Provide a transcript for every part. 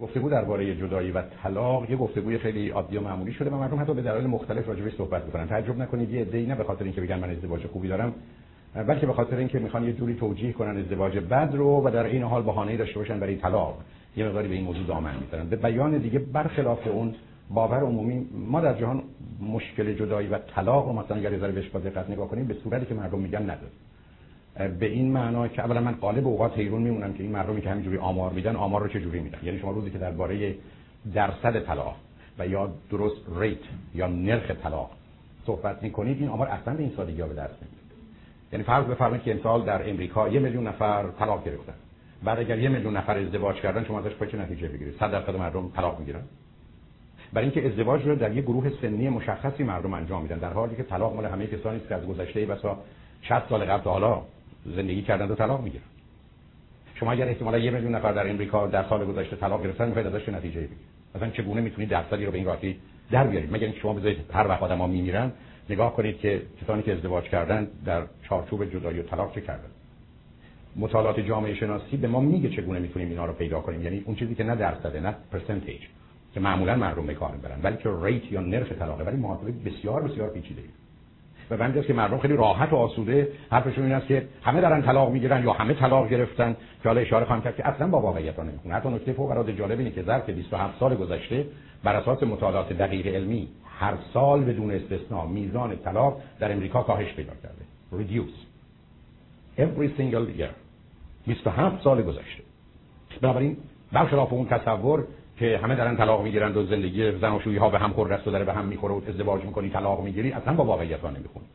گفتگو درباره جدایی و طلاق یه گفتگوی خیلی عادی و معمولی شده و مردم حتی به دلایل مختلف راجع صحبت می‌کنن. تعجب نکنید یه عده‌ای نه به خاطر اینکه بگن من ازدواج خوبی دارم بلکه به خاطر اینکه می‌خوان یه جوری توجیه کنن ازدواج بد رو و در این حال بهانه‌ای داشته باشن برای طلاق. یه مقداری به این موضوع دامن می‌زنن. به بیان دیگه برخلاف اون باور عمومی ما در جهان مشکل جدایی و طلاق رو مثلا اگر بهش با دقت نگاه کنیم به صورتی که مردم میگن نداره به این معنا که اولا من قالب اوقات حیرون میمونم که این مردمی که همینجوری آمار میدن آمار رو چه جوری میدن؟ یعنی شما روزی که درباره درصد طلاق و یا درست ریت یا نرخ طلاق صحبت می‌کنید این آمار اصلا به این سادگی ها به دست نمیاد یعنی فرض بفرمایید که امسال در امریکا یه میلیون نفر طلاق گرفتن. بعد اگر یه میلیون نفر ازدواج کردن شما ازش چه نتیجه بگیرید؟ 100 درصد مردم طلاق می‌گیرن؟ برای اینکه ازدواج رو در یه گروه سنی مشخصی مردم انجام میدن در حالی که طلاق مال همه کسانی است که از گذشته بسا 60 سال قبل تا حالا زندگی کردن و طلاق می‌گیرن. شما اگر احتمالا یه میلیون نفر در امریکا در سال گذشته طلاق گرفتن می‌خواید ازش نتیجه بگیرید؟ مثلا چگونه می‌تونید درصدی رو به این راحتی در بیارید؟ مگر اینکه شما بذارید هر وقت آدم‌ها میمیرن نگاه کنید که کسانی که ازدواج کردن در چارچوب جدایی و طلاق چه کردن؟ مطالعات جامعه شناسی به ما میگه چگونه می‌تونیم اینا رو پیدا کنیم. یعنی اون چیزی که نه درصده نه پرسنتیج که معمولا مردم به کار می‌برن بلکه ریت یا نرخ طلاقه. ولی محاسبه بسیار بسیار پیچیده و که مردم خیلی راحت و آسوده حرفشون این است که همه دارن طلاق می‌گیرن یا همه طلاق گرفتن. که حالا اشاره خواهم کرد که اصلا با واقعیت ها نمی‌خونه حتی نکته فوق العاده جالب اینه که ظرف 27 سال گذشته بر اساس مطالعات دقیق علمی هر سال بدون استثنا میزان طلاق در امریکا کاهش پیدا کرده. Reduce. Every single year. 27 سال گذشته. بنابراین برخلاف اون تصور که همه دارن طلاق می‌گیرند و زندگی زناشویی ها به هم خورد است و داره به هم می‌خوره و ازدواج می‌کنی طلاق می‌گیری اصلا با واقعیت ها نمی‌خونه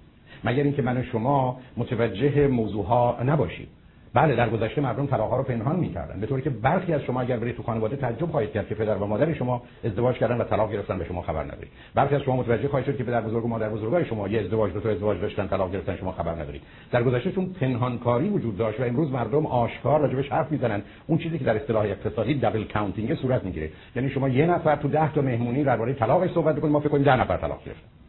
مگر اینکه من شما متوجه موضوع ها نباشید بله در گذشته مردم طلاق رو پنهان می‌کردن. به طوری که برخی از شما اگر برید تو خانواده تعجب خواهید کرد که پدر و مادر شما ازدواج کردن و طلاق گرفتن به شما خبر ندارید. برخی از شما متوجه خواهید شد که پدر بزرگ و مادر بزرگای شما یه ازدواج دو تا ازدواج داشتن طلاق گرفتن شما خبر ندارید. در گذشته چون پنهانکاری وجود داشت و امروز مردم آشکار راجبش حرف می‌زنن. اون چیزی که در اصطلاح اقتصادی دابل کاونتینگ صورت می‌گیره. یعنی شما یه نفر تو 10 تا مهمونی درباره طلاق صحبت بکنید ما فکر کنیم 10 نفر طلاق گرفتن.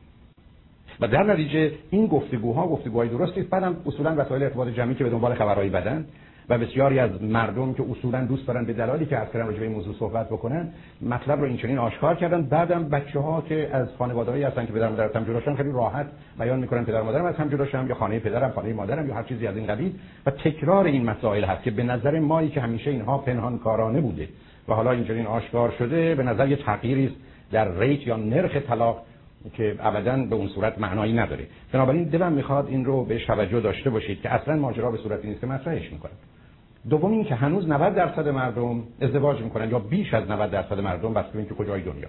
و در نتیجه این گفتگوها گفتگوهای درستی است. بعدم اصولا وسایل ارتباط جمعی که به دنبال خبرهای بدن و بسیاری از مردم که اصولا دوست دارن به دلالی که از راجع به این موضوع صحبت بکنن مطلب رو اینچنین آشکار کردن. بعدم بچه ها که از خانواده‌ای هستن که پدر مادر هم جداشن خیلی راحت بیان می‌کنن پدر مادرم از هم جداشن یا خانه پدرم خانه مادرم یا هر چیزی از این قبیل. و تکرار این مسائل هست که به نظر مایی که همیشه اینها پنهان کارانه بوده و حالا اینچنین آشکار شده به نظر یه تغییری در ریت یا نرخ طلاق که ابدا به اون صورت معنایی نداره. بنابراین دلم می‌خواد این رو به توجه داشته باشید که اصلا ماجرا به صورتی نیست که مطرحش می‌کنه. دوم این که هنوز 90 درصد مردم ازدواج می‌کنن یا بیش از 90 درصد مردم بس اینکه کجای دنیا.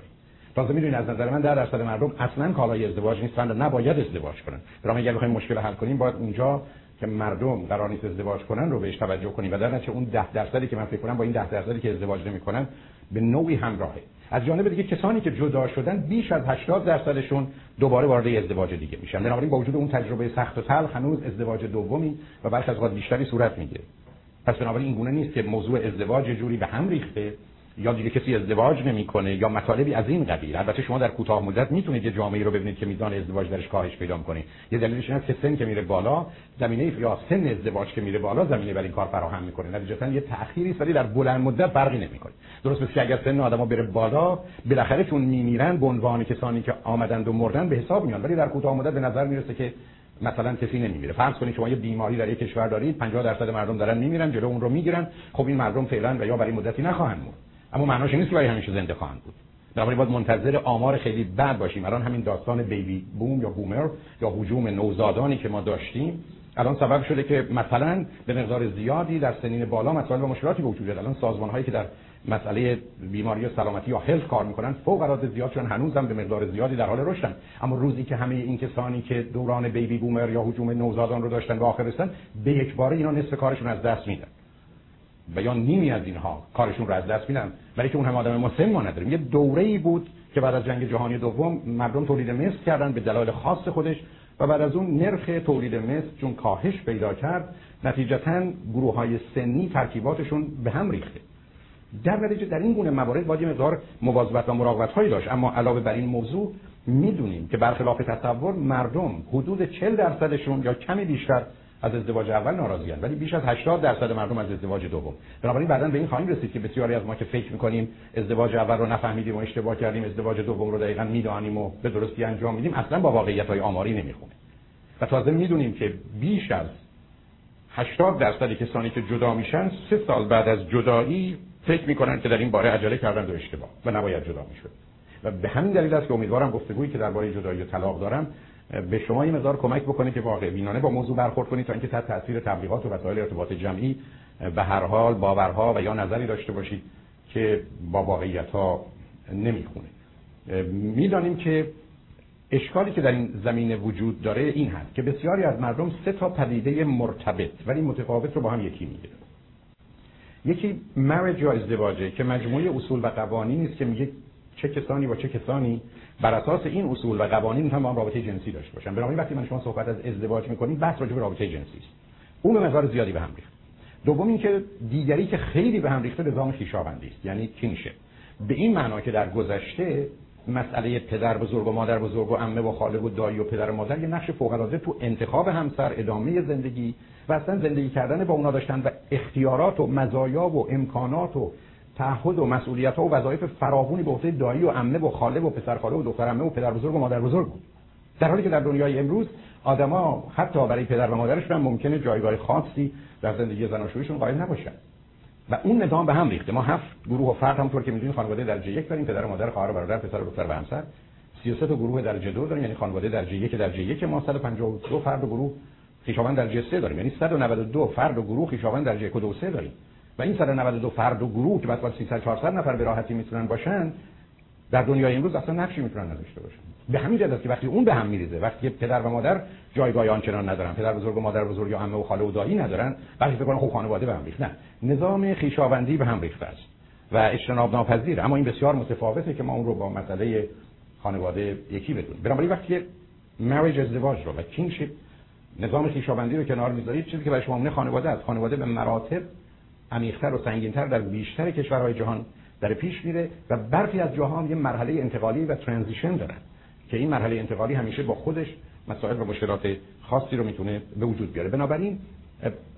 تازه می‌دونید از نظر من 10 درصد مردم اصلا کالای ازدواج نیستن و نباید ازدواج کنن. برای اگر بخوایم مشکل حل کنیم باید اونجا که مردم قرار نیست ازدواج کنن رو بهش توجه کنیم. و در نتیجه اون 10 درصدی که من فکر کنم با این 10 درصدی که ازدواج نمی‌کنن به نوعی همراهه. از جانب دیگه کسانی که جدا شدن بیش از 80 درصدشون دوباره وارد ازدواج دیگه میشن. بنابراین با وجود اون تجربه سخت و تلخ هنوز ازدواج دومی و برخی از بیشتری صورت می‌گیره. پس بنابراین این گونه نیست که موضوع ازدواج جوری به هم ریخته یا دیگه کسی ازدواج نمی‌کنه یا مطالبی از این قبیل. البته شما در کوتاه مدت می‌تونید یه جامعه رو ببینید که میزان ازدواج درش کاهش پیدا کنه یه دلیلش اینه که سن که میره بالا زمینه یا سن ازدواج که میره بالا زمینه برای این کار فراهم می‌کنه. نتیجتا یه تأخیری ولی در بلند مدت فرقی نمی‌کنه. درست مثل اگر سن آدمو بره بالا بالاخره چون میمیرن به عنوان کسانی که آمدند و مردن به حساب میان. ولی در کوتاه مدت به نظر می‌رسه که مثلا کسی نمیمیره. فرض کنید شما یه بیماری در یک کشور دارید 50 درصد مردم دارن میمیرن جلو اون رو می‌گیرن. خب این مردم فعلا و یا برای مدتی نخواهند مرد. اما معناش نیست که برای همیشه زنده خواهند بود. بنابراین باید منتظر آمار خیلی بد باشیم. الان همین داستان بیبی بوم یا بومر یا هجوم نوزادانی که ما داشتیم الان سبب شده که مثلا به مقدار زیادی در سنین بالا مسائل و مشکلاتی به وجود الان سازمان هایی که در مسئله بیماری و سلامتی یا هلت کار می‌کنن فوق العاده زیاد چون هنوزم به مقدار زیادی در حال رشدن. اما روزی که همه این کسانی که دوران بیبی بومر یا هجوم نوزادان رو داشتن و آخر به یک باره اینا نصف کارشون از دست میدن. و یا نیمی از اینها کارشون رو از دست میدن. ولی که اون هم آدم مسن ما نداریم. یه دوره بود که بعد از جنگ جهانی دوم مردم تولید مثل کردن به دلایل خاص خودش و بعد از اون نرخ تولید مثل چون کاهش پیدا کرد نتیجتا گروه های سنی ترکیباتشون به هم ریخته. در نتیجه در این گونه موارد باید مقدار مواظبت و مراقبت هایی داشت. اما علاوه بر این موضوع می‌دونیم که برخلاف تصور مردم حدود 40 درصدشون یا کمی بیشتر از ازدواج اول ناراضیان. ولی بیش از 80 درصد مردم از ازدواج دوم. بنابراین بعدا به این خواهیم رسید که بسیاری از ما که فکر می‌کنیم ازدواج اول رو نفهمیدیم و اشتباه کردیم ازدواج دوم رو دقیقا می‌دانیم و به درستی انجام میدیم اصلا با واقعیت های آماری نمی‌خونه. و تازه می‌دونیم که بیش از 80 درصد کسانی که جدا میشن سه سال بعد از جدایی فکر می‌کنن که در این باره عجله کردن و اشتباه و نباید جدا می‌شد. و به همین دلیل است که امیدوارم گفتگویی که درباره جدایی و طلاق دارم به شما این مقدار کمک بکنه که واقع بینانه با موضوع برخورد کنید تا اینکه تحت تاثیر تبلیغات و وسایل ارتباط جمعی به هر حال باورها و یا نظری داشته باشید که با واقعیت ها نمی‌خونه. می‌دانیم که اشکالی که در این زمینه وجود داره این هست که بسیاری از مردم سه تا پدیده مرتبط ولی متفاوت رو با هم یکی می‌گیره یکی مرج یا ازدواجه که مجموعه اصول و قوانینی است که میگه چه کسانی با چه کسانی بر اساس این اصول و قوانین هم با هم رابطه جنسی داشته باشن بنابراین وقتی من شما صحبت از ازدواج می‌کنید بحث راجع به رابطه جنسی است. اون به مقدار زیادی به هم ریخت. دوم اینکه دیگری که خیلی به هم ریخته نظام خویشاوندی است یعنی کینشه به این معنا که در گذشته مسئله پدر بزرگ و مادر بزرگ و عمه و خاله و دایی و پدر و مادر یه نقش فوق العاده تو انتخاب همسر ادامه زندگی و اصلا زندگی کردن با اونا داشتن و اختیارات و مزایا و امکانات و تعهد و مسئولیت ها و وظایف فراوانی به عهده دایی و عمه و خاله و پسر خاله و دختر عمه و پدر بزرگ و مادر بزرگ بود. در حالی که در دنیای امروز آدما حتی برای پدر و مادرشون هم ممکنه جایگاه خاصی در زندگی زناشوییشون قائل نباشن. و اون نظام به هم ریخته. ما هفت گروه و فرد همونطور که می‌دونید خانواده درجه یک داریم. پدر و مادر خواهر و برادر پسر و دختر و همسر. 33 تا گروه درجه دو داریم. یعنی خانواده درجه یک درجه یک ما. 152 فرد و گروه خویشاوند درجه 3 داریم. یعنی 192 فرد و گروه خویشاوند درجه 1 و 2 3 داریم. و این 192 فرد و گروه که بعد 300 400 نفر به راحتی می‌تونن باشن در دنیای امروز اصلا نقشی می‌تونن نداشته باشن. به همین جهت که وقتی اون به هم میریزه وقتی پدر و مادر جایگاه آنچنان ندارن پدر بزرگ و مادر بزرگ یا عمه و خاله و دایی ندارن وقتی فکر کنن خب خانواده به هم ریخت. نه نظام خیشاوندی به هم ریخته است و اجتناب ناپذیر. اما این بسیار متفاوته که ما اون رو با مسئله خانواده یکی بدونیم. بنابراین وقتی مریج ازدواج رو و کینگشیپ نظام خیشاوندی رو کنار می‌ذارید چیزی که برای شما خانواده است. خانواده به مراتب عمیق‌تر و سنگین‌تر در بیشتر کشورهای جهان در پیش میره و برخی از جاها یه مرحله انتقالی و ترانزیشن دارن که این مرحله انتقالی همیشه با خودش مسائل و مشکلات خاصی رو می‌تونه به وجود بیاره. بنابراین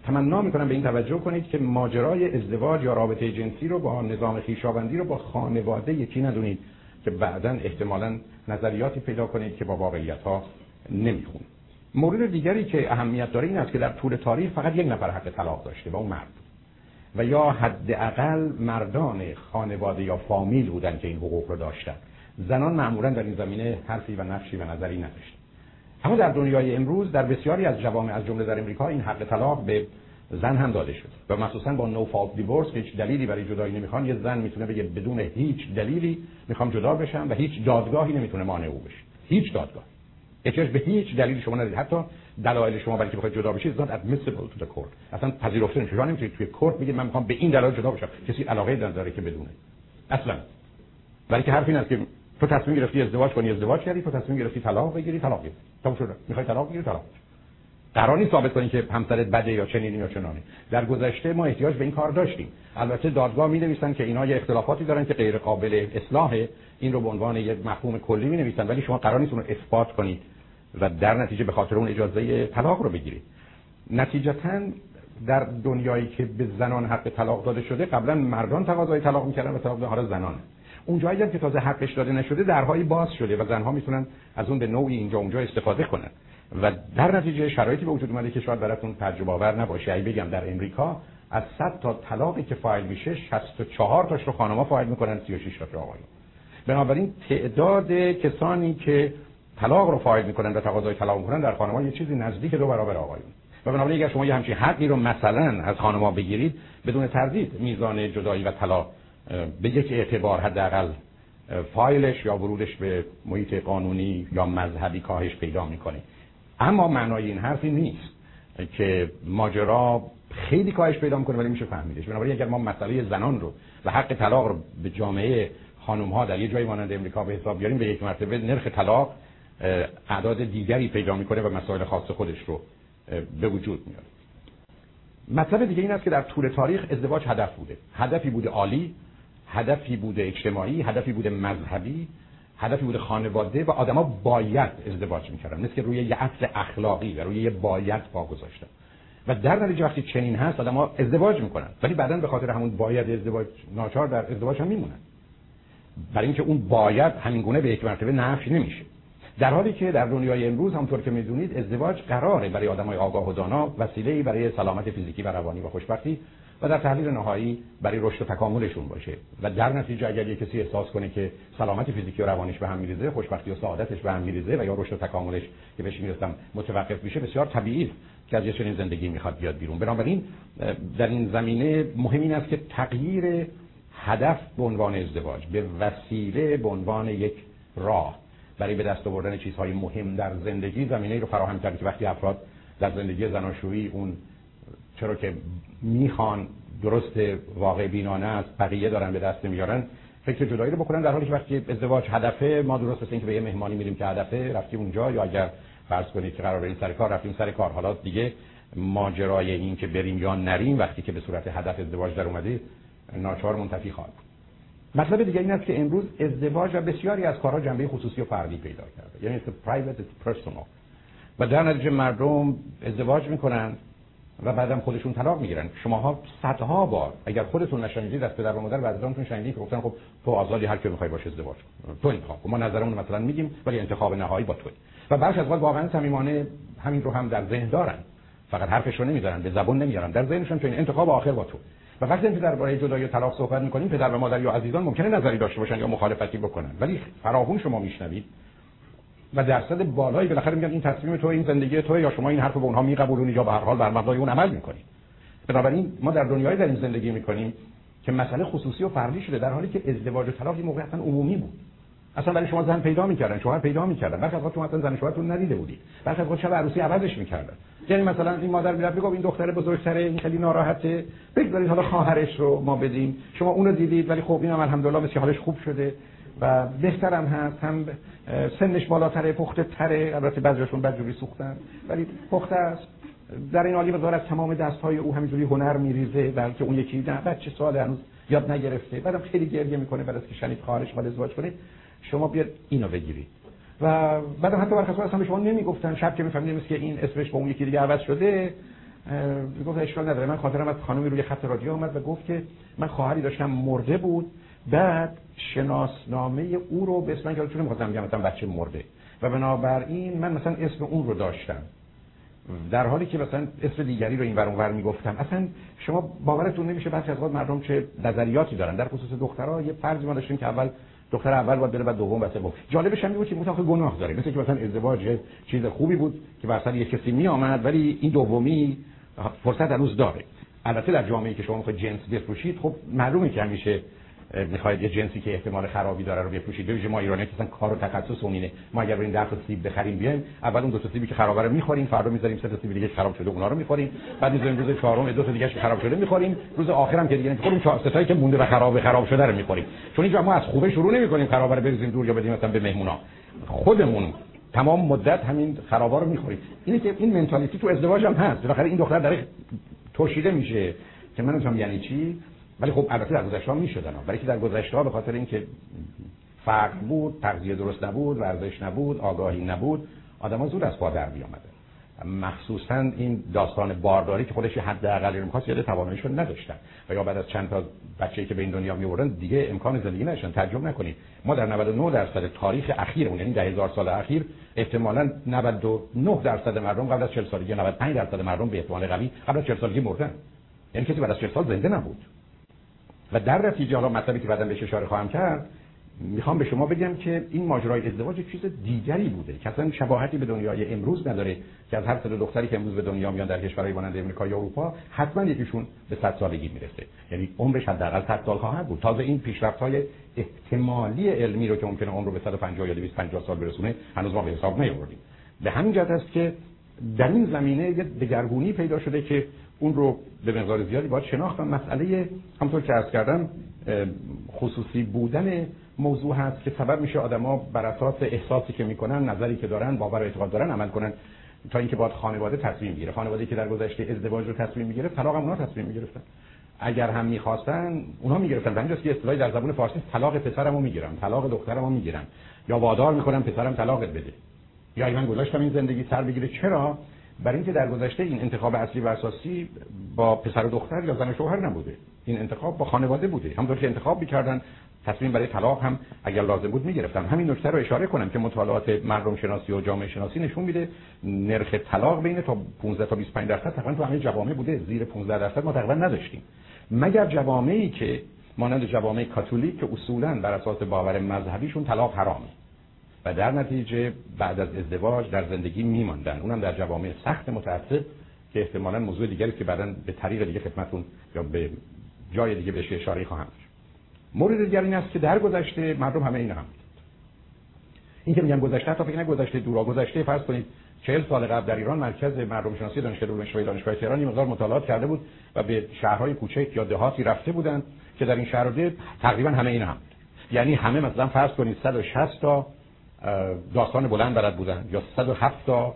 تمنا می‌کنم به این توجه کنید که ماجرای ازدواج یا رابطه جنسی رو با نظام خیشاوندی رو با خانواده یکی ندونید که بعدا احتمالا نظریاتی پیدا کنید که با واقعیت ها نمی‌خونه مورد دیگری که اهمیت داره این است که در طول تاریخ فقط یک نفر حق طلاق داشته و اون مرد. و یا حداقل مردان خانواده یا فامیل بودن که این حقوق رو داشتن. زنان معمولا در این زمینه حرفی و نقشی و نظری نداشتن. اما در دنیای امروز در بسیاری از جوامع از جمله در امریکا این حق طلاق به زن هم داده شد. و مخصوصا با نو فالت دیورس هیچ دلیلی برای جدایی نمی‌خوان. یه زن می‌تونه بگه بدون هیچ دلیلی می‌خوام جدا بشم و هیچ دادگاهی نمی‌تونه مانع او بشه. هیچ دادگاه احتیاج به هیچ دلیلی شما ندارید حتی دلایل شما برای که بخواید جدا بشید not admissible to the court. اصلا پذیرفته نمیشه شما نمی‌تونید توی کورت بگید من می‌خوام به این دلایل جدا بشم. کسی علاقه نداره که بدونه. اصلا. برای که حرف این است که تو تصمیم گرفتی ازدواج کنی ازدواج کردی تو تصمیم گرفتی طلاق بگیری طلاق گرفتی. تموم شد. می‌خوای طلاق بگیری طلاق قرار نیست ثابت کنی که همسرت بده یا چنینی یا چنانی. در گذشته ما احتیاج به این کار داشتیم. البته دادگاه می نویسن که اینا یه اختلافاتی دارن که غیر قابل اصلاح این رو به عنوان یک مفهوم کلی می نویسن ولی شما قرار نیست اون رو اثبات کنید. و در نتیجه به خاطر اون اجازه طلاق رو بگیرید. نتیجتا در دنیایی که به زنان حق طلاق داده شده قبلا مردان تقاضای طلاق می‌کردن و طلاق حالا زنان اون جایی که تازه حقش داده نشده درهای باز شده و زنها می‌تونن از اون به نوعی اینجا اونجا استفاده کنن. و در نتیجه شرایطی به وجود اومده که شاید براتون تجربه آور نباشه. ای بگم در امریکا از 100 تا طلاقی که فایل میشه 64 تاش رو خانم‌ها فایل می‌کنن 36 تا آقایون. بنابراین تعداد کسانی که طلاق رو فایل می‌کنن و تقاضای طلاق می‌کنن در خانم‌ها یه چیزی نزدیک دو برابر آقایون. و بنابراین اگر شما یه همچین حقی رو مثلا از خانم‌ها بگیرید بدون تردید میزان جدایی و طلاق به یک اعتبار حداقل فایلش یا ورودش به محیط قانونی یا مذهبی کاهش پیدا می‌کنه. اما معنای این حرفی نیست که ماجرا خیلی کاهش پیدا می‌کنه ولی میشه فهمیدش. بنابراین اگر ما مسئله زنان رو و حق طلاق رو به جامعه خانم ها در یه جایی مانند امریکا به حساب بیاریم به یک مرتبه نرخ طلاق اعداد دیگری پیدا می‌کنه و مسائل خاص خودش رو به وجود میاره. مطلب دیگه این است که در طول تاریخ ازدواج هدف بوده. هدفی بوده عالی هدفی بوده اجتماعی هدفی بوده مذهبی هدفی بوده خانواده و آدما باید ازدواج می‌کردن. مثل که روی یه اصل اخلاقی و روی یه باید پا گذاشتن. و در نتیجه وقتی چنین هست ها ازدواج می‌کنن. ولی بعدا به خاطر همون باید ازدواج ناچار در ازدواج هم میمونن. برای اینکه اون باید همین گونه به یک مرتبه نفی نمیشه. در حالی که در دنیای امروز همونطور که می‌دونید ازدواج قراره برای آدمای آگاه و دانا وسیله برای سلامت فیزیکی و روانی و خوشبختی و در تحلیل نهایی برای رشد و تکاملشون باشه. و در نتیجه اگر یک کسی احساس کنه که سلامت فیزیکی و روانیش به هم میریزه خوشبختی و سعادتش به هم میریزه و یا رشد و تکاملش که بهش می‌رسم متوقف میشه بسیار طبیعی که از یه چنین زندگی می‌خواد بیاد بیرون. بنابراین در این زمینه مهم این است که تغییر هدف به عنوان ازدواج به وسیله به عنوان یک راه برای به دست آوردن چیزهای مهم در زندگی زمینه رو فراهم کرد که وقتی افراد در زندگی زناشویی اون چرا که می‌خوان درست واقع بینانه است بقیه دارن به دست میارن فکر جدایی رو بکنن در حالی که وقتی ازدواج هدفه ما درست مثل اینکه به یه مهمانی میریم که هدفه رفتیم اونجا یا اگر فرض کنید که قرار بریم سر کار رفتیم سر کار. حالا دیگه ماجرای این که بریم یا نریم وقتی که به صورت هدف ازدواج در اومده ناچار منتفی خواهد مطلب دیگه این است که امروز ازدواج و بسیاری از کارها جنبه خصوصی و فردی پیدا کرده. یعنی private personal. و در نتیجه مردم ازدواج می‌کنن و بعدم خودشون طلاق می‌گیرن. شماها صدها بار اگر خودتون نشنیدید از پدر و مادر بعضیاتون شنیدید که گفتن خب تو آزادی هر کی می‌خوای باش ازدواج کن. تو انتخاب ما نظرمون مثلا میگیم ولی انتخاب نهایی با توی. و برخی از واقعا صمیمانه همین رو هم در ذهن دارن. فقط حرفش رو نمی‌ذارن به زبون نمیارن در ذهنشون چون انتخاب آخر با تو. و وقتی که درباره جدایی طلاق صحبت می‌کنیم پدر و مادر یا عزیزان ممکنه نظری داشته باشن یا مخالفتی بکنن. ولی فراهون شما میشنوید و درصد بالایی بالاخره میگن این تصمیم تو این زندگی تو یا شما این حرف به اونها میقبولونید یا به هر حال بر مبنای اون عمل می‌کنید بنابراین ما در دنیای در این زندگی می‌کنیم که مسئله خصوصی و فردی شده در حالی که ازدواج و طلاق یه موقع عمومی بود. اصلا برای شما زن پیدا می‌کردن شوهر پیدا می‌کردن. بعد از تو اصلا زن شوهرتون ندیده بودید. بعد از شب عروسی عوضش می‌کردن. یعنی مثلا این مادر می‌رفت می‌گفت این دختر بزرگتره این خیلی ناراحته. بگذارید حالا خواهرش رو ما بدیم. شما اونو دیدید ولی خب اینم الحمدلله مثل حالش خوب شده و بهترم هست. هم سنش بالاتره پخته تره البته بعضیشون بدجوری سوختن ولی پخته است. در این حالی بذار از تمام دست های او همینجوری هنر میریزه بلکه اون یکی نه بچه سال هنوز یاد نگرفته. بعدم خیلی گریه می‌کنه از که شنید خواهرش باید ازدواج کنه. شما بیاد اینو بگیرید. و بعدم حتی برخلاف اصلا به شما نمی‌گفتن شب که میفهمیدیم که این اسمش با اون یکی دیگه عوض شده گفت اشکال نداره. من خاطرم از خانمی روی خط رادیو آمد و گفت که من خواهری داشتم مرده بود. بعد شناسنامه او رو به اسم که چون می‌خواستم بگم بچه مرده. و بنابراین من مثلا اسم اون رو داشتم. در حالی که مثلا اسم دیگری رو این ور اونور می‌گفتم. اصلا شما باورتون نمیشه بعضی از مردم چه نظریاتی دارن. در خصوص دخترها یه فرضی ما داشتیم که اول دختر اول باید بره بعد دوم و سوم جالبش هم بود که گناه داره. مثل که مثلا ازدواج چیز خوبی بود که مثلا یک کسی می آمد ولی این دومی فرصت هنوز داره. البته در جامعه که شما می‌خواید جنس بفروشید خب معلومه که همیشه می‌خواید یه جنسی که احتمال خرابی داره رو بفروشید به ما ایرانی که کار و تخصص اون اینه ما اگر بریم 10 تا سیب بخریم بیایم اول اون دو تا سیبی که خرابه رو می‌خوریم فردا می‌ذاریم سه تا سیب دیگه خراب شده اونها رو می‌خوریم. بعد می‌ذاریم روز چهارم دو تا دیگه خراب شده می‌خوریم. روز آخرم که دیگه نمی‌خوریم چهار ستایی که مونده و خراب خراب شده رو می‌خوریم. چون اینجا ما از خوبه شروع نمی‌کنیم خرابه رو بریزیم دور یا بدیم مثلا به مهمونا. خودمون تمام مدت همین خرابا رو می‌خوریم. اینه که این منتالیتی تو ازدواج هم هست. بالاخره این دختر داره توشیده میشه. که من یعنی چی؟ ولی خب البته در گذشته ها. می‌شدن برای که در گذشته ها به خاطر اینکه فرق بود تغذیه درست نبود ورزش نبود آگاهی نبود آدم‌ها زود از پا در بیامدن مخصوصا این داستان بارداری که خودش حد اقلی رو می‌خواست یاد تواناییش نداشتن. و یا بعد از چند تا بچه‌ای که به این دنیا میوردن دیگه امکان زندگی نداشتن. تعجب نکنید. ما در 99 درصد تاریخ اخیرمون یعنی ده هزار سال اخیر احتمالاً 99 درصد مردم قبل از 40 سالگی 95 درصد مردم به احتمال قوی قبل از 40 سالگی مردن. یعنی کسی بعد از 40 سال زنده نبود. و در نتیجه حالا مطلبی که بعدا بهش اشاره خواهم کرد می‌خوام به شما بگم که این ماجرای ازدواج چیز دیگری بوده که اصلا شباهتی به دنیای امروز نداره که از هر سه دختری که امروز به دنیا میان در کشورهای مانند امریکا یا اروپا حتما یکیشون به 100 سالگی می‌رسه. یعنی عمرش حداقل 100 سال خواهد بود. تازه این پیشرفت های احتمالی علمی رو که ممکنه عمر رو به 150 یا 250 سال برسونه هنوز ما به حساب نیاوردیم. به همین جهت است که در این زمینه یه دگرگونی پیدا شده که اون رو به مقدار زیادی باید شناخت و مسئله همطور که عرض کردم خصوصی بودن موضوع هست که سبب میشه آدما بر اساس احساسی که می‌کنن نظری که دارن باور و اعتقاد دارن عمل کنن تا اینکه باید خانواده تصمیم بگیره. خانواده که در گذشته ازدواج رو تصمیم می‌گیره طلاق هم اونها تصمیم می‌گرفتن. اگر هم می‌خواستن اونها می‌گرفتن. اینجاست که اصطلاحی در زبان فارسی طلاق پسرمو می‌گیرم طلاق دخترمو می‌گیرم یا وادار می‌کنم پسرم طلاقت بده. یا من گذاشتم این زندگی سر بگیره. چرا؟ برای اینکه در گذشته این انتخاب اصلی و اساسی با پسر و دختر یا زن و شوهر نبوده. این انتخاب با خانواده بوده. همونطور که انتخاب می‌کردن تصمیم برای طلاق هم اگر لازم بود می‌گرفتن. همین نکته رو اشاره کنم که مطالعات مردم شناسی و جامعه شناسی نشون میده نرخ طلاق بین تا 15 تا 25 درصد تقریبا تو همه جوامع بوده. زیر 15 درصد ما تقریبا نداشتیم. مگر جوامعی که مانند جوامع کاتولیک که اصولا بر اساس باور مذهبیشون طلاق حرامه و در نتیجه بعد از ازدواج در زندگی میماندن. اونم در جوامع سخت متعصب که احتمالا موضوع دیگری که بعدا به طریق دیگه خدمتتون یا به جای دیگه بهش اشاره خواهم مورد دیگر این است که در گذشته مردم همه این هم این که میگم گذشته تا فکر گذشته دورا. گذشته فرض کنید 40 سال قبل در ایران مرکز مردم شناسی دانشگاه دانشگاه دانشگاه تهران مقدار مطالعات کرده بود و به شهرهای کوچک یا دهاتی رفته بودند که در این شهرها تقریبا همه این هم یعنی همه مثلا فرض کنید 160 تا داستان بلند بلد بودن. یا 107 تا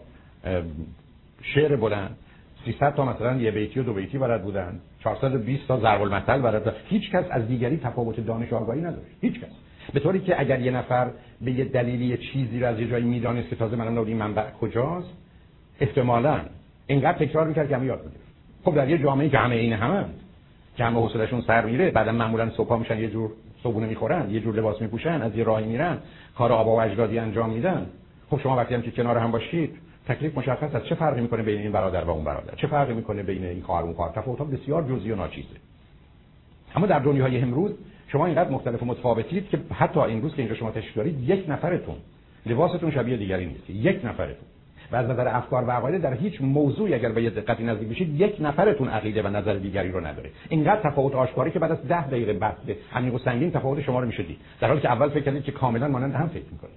شعر بلند. 300 تا مثلا یه بیتی و دو بیتی بلد بودن. 420 تا ضرب المثل بلد هیچ کس از دیگری تفاوت دانش آگاهی نداشت. هیچ کس. به طوری که اگر یه نفر به یه دلیلی چیزی رو از یه جایی می‌دانست که تازه منم این منبع کجاست احتمالاً اینقدر تکرار می‌کرد که همه یاد می‌گرفت. خب در یه جامعه که همه این همه که سر میره بعدا معمولا صبح میشن یه جور صبحونه می‌خورن یه جور لباس میپوشن از یه راهی میرن کار آبا و اجدادی انجام میدن. خب شما وقتی هم که کنار هم باشید تکلیف مشخص است. چه فرقی می‌کنه بین این برادر و اون برادر؟ چه فرقی می‌کنه بین این خواهر و اون خواهر؟ تفاوت‌ها بسیار جزئی و ناچیزه. اما در دنیای امروز شما اینقدر مختلف و متفاوتید که حتی امروز که اینجا شما تشریف دارید یک نفرتون لباستون شبیه دیگری نیست. یک نفرتون. و از نظر افکار و عقاید در هیچ موضوعی اگر به یه دقتی نزدیک بشید یک نفرتون عقیده و نظر دیگری رو نداره. اینقدر تفاوت آشکاری که بعد از ده دقیقه بحث عمیق و سنگین تفاوت شما رو میشه دید در حالی که اول فکر کردید که کاملا مانند هم فکر می‌کنید.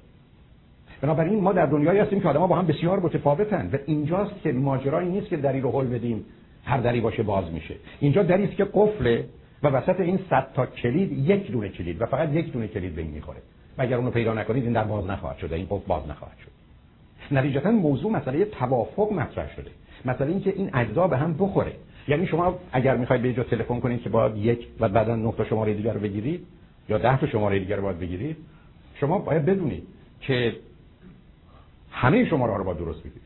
بنابراین ما در دنیایی هستیم که آدم‌ها با هم بسیار متفاوتن و اینجاست که ماجرایی نیست که دری رو هل بدیم هر دری باشه باز میشه. اینجا دری است که قفله و وسط این صد تا کلید یک دونه کلید و فقط یک دونه کلید به این می‌خوره. و اگر اونو پیدا نکنید این در باز نخواهد شده این قفل باز نخواهد شد. نتیجتا موضوع مسئله توافق مطرح شده. مسئله اینکه این اجزا به هم بخوره. یعنی شما اگر می‌خواید به جا تلفن کنید که باید یک و بعدا تا شماره دیگر رو بگیرید یا ده تا شماره دیگر رو باید بگیرید شما باید بدونید که همه شماره رو باید درست بگیرید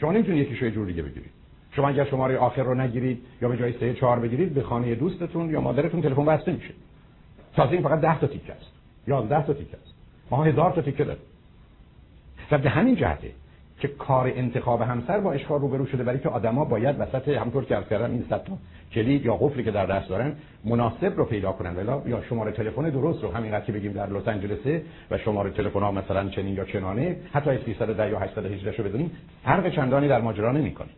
شما نمی‌تونید یکیشو یه جور دیگه بگیرید شما اگر شماره آخر رو نگیرید یا به جای سه چهار بگیرید به خانه دوستتون یا مادرتون تلفن بسته میشه. تازه این فقط 10 تا تیکه است. 11 تا تیکه است. ما هزار تا تیکه داریم. و به همین جهته که کار انتخاب همسر با اشکال روبرو شده برای که آدما باید وسط همطور که عرض کردم این صد کلید یا قفلی که در دست دارن مناسب رو پیدا کنن. ولی یا شماره تلفن درست رو همینقدر که بگیم در لس آنجلسه و شماره تلفن ها مثلا چنین یا چنانه حتی 310 یا 818 رو بدونیم فرق چندانی در ماجرا نمی‌کنه.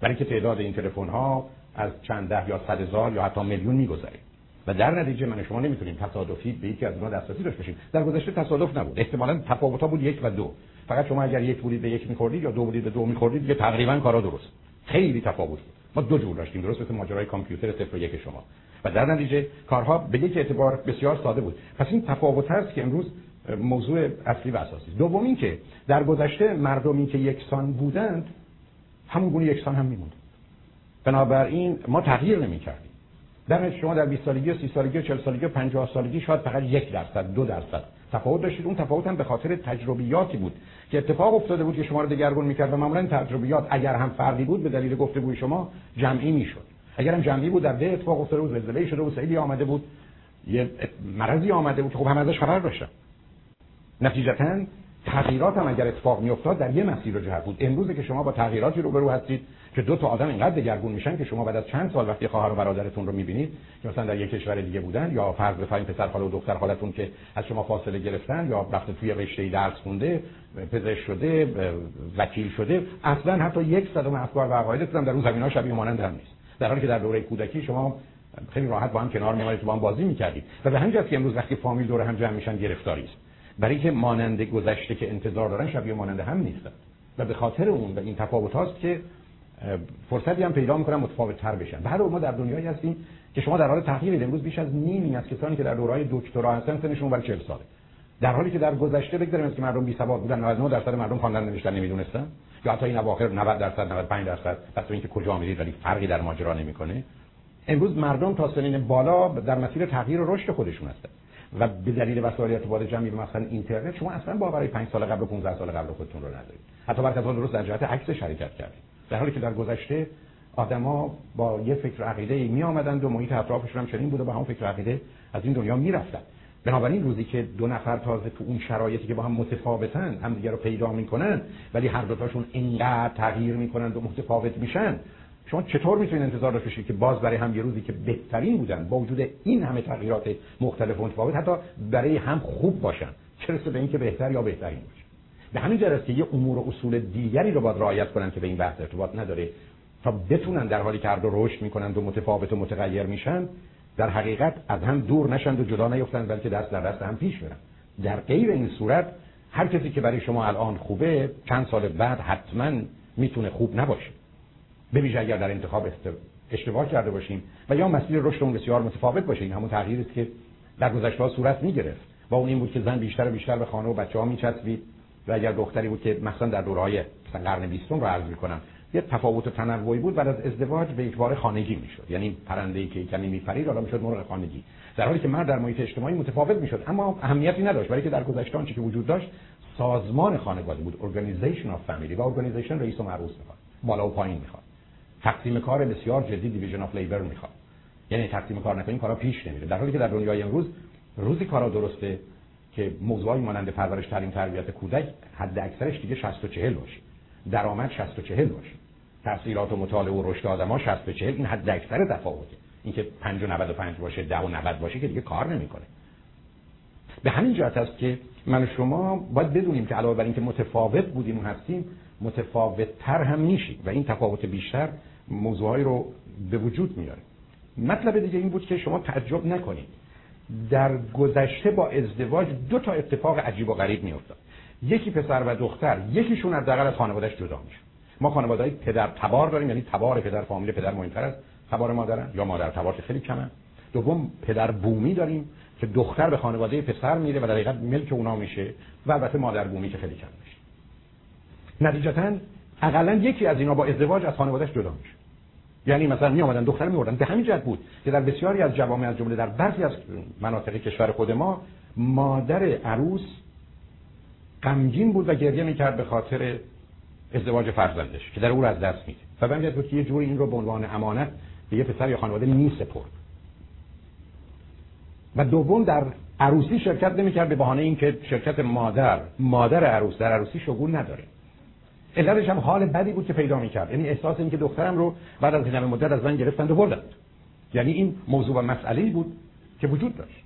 برای که تعداد این تلفن ها از چند ده یا صد هزار یا حتی میلیون میگذره. و در نتیجه من شما نمی‌تونیم تصادفی به یکی از اونها دسترسی داشته باشیم. در گذشته تصادف نبود. احتمالاً تفاوت ها بود یک و دو. فقط شما اگر یک بودید به یک میخوردید یا دو بودید به دو میخوردید دیگه تقریبا کارا درست. خیلی تفاوت بود. ما دو جور داشتیم درست مثل ماجرای کامپیوتر صفر یک شما. و در نتیجه کارها به یک اعتبار بسیار ساده بود. پس این تفاوت هست که امروز موضوع اصلی و اساسی دوم این که در گذشته مردمی که یکسان بودند همون گونه یکسان هم میموند. بنابراین ما تغییر نمی‌کردیم. در شما در 20 سالگی و 30 سالگی و 40 سالگی و 50 سالگی شاید فقط یک درصد دو درصد تفاوت داشتید. اون تفاوت هم به خاطر تجربیاتی بود که اتفاق افتاده بود که شما رو دگرگون می‌کرد و معمولا تجربیات اگر هم فرقی بود به دلیل گفتگوی شما جمعی می‌شد. اگر هم جمعی بود در ده اتفاق افتاده بود زلزله شده بود سیلی آمده بود یه مرضی آمده بود که خب هم ازش خبر داشتن نتیجتا تغییرات هم اگر اتفاق میافتاد در یه مسیر رو جهت بود. امروزه که شما با تغییراتی روبرو هستید که دو تا آدم اینقدر دگرگون میشن که شما بعد از چند سال وقتی خواهر و برادرتون رو می‌بینید که مثلا در یک کشور دیگه بودن یا فرض بفرمایید پسر خاله و دختر خالتون که از شما فاصله گرفتن یا رفته توی رشته درس خونده پزشک شده وکیل شده اصلا حتی یک صدم افکار و عقایدتون در اون زمینا شبیه مانند هم نیست. در حالی که در دوره کودکی شما خیلی راحت با هم کنار میومدید با هم بازی می‌کردید. و به همین که امروز وقتی فامیل دور هم جمع میشن گرفتاری است. برای که مانند گذشته که انتظار دارن شبیه مانند هم نیستن. و به خاطر اون و این تفاوت هاست که فرصتی هم پیدا می‌کنن متفاوت تر بشن هر ما در دنیایی هستیم که شما در حال تغییر امروز بیش از نیمی از کسانی که در دورهای دکترا هستن سنشون بر 40 ساله. در حالی که در گذشته بگذاریم که مردم بی سواد بودن 99 درصد مردم خواندن نوشتن نمی‌دونستن. یا حتی این اواخر 90 درصد 95 درصد. پس اینکه کجا میرید ولی فرقی در ماجرا نمی‌کنه. امروز مردم تا سنین بالا در مسیر تغییر و رشد خودشون هستن. و به دلیل وسایل ارتباط جمعی مثلا اینترنت شما اصلا باورای 5 سال قبل و 15 سال قبل خودتون رو ندارید. حتی برخی از درست در جهت عکس شرکت کردید. در حالی که در گذشته آدما با یه فکر عقیده می آمدند و محیط اطرافشون هم چنین بود و به همون فکر عقیده از این دنیا می‌رفتن بنابراین روزی که دو نفر تازه تو اون شرایطی که با هم متفاوتن هم دیگه رو پیدا می‌کنن ولی هر دوتاشون اینقدر تغییر می‌کنن و متفاوت میشن شما چطور می‌تونید انتظار داشته باشید که باز برای هم یه روزی که بهترین بودن با وجود این همه تغییرات مختلف و متفاوت حتی برای هم خوب باشن چه به اینکه بهتر یا بهترین باشه؟ به همین جهت یه امور و اصول دیگری رو باید رعایت کنن که به این بحث ارتباط نداره. تا بتونن در حالی که هر دو رشد می‌کنن و متفاوت و متغیر میشن در حقیقت از هم دور نشند و جدا نیفتند بلکه دست در دست هم پیش برن. در غیر این صورت هر کسی که برای شما الان خوبه چند سال بعد حتما می‌تونه خوب نباشه. به اگر در انتخاب اشتباه کرده باشیم و یا مسیر رشدمون بسیار متفاوت باشه. این همون تغییری است که در گذشته صورت می‌گرفت. و اون این بود که زن بیشتر و بیشتر به خانه و بچه ها میچسبید. و اگر دختری بود که مثلا در دورهای قرن بیستم رو عرض می‌کنم یه تفاوت و تنوعی بود بعد از ازدواج به یک خانگی می‌شد. یعنی پرنده ای که کمی میپرید حالا می‌شد مرغ خانگی. در حالی که مرد در محیط اجتماعی متفاوت می‌شد اما اهمیتی نداشت. برای که در گذشته آنچه که وجود داشت سازمان خانواده بود organization of family و organization رئیس و مرئوس می‌خواد. بالا و پایین می‌خواد. تقسیم کار بسیار جدی دیویژن اف لیبر می‌خواد. یعنی تقسیم کار نکنیم کارا پیش نمیره. در حالی که در دنیای امروز روزی کارا درسته که موضوعی مانند پرورش تعلیم تربیت کودک حد اکثرش دیگه 60 و 40 باشه. درآمد 60 و 40 باشه. تحصیلات و مطالعه و رشد آدما 60 به 40 این حد اکثر تفاوته. اینکه 5 و 95 باشه 10 و 90 باشه که دیگه کار نمی‌کنه. به همین جهت است که من و شما باید بدونیم که علاوه بر اینکه متفاوت بودیم و هستیم متفاوت تر هم میشیم و این تفاوت بیشتر موضوعهایی رو به وجود میاره. مطلب دیگه این بود که شما تعجب نکنید. در گذشته با ازدواج دو تا اتفاق عجیب و غریب میافتاد. یکی پسر و دختر یکیشون از از خانوادهش جدا میشه ما خانواده پدر تبار داریم یعنی تبار پدر فامیل پدر مهمتر از تبار مادرن یا مادر تبار خیلی کمه. دوم پدر بومی داریم که دختر به خانواده پسر میره و در حقیقت ملک اونا میشه و البته مادر بومی که خیلی کم میشه نتیجتا اقلا یکی از اینا با ازدواج از خانوادهش جدا میشه یعنی مثلا می آمدن دختر می به همین جهت بود که در بسیاری از جوامع از جمله در برخی از مناطق کشور خود ما مادر عروس غمگین بود و گریه می‌کرد به خاطر ازدواج فرزندش که در او از دست میده. و به بود که یه جوری این رو به عنوان امانت به یه پسر یا خانواده میسپرد. و دوم در عروسی شرکت نمی‌کرد به بهانه اینکه شرکت مادر مادر عروس در عروسی شگون نداره. علتش هم حال بدی بود که پیدا می‌کرد. یعنی احساس این که دخترم رو بعد از این مدت از من گرفتند و بردند. یعنی این موضوع و مسئله بود که وجود داشت.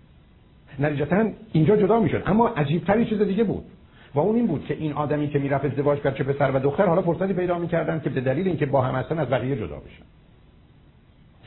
نتیجتا اینجا جدا می‌شد. اما عجیبتری چیز دیگه بود. و اون این بود که این آدمی که می‌رفت ازدواج کرد چه پسر و دختر حالا فرصتی پیدا می‌کردن که به دلیل اینکه با هم هستن از بقیه جدا بشن.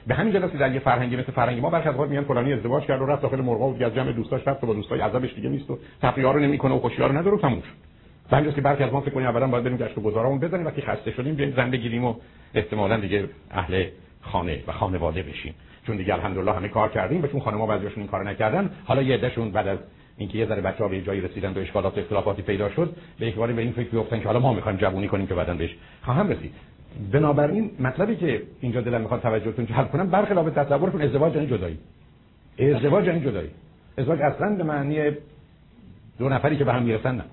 به همین جلسه در یه فرهنگی مثل فرهنگ ما برخی از وقت میان فلانی ازدواج کرد و رفت داخل مرغا و از جمع دوستاش رفت و با دوستای عذابش دیگه نیست و تفریحا رو نمی‌کنه و خوشیار رو نداره تموم شد. همینجاست که برخی از ما فکر کنیم اولا باید بریم گشت و گذارمون بزنیم وقتی خسته شدیم بیایم زن بگیریم و احتمالاً دیگه اهل خانه و خانواده بشیم. چون دیگه الحمدلله همه کار کردیم و چون خانم‌ها بعضیشون این کارو نکردن. حالا یه عدهشون بعد از اینکه یه ذره بچه‌ها به جایی رسیدن و اشکالات و اختلافاتی پیدا شد به یک به این فکر بیفتن که حالا ما می‌خوایم جوونی کنیم که بعدن بهش خواهم رسید. بنابراین مطلبی که اینجا دلم می‌خواد توجهتون جلب کنم برخلاف تصورتون ازدواج یعنی جدایی. ازدواج یعنی جدایی. ازدواج اصلا به معنی دو نفری که به هم می‌رسن نه.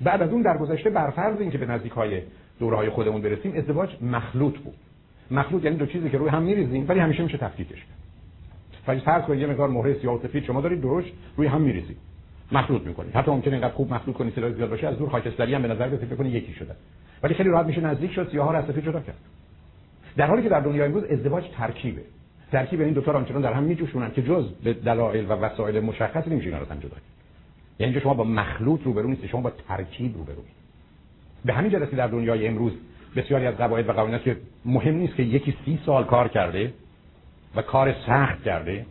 بعد از اون در گذشته بر فرض اینکه به نزدیک های دوره های خودمون برسیم ازدواج مخلوط بود. مخلوط یعنی دو چیزی که روی هم میریزیم ولی همیشه میشه تفکیکش کرد. فرض فرض کنید یه مقدار مهر سیاه و سفید شما دارید درشت روی هم میریزید. مخلوط می‌کنید. حتی ممکنه اینقدر خوب مخلوط کنید تعداد زیاد باشه از دور خاکستری هم به نظر برسه فکر یکی شده. ولی خیلی راحت میشه نزدیک شد سیاه ها رو از سفید جدا کرد. در حالی که در دنیای امروز ازدواج ترکیبه. ترکیب این دو تا آنچنان در هم میجوشونن که جز به دلایل و وسایل مشخصی نمیشه اینا رو جدا یعنی که شما با مخلوط روبرو نیست شما با ترکیب روبرو به همین جهت در دنیای امروز بسیاری از قواعد و قوانین که مهم نیست که یکی سی سال کار کرده و کار سخت کرده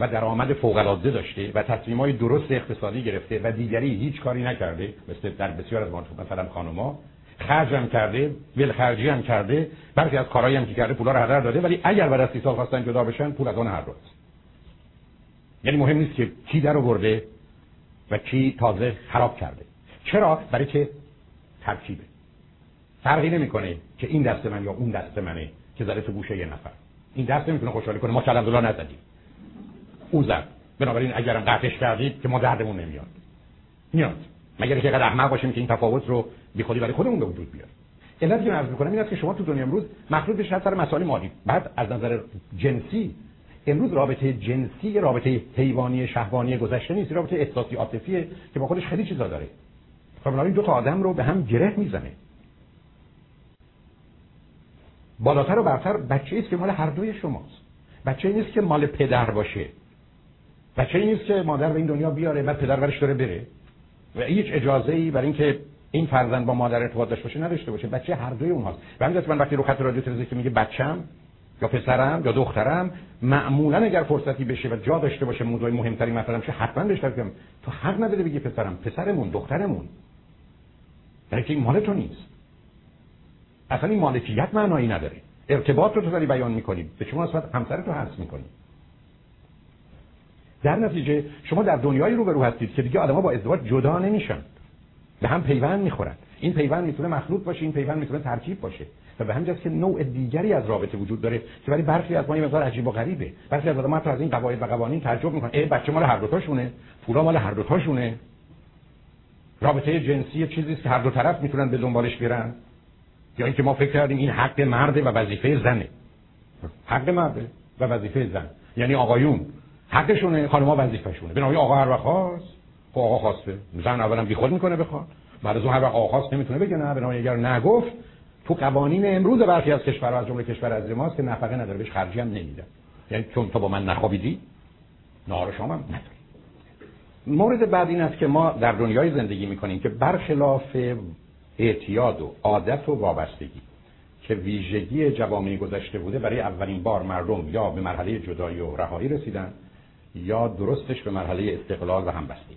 و درآمد فوق العاده داشته و تصمیمای درست اقتصادی گرفته و دیگری هیچ کاری نکرده مثل در بسیار از مثلا خانم‌ها خرج هم کرده ول خرجی هم کرده برخی از کارهایی هم که کرده پولا رو هدر داده ولی اگر بعد از سی سال خواستن جدا بشن پول از اون هر روز. یعنی مهم نیست که کی در آورده و کی تازه خراب کرده. چرا؟ برای که ترکیبه. فرقی نمی‌کنه که این دست من یا اون دست منه که زده تو گوشه یه نفر. این دست نمی‌تونه خوشحالی کنه. ما که الحمدلله نزدیم؟ او زد. بنابراین اگر قطعش کردید که ما دردمون نمیاد. میاد. مگر اینکه قدر احمق باشیم که این تفاوت رو خودی برای خودمون به وجود بیاریم علتی که عرض می‌کنم این است که شما تو دنیا امروز مخلوط بشید سر مسائل مالی. بعد از نظر جنسی امروز رابطه جنسی رابطه حیوانی شهوانی گذشته نیست رابطه احساسی عاطفیه که با خودش خیلی چیزا داره. خب دو تا آدم رو به هم گره می‌زنه. بالاتر و برتر بچه است که مال هر دوی شماست. بچه نیست که مال پدر باشه. بچه نیست که مادر به این دنیا بیاره بعد پدر برش داره بره. و هیچ اجازه ای برای اینکه این فرزند با مادر ارتباط داشته باشه نداشته باشه. بچه هر دوی اونهاست. و همین من وقتی رو خط رادیو تلویزیون میگه بچم پسرم یا دخترم معمولا اگر فرصتی بشه و جا داشته باشه موضوع مهمتری مثلا شه حتما بهش بگم تو حق نداره بگی پسرم. پسرمون دخترمون. برای این مال تو نیست. اصلا این مالکیت معنایی نداره. ارتباط رو تو داری بیان می‌کنی. به شما نسبت همسر تو حس می‌کنی. در نتیجه شما در دنیایی رو به رو هستید که دیگه آدم‌ها با ازدواج جدا نمیشن. به هم پیوند می‌خورن. این پیوند می‌تونه مخلوط باشه این پیوند می‌تونه ترکیب باشه. و به همین که نوع دیگری از رابطه وجود داره که برای برخی از ما یه مقدار عجیب و غریبه. برخی از آدم‌ها از این قواعد و قوانین تعجب می‌کنن. ای بچه مال هر دو تاشونه. پولا مال هر دو تاشونه. رابطه جنسی چیزی است که هر دو طرف می‌تونن به دنبالش برن. یا اینکه ما فکر کردیم این حق مرده و وظیفه زنه. حق مرده و وظیفه زن. یعنی آقایون. حقشونه خانم‌ها وظیفه‌شونه. بنابراین آقا هر وقت خواست خب آقا خواسته. زن اولا بیخود می‌کنه بخواد بعد از اون هر وقت آقا خواست نمی‌تونه بگه نه. بنابراین اگر نگفت تو قوانین امروز برخی از کشورها از جمله کشور از ماست که نفقه نداره بهش خرجی هم نمیده. یعنی چون تو با من نخوابیدی نهار شام هم نداری. مورد بعد این است که ما در دنیای زندگی می‌کنیم که برخلاف اعتیاد و عادت و وابستگی که ویژگی جوامع گذشته بوده برای اولین بار مردم یا به مرحله جدایی و رهایی رسیدن یا درستش به مرحله استقلال و همبستگی.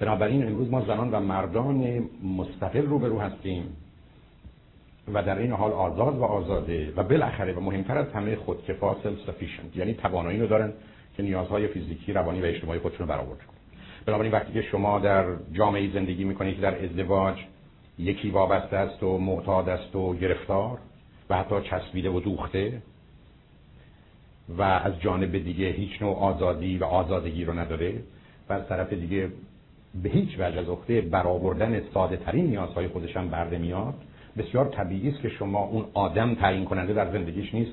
بنابراین امروز ما زنان و مردان مستقل روبرو هستیم. و در این حال آزاد و آزاده و بالاخره و مهمتر از همه خودکفا سلف سفیشنت یعنی توانایی رو دارن که نیازهای فیزیکی روانی و اجتماعی خودشون رو برآورده کنن. بنابراین وقتی که شما در جامعه زندگی می‌کنید که در ازدواج یکی وابسته است و معتاد است و گرفتار و حتی چسبیده و دوخته و از جانب دیگه هیچ نوع آزادی و آزادگی رو نداره و از طرف دیگه به هیچ وجه از عهده برآوردن ساده ترین نیازهای خودش هم برده میاد بسیار طبیعی است که شما اون آدم تعیین کننده در زندگیش نیست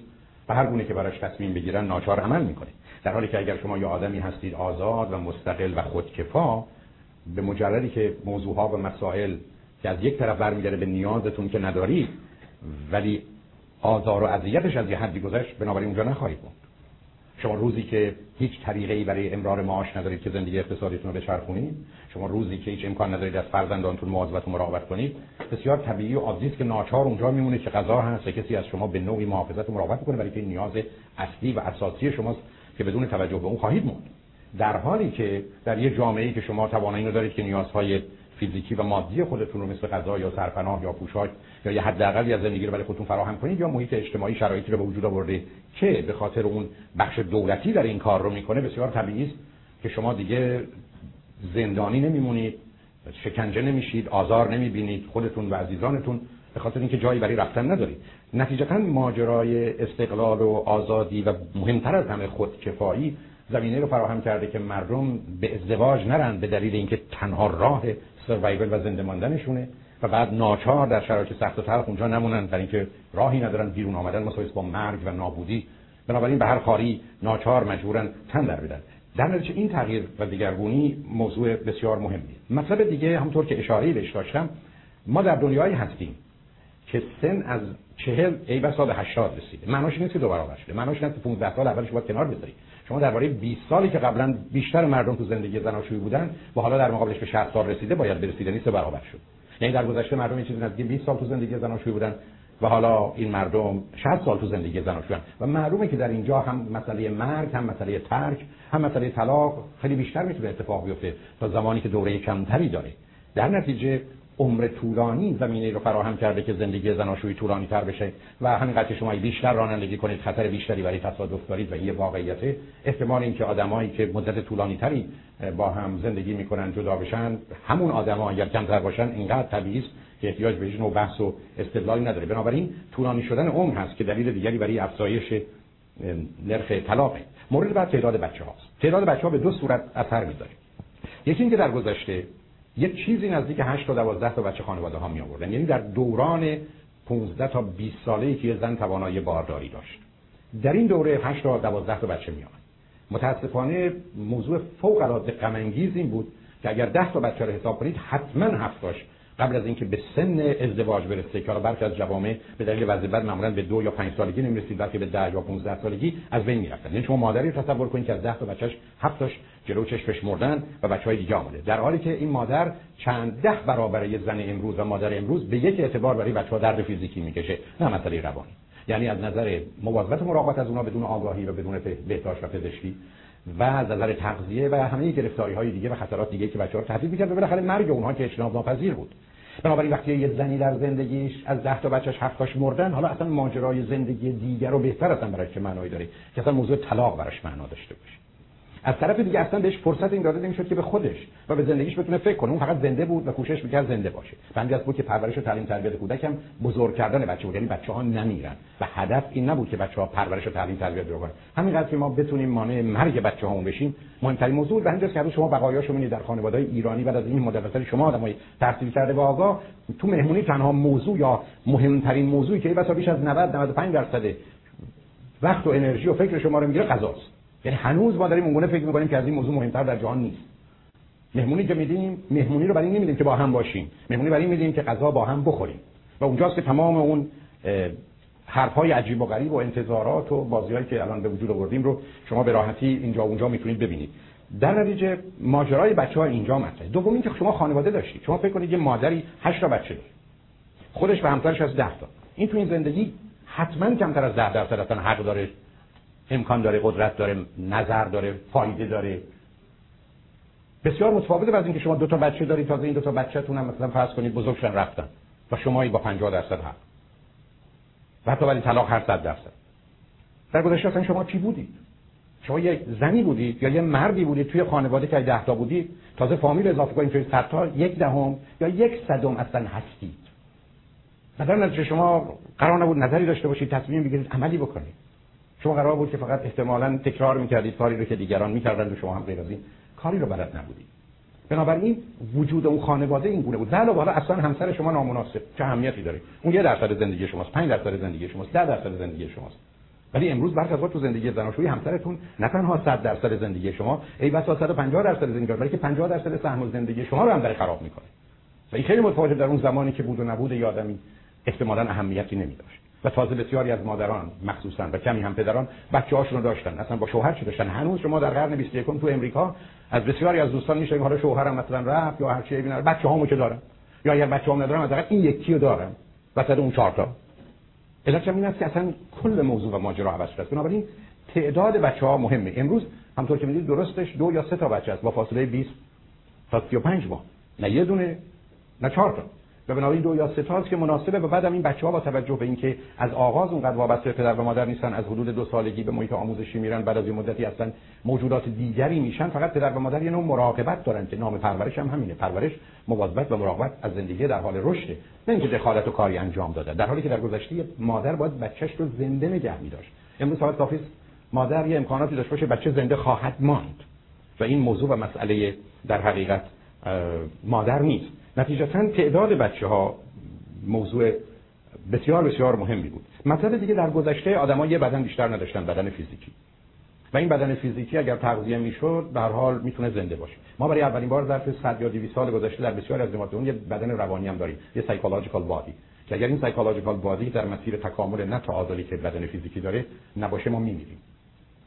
و هر گونه که براش تصمیم بگیرن ناچار عمل می‌کنه. در حالی که اگر شما یه آدمی هستید آزاد و مستقل و خودکفا به مجردی که موضوعها و مسائل که از یک طرف برمیگرده به نیازتون که ندارید ولی آزار و اذیتش از یه حدی گذشت بنابراین اونجا نخواهید بود. شما روزی که هیچ طریقه ای برای امرار معاش ندارید که زندگی اقتصادیتون رو بچرخونید شما روزی که هیچ امکان ندارید از فرزندانتون مواظبت و مراقبت کنید بسیار طبیعی و عادی که ناچار اونجا میمونه که غذا هست و کسی از شما به نوعی محافظت و مراقبت کنه برای که نیاز اصلی و اساسی شماست که بدون توجه به اون خواهید موند. در حالی که در یه جامعه‌ای که شما توانایی رو دارید که نیازهای فیزیکی و مادی خودتون رو مثل غذا یا سرپناه یا پوشاک یا یه حداقلی از زندگی رو برای خودتون فراهم کنید یا محیط اجتماعی شرایطی رو به وجود آورده که به خاطر اون بخش دولتی در این کار رو می‌کنه بسیار طبیعی است که شما دیگه زندانی نمیمونید شکنجه نمیشید آزار نمی‌بینید خودتون و عزیزانتون به خاطر اینکه جایی برای رفتن ندارید. نتیجتا ماجرای استقلال و آزادی و مهمتر از همه خودکفایی زمینه رو فراهم کرده که مردم به ازدواج نرن به دلیل اینکه تنها راه سروایول و زنده ماندنشونه و بعد ناچار در شرایط سخت و تلخ اونجا نمونن برای اینکه راهی ندارن بیرون آمدن مساوی با مرگ و نابودی. بنابراین به هر خاری ناچار مجبورن تن در بدن. در نتیجه این تغییر و دیگرگونی موضوع بسیار مهمیه. مطلب دیگه همطور که اشاره بهش داشتم ما در دنیایی هستیم که سن از چهل ای بسا به 80 رسیده. معناش نیست که دو برابر شده. معناش نیست که 15 سال اولش باید کنار بذاری شما درباره 20 سالی که قبلا بیشتر مردم تو زندگی زناشویی بودن و حالا در مقابلش به 60 سال رسیده باید برسیده نیست برابر شد. یعنی در گذشته مردم چیزی نزدیک 20 سال تو زندگی زناشویی بودن و حالا این مردم 60 سال تو زندگی زناشویی و معلومه که در اینجا هم مسئله مرگ هم مسئله ترک هم مسئله طلاق خیلی بیشتر می‌تونه اتفاق بیفته تا زمانی که دوره کمتری داره. در نتیجه عمر طولانی زمینه رو فراهم کرده که زندگی زناشویی طولانی تر بشه و همین که شما بیشتر رانندگی کنید خطر بیشتری برای تصادف دارید و این واقعیت احتمال اینکه آدمایی که مدت طولانی تری با هم زندگی می‌کنن جدا بشن همون آدما اگر کمتر باشن اینقدر طبیعی است که احتیاج به نوع بحث و استدلالی نداره. بنابراین طولانی شدن عمر هست که دلیل دیگری برای افزایش نرخ طلاق. مورد بعد تعداد بچه هاست تعداد بچه ها به دو صورت اثر می‌ذاره. یکی اینکه در گذشته یک چیزی نزدیک 8 تا 12 تا بچه خانواده ها می آوردن یعنی در دوران 15 تا 20 ساله که یه زن توانایی بارداری داشت. در این دوره 8 تا 12 تا بچه می آمد متاسفانه موضوع فوق العاده غم این بود که اگر 10 تا بچه رو حساب کنید حتما هفتاش قبل از اینکه به سن ازدواج برسه که حالا برخی از جوامع به دلیل وضعیت معمولا به دو یا پنج سالگی نمی‌رسید بلکه به 10 یا 15 سالگی از بین می‌رفتن. یعنی شما مادری تصور کنید که از 10 تا بچهش هفتاش جلو چشمش مردن و بچهای دیگه آمده. در حالی که این مادر چند ده برابر یه زن امروز و مادر امروز به یک اعتبار برای بچه‌ها درد فیزیکی می‌کشه نه مسئله روانی. یعنی از نظر مواظبت مراقبت از اونها بدون آگاهی و بدون بهداشت و پزشکی و از نظر تغذیه و همه گرفتاری های دیگه و خطرات دیگه که بچه‌ها تهدید می‌کرد و بالاخره مرگ اونها که اجتناب ناپذیر بود. بنابراین وقتی یه زنی در زندگیش از ده تا بچهش هفتاش مردن حالا اصلا ماجرای زندگی دیگر رو بهتر اصلا برای چه معنایی داره که اصلا موضوع طلاق براش معنا داشته باشه. از طرف دیگه اصلا بهش فرصت این داده نمی‌شد که به خودش و به زندگیش بتونه فکر کنه. اون فقط زنده بود و کوشش می‌کرد زنده باشه. بندی از بود که پرورش و تعلیم تربیت کودک هم بزرگ کردن بچه بود. یعنی بچه ها نمیرن. و هدف این نبود که بچه ها پرورش و تعلیم تربیت رو کنن همینقدر که ما بتونیم مانع مرگ بچه ها بشیم مهمترین موضوع و همینجاست که شما بقایاشو می‌بینید در خانواده ایرانی بعد از این مدت شما آدمای تحصیل کرده و آگاه تو مهمونی تنها موضوع یا مهمترین موضوعی که بسا بیش از 90 95 درصد وقت و انرژی و فکر شما رو می‌گیره غذاست. یعنی هنوز ما داریم اونگونه فکر می‌کنیم که از این موضوع مهمتر در جهان نیست. مهمونی که میدیم مهمونی رو برای نمیدیم که با هم باشیم. مهمونی برای میدیم که غذا با هم بخوریم. و اونجاست که تمام اون حرفهای عجیب و غریب و انتظارات و بازیهایی که الان به وجود آوردیم رو شما به راحتی اینجا اونجا می‌تونید ببینید. در نتیجه ماجرای بچه ها اینجا مطرحه. دوم اینکه شما خانواده داشتید. شما فکر کنید یه مادری 8 تا بچه داره. خودش و همسرش از 10 تا. این تو این زندگی حتما کمتر از 10 درصد اصلا حق داره امکان داره قدرت داره نظر داره فایده داره. بسیار متفاوته از اینکه شما دو تا بچه دارید. تازه این دو تا بچه‌تون هم مثلا فرض کنید بزرگشن رفتن. و شما با 50 درصد حق. و حتی ولی طلاق هر 100 درصد. در گذشته اصلا شما چی بودید؟ شما یک زنی بودید یا یه مردی بودید توی خانواده که 10 تا بودید؟ تازه فامیل اضافه کنید توی 100 تا یک دهم یا یک صدم اصلا هستید. مثلا شما قرار نبود نظری داشته باشید تصمیم بگیرید عملی بکنید. شما قرار بود که فقط احتمالا تکرار می‌کردید کاری رو که دیگران می‌کردند و شما هم غیر از این کاری رو بلد نبودید. بنابراین وجود اون خانواده این گونه بود. نه حالا اصلا همسر شما نامناسب. چه اهمیتی داره؟ اون یه درصد زندگی شماست 5 درصد زندگی شماست 10 درصد زندگی شماست. ولی امروز برخی از تو زندگی زناشویی همسرتون نه تنها 100 درصد زندگی شما ای بسا 150 درصد زندگی بلکه 50 درصد سهم زندگی شما رو هم داره خراب می‌کنه. و این خیلی متفاوت در اون زمانی که بود و نبود یادمی احتمالاً اهمیتی نمیداشت. و تازه بسیاری از مادران مخصوصا و کمی هم پدران بچه هاشون رو داشتن. اصلا با شوهر چی داشتن؟ هنوز شما در قرن 21 تو امریکا از بسیاری از دوستان میشه حالا شوهرم مثلا رفت یا هر چی بچه هامو که دارن. یا اگر بچه هم ندارم حداقل این یکی رو دارن. وسط اون چهار تا. علت این است که اصلا کل موضوع و ماجرا عوض شده بنابراین تعداد بچه ها مهمه. امروز همطور که می‌دید درستش دو یا سه تا بچه است. با فاصله 20 تا 35 ماه. نه یه دونه نه چهار تا. و بنابراین دو یا سه تاست که مناسبه. و بعدم این بچه ها با توجه به اینکه از آغاز اونقدر وابسته پدر و مادر نیستن از حدود دو سالگی به محیط آموزشی میرن بعد از این مدتی اصلا موجودات دیگری میشن. فقط پدر و مادر یه نوع مراقبت دارن که نام پرورش هم همینه. پرورش مواظبت و مراقبت از زندگی در حال رشده نه اینکه دخالت و کاری انجام داده. در حالی که در گذشته مادر باید بچهش رو زنده نگه می‌داشت. امروز فقط کافی مادر یه امکاناتی داشته باشه بچه زنده خواهد ماند. و این موضوع و مسئله در حقیقت مادر نیست. نتیجتا تعداد بچه ها موضوع بسیار بسیار مهمی بود. مطلب دیگه در گذشته آدما یه بدن بیشتر نداشتن بدن فیزیکی. و این بدن فیزیکی اگر تغذیه می‌شد به هر حال می‌تونه زنده باشه. ما برای اولین بار ظرف 100 یا 200 سال گذشته در بسیاری از اون یه بدن روانی هم داریم یه psychological body که اگر این psychological body در مسیر تکامل نه تعادلی که بدن فیزیکی داره نباشه ما میمیریم.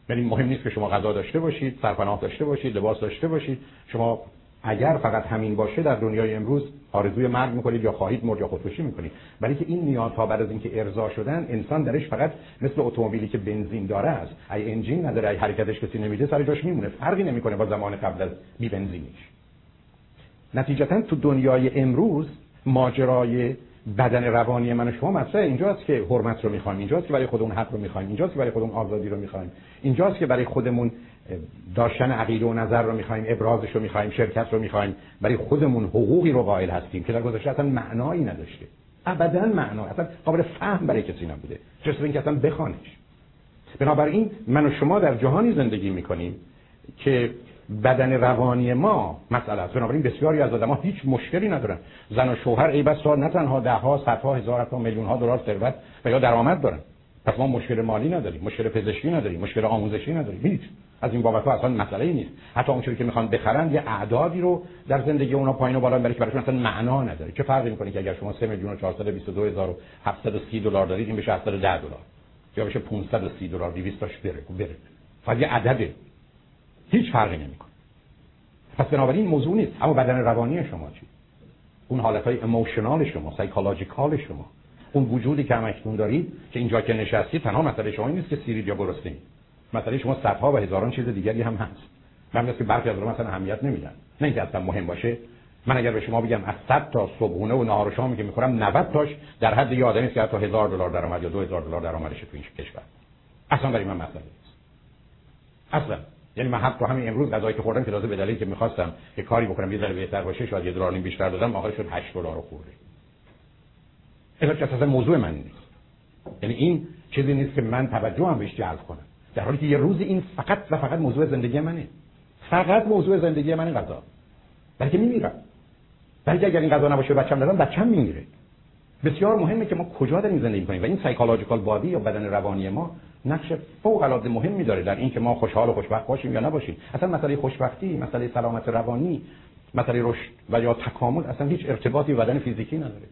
یعنی مهم نیست که شما غذا داشته باشید سرپناه داشته باشید لباس داشته باشید شما اگر فقط همین باشه در دنیای امروز آرزوی مرگ می‌کنید یا خواهید مرد یا خودکشی می‌کنید. ولی که این نیازها بعد از اینکه ارضا شدن انسان درش فقط مثل اتومبیلی که بنزین داره است. ای انجین نداره ای حرکتش کسی نمیده سر جاش میمونه. فرقی نمی‌کنه با زمان قبل از بی بنزینیش. نتیجتا تو دنیای امروز ماجرای بدن روانی من و شما مطرحه. اینجاست که حرمت رو می‌خوایم اینجاست که برای خودمون حق رو می‌خوایم اینجاست که برای خودمون آزادی رو می‌خوایم اینجاست که برای خودمون داشتن عقیده و نظر رو می‌خوایم ابرازش رو می‌خوایم شرکت رو می‌خوایم برای خودمون حقوقی رو قائل هستیم که در گذشته اصلا معنایی نداشته. ابدا معنا اصلا قابل فهم برای کسی نبوده. جز اینکه اصلا بخوانش. بنابراین من و شما در جهانی زندگی می‌کنیم که بدن روانی ما مسئله است. بنابراین بسیاری از آدم‌ها هیچ مشکلی ندارن. زن و شوهر ای بس نه تنها ده ها صدها هزار تا میلیون ها دلار ثروت و یا درآمد دارن. پس ما مشکل مالی نداریم مشکل پزشکی نداریم مشکل آموزشی نداریم. هیچ. از این بابت ها اصلا مسئله نیست. حتی اون که می‌خوان بخرن یه اعدادی رو در زندگی اونا پایین و بالا برای که براشون اصلا معنا نداره. چه فرقی می‌کنه که اگر شما 3 میلیون و 422 هزار و 730 دلار دارید این بشه 710 دلار. یا بشه 530 دلار 200 تاش بره بره. فقط یه عدده. هیچ فرقی نمی‌کنه. پس بنابراین موضوع نیست. اما بدن روانی شما چی؟ اون حالت های اموشنال شما سایکولوژیکال شما. اون وجودی که همکنون دارید که اینجا که نشستید تنها مسئله شما نیست که سیرید یا مسئله شما صدها و هزاران چیز دیگری هم هست. من که برخی از مثلا اهمیت نمیدن نه اینکه اصلا مهم باشه. من اگر به شما بگم از 100 تا صبحونه و نهار و شامی که می‌خورم 90 تاش در حد یه آدمی که حتی 1000 دلار درآمد یا 2000 دلار درآمدش تو این کشور. اصلا برای من مسئله نیست. اصلا. یعنی من حتی همین امروز غذایی که خوردم که لازم به دلیلی که می‌خواستم که کاری بکنم یه ذره بهتر باشه شاید یه دلار بیشتر دادم آخر شد 8 دلار رو خورده اینا که اصلا موضوع من نیست. یعنی این چیزی نیست که من توجه هم بهش جلب کنم. در حالی که یه روز این فقط و فقط موضوع زندگی منه فقط موضوع زندگی من غذا. بلکه میمیرم. بلکه اگر این غذا نباشه بچه‌م ندارم بچه‌م میمیره. بسیار مهمه که ما کجا داریم زندگی کنیم و این سایکولوژیکال بادی یا بدن روانی ما نقش فوق العاده مهمی داره در اینکه ما خوشحال و خوشبخت باشیم یا نباشیم. اصلا مسئله خوشبختی مسئله سلامت روانی مسئله رشد و یا تکامل اصلا هیچ ارتباطی بدن فیزیکی نداره.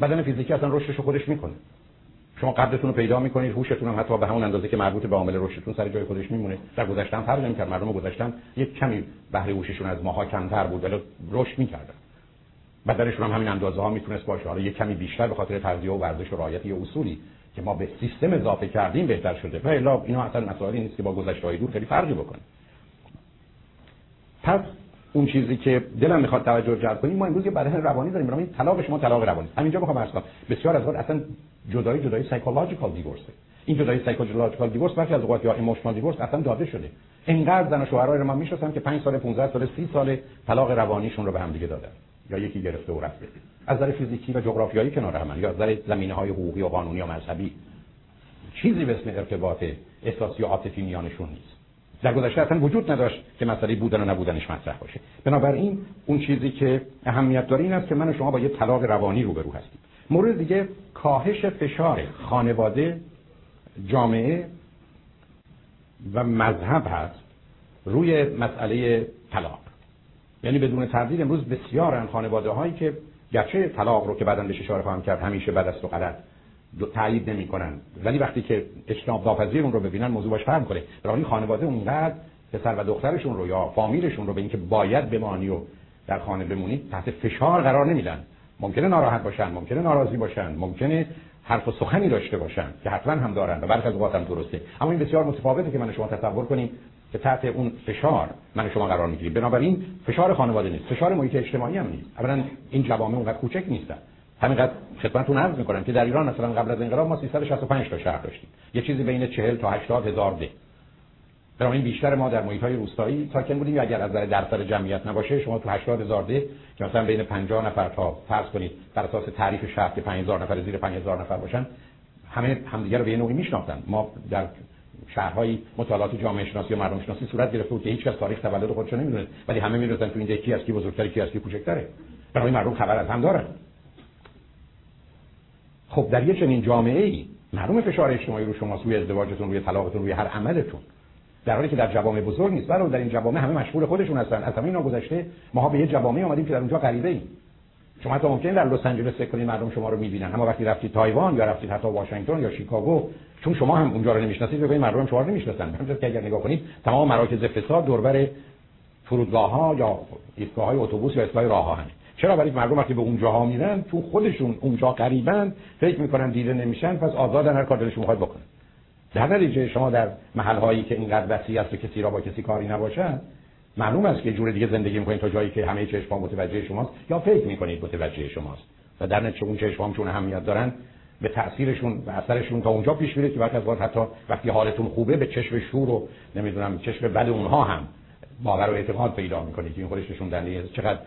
بدن فیزیکی اصلا رشدش خودش می‌کنه. شما قدرتون رو پیدا می‌کنید هوشتون هم حتی به همون اندازه که مربوط به عامل رشدتون سر جای خودش میمونه. در گذشته فرق نمی‌کرد مردم گذشتن یک کمی بهره هوششون از ماها کمتر بود ولی رشد می‌کردن. بدنشون هم همین اندازه ها می‌تونست باشه. حالا یک کمی بیشتر به خاطر تغذیه و ورزش و رعایت یا اصولی که ما به سیستم اضافه کردیم بهتر شده. و الا اینا اصلا مسائلی نیست که با گذشته دور خیلی فرقی بکنه. پس اون چیزی که دلم می‌خواد توجه جلب کنیم ما امروز یه بدن روانی داریم برای طلاق شما طلاق روانی. همینجا می‌خوام عرض کنم. بسیار از وقت اصلا جدایی جدایی psychological divorce ه این جدایی psychological divorce برخی از اوقات یا emotional divorce اصلا داده شده. اینقدر زن و شوهرای رو من می‌شناسم که 5 سال 15 سال 30 سال طلاق روانیشون رو به هم دیگه دادن. یا یکی گرفته و رفته. از نظر فیزیکی و جغرافیایی کنار هم یا از نظر زمینه های حقوقی و قانونی و مذهبی. چیزی به اسم ارتباط احساسی و عاطفی میانشون نیست. در گذشته اصلا وجود نداشت که مسئله بودن و نبودنش مطرح باشه. بنابراین اون چیزی که اهمیت داره این است که من و شما با یه طلاق روانی روبرو هستیم. مورد دیگه کاهش فشار خانواده جامعه و مذهب هست روی مسئله طلاق. یعنی بدون تردید امروز بسیارن خانواده هایی که گرچه طلاق رو که بعدا بهش اشاره خواهم کرد همیشه بد است و غلط. تایید نمی‌کنن. ولی وقتی که اجتناب ناپذیر اون رو ببینن موضوع باش فرق کنه. برای خانواده اونقدر پسر و دخترشون رو یا فامیلشون رو به اینکه باید بمانی و در خانه بمونید تحت فشار قرار نمیدن. ممکنه ناراحت باشن ممکنه ناراضی باشن ممکنه حرف و سخنی داشته باشن که حتما هم دارن و برخی از اوقات هم درسته. اما این بسیار متفاوته که من شما تصور کنیم که تحت اون فشار من شما قرار می‌گیریم. بنابراین فشار خانواده نیست. فشار محیط اجتماعی هم نیست. اولا این جوامع اونقدر کوچک نیستن. همینقدر خدمتتون عرض می‌کنم که در ایران مثلا قبل از انقلاب ما 365 تا شهر داشتیم. یه چیزی بین 40 تا 80 هزار ده. این بیشتر ما در محیط های روستایی ساکن بودیم. اگر از نظر درصد جمعیت نباشه شما تو 80 هزار ده که مثلا بین 50 نفر تا فرض کنید بر اساس تعریف شهر که 5000 نفر زیر 5000 نفر باشن همه همدیگه رو به نوعی میشناختن. ما در شهرهای مطالعات جامعه شناسی و مردم شناسی صورت گرفته بود که هیچ کس تاریخ تولد خودش نمی‌دونه ولی همه می‌دونن تو این کی از کی بزرگتر کی از کی کوچکتره. برای مردم خبر از هم دارن. خب در یه چنین جامعه ای معلوم فشار اجتماعی رو شما روی ازدواجتون روی طلاقتون روی هر عملتون. در حالی که در جوامع بزرگ نیست. ولی در این جوامع همه مشغول خودشون هستن. از همین گذشته ما به یه جوامع اومدیم که در اونجا غریبه ایم. شما حتی ممکنه در لس آنجلس فکر کنید مردم شما رو می‌بینن. اما وقتی رفتید تایوان یا رفتید حتی واشنگتن یا شیکاگو چون شما هم اونجا رو نمی‌شناسید ببینید مردم شما رو نمی‌شناسن. همونطور که اگر نگاه کنید تمام مراکز فساد دوربر فرودگاه ها یا ایستگاه های اتوبوس یا ایستگاه راه ها چرا برای مردم وقتی به اونجاها میرن؟ تو خودشون اونجا قریبن فکر می‌کنن دیده نمیشن پس آزادن هر کار دلشون می‌خواد بکنن. در نتیجه شما در محل هایی که اینقدر وسیع است و کسی را با کسی کاری نباشه معلوم است که جور دیگه زندگی می‌کنید تا جایی که همه چشم متوجه شماست یا فکر می‌کنید متوجه شماست. و در نتیجه اون چشم چون اهمیت دارن به تاثیرشون و اثرشون تا اونجا پیش میره که وقتی از حتی وقتی حالتون خوبه به چشم شور و نمی‌دونم چشم بد اونها هم باور و اعتقاد پیدا می‌کنید. که این خودش نشون دهنده چقدر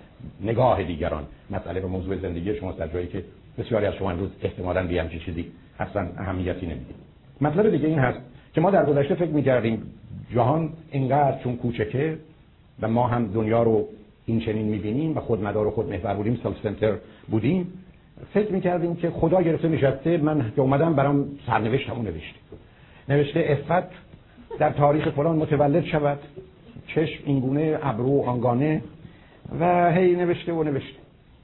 نگاه دیگران مسئله و موضوع زندگی شما در جایی که بسیاری از شما امروز احتمالاً به همچین چیزی اصلا اهمیتی نمی‌دید. مطلب دیگه این هست که ما در گذشته فکر می‌کردیم جهان اینقدر چون کوچکه و ما هم دنیا رو این چنین می‌بینیم و خودمدار و خودمحور بودیم سلف سنتر بودیم. فکر می‌کردیم که خدا گرفته نشسته من که اومدم برام سرنوشتمو نوشته. نوشته افت در تاریخ فلان متولد شود. چشم اینگونه ابرو آنگانه و هی نوشته و نوشته.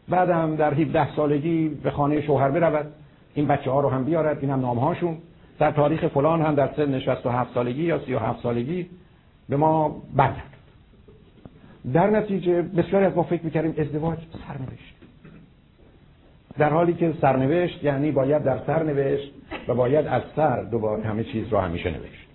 بعدم در 17 سالگی به خانه شوهر برود. این بچه ها رو هم بیارد. این هم نام هاشون در تاریخ فلان هم در سن 67 سالگی یا 37 سالگی به ما برگرد در نتیجه بسیاری از ما فکر می‌کردیم ازدواج سرنوشت. در حالی که سرنوشت یعنی باید در سر نوشت و باید از سر دوباره همه چیز رو همیشه نوشت.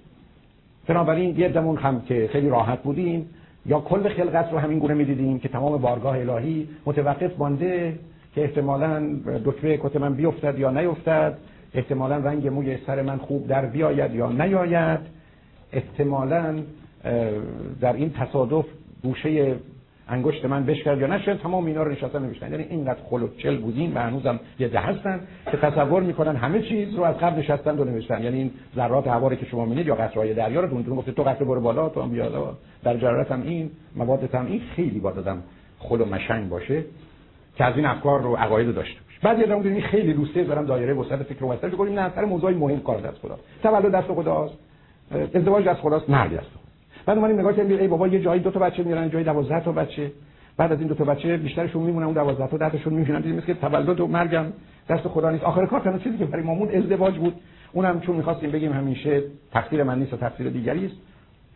بنابراین یه دمون هم که خیلی راحت بودیم یا کل خلقت رو همین گونه می‌دیدیم که تمام بارگاه الهی متوقف مانده که احتمالا دکمه کت من بیفتد یا نیفتد احتمالا رنگ موی سر من خوب در بیاید یا نیاید احتمالا در این تصادف گوشه انگشت من بشکرد یا نشد تمام اینا رو نشستن نوشتن. یعنی اینقدر خلوچل بودیم و هنوزم یه ده هستن که تصور می‌کنن همه چیز رو از قبل نشستن و نوشتن. یعنی این ذرات هواری که شما می‌بینید یا قطرهای دریا رو دون گفته تو قطره برو بالا تو هم بیا در جرارت هم این مواد هم این خیلی با دادم خل و مشنگ باشه که از این افکار رو عقاید داشته باشه. بعد یه دارم خیلی دوسته دارم دایره وسط فکر و وسط کنیم نه سر موضوع مهم کار دست خدا تولد دست خداست. ازدواج دست خداست. مرگ دست بعد اومدیم نگاه کردیم ای بابا یه جایی دو تا بچه میارن جایی 12 تا بچه. بعد از این دو تا بچه بیشترشون میمونن اون 12 تا 10 تاشون میشونن دیدیم که تولد و مرگم دست خدا نیست. آخر کار تنها چیزی که برای مامون ازدواج بود اونم چون می‌خواستیم بگیم همیشه تقصیر من نیست و تقصیر دیگری است.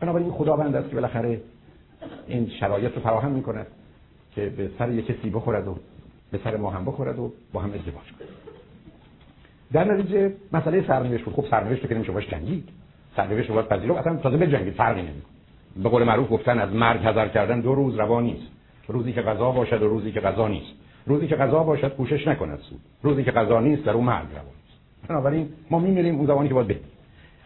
بنابراین خداوند است که بالاخره این شرایط رو فراهم می‌کنه که به سر یک کسی بخورد و به سر ما هم بخورد و با هم ازدواج کنه. در نتیجه مسئله سرنوشت بود. خب سرنوشت که نمیشه باش جنگید. سرنوشت رو باید پذیرفت. اصلا تازه بجنگید. فرقی نمی‌کنه. به قول معروف گفتن از مرگ حذر کردن دو روز روا نیست. روزی که غذا باشد و روزی که غذا نیست. روزی که غذا باشد کوشش نکند سود. روزی که غذا نیست در اون مرگ روا نیست. بنابراین ما میمیریم اون زمانی که باید بریم.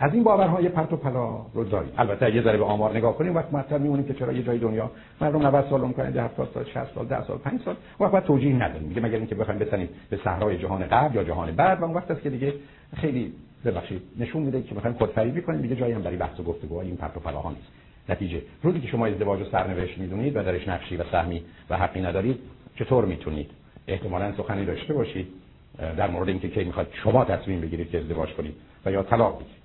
از این باورهای پرت و پلا رو داریم. البته یه ذره به آمار نگاه کنیم وقت مطلب میمونیم که چرا یه جای دنیا مردم 90 سال عمر کنن 70 سال 60 سال 10 سال 5 سال وقت بعد توجیه نداریم. میگه مگر اینکه بخوایم بسنیم به صحرای جهان قبل یا جهان بعد و اون وقت است که دیگه خیلی ببخشید نشون میده که می‌خوایم خودفریبی کنیم دیگه جایی هم برای بحث و گفتگو این پرت و پلاها نیست. نتیجه. روزی که شما ازدواج و سرنوشت می‌دونید و درش نقشی و سهمی و حقی ندارید چطور می‌تونید؟ احتمالا سخنی داشته باشید در مورد اینکه کی می‌خواد شما تصمیم بگیرید که ازدواج کنید و یا طلاق بگیرید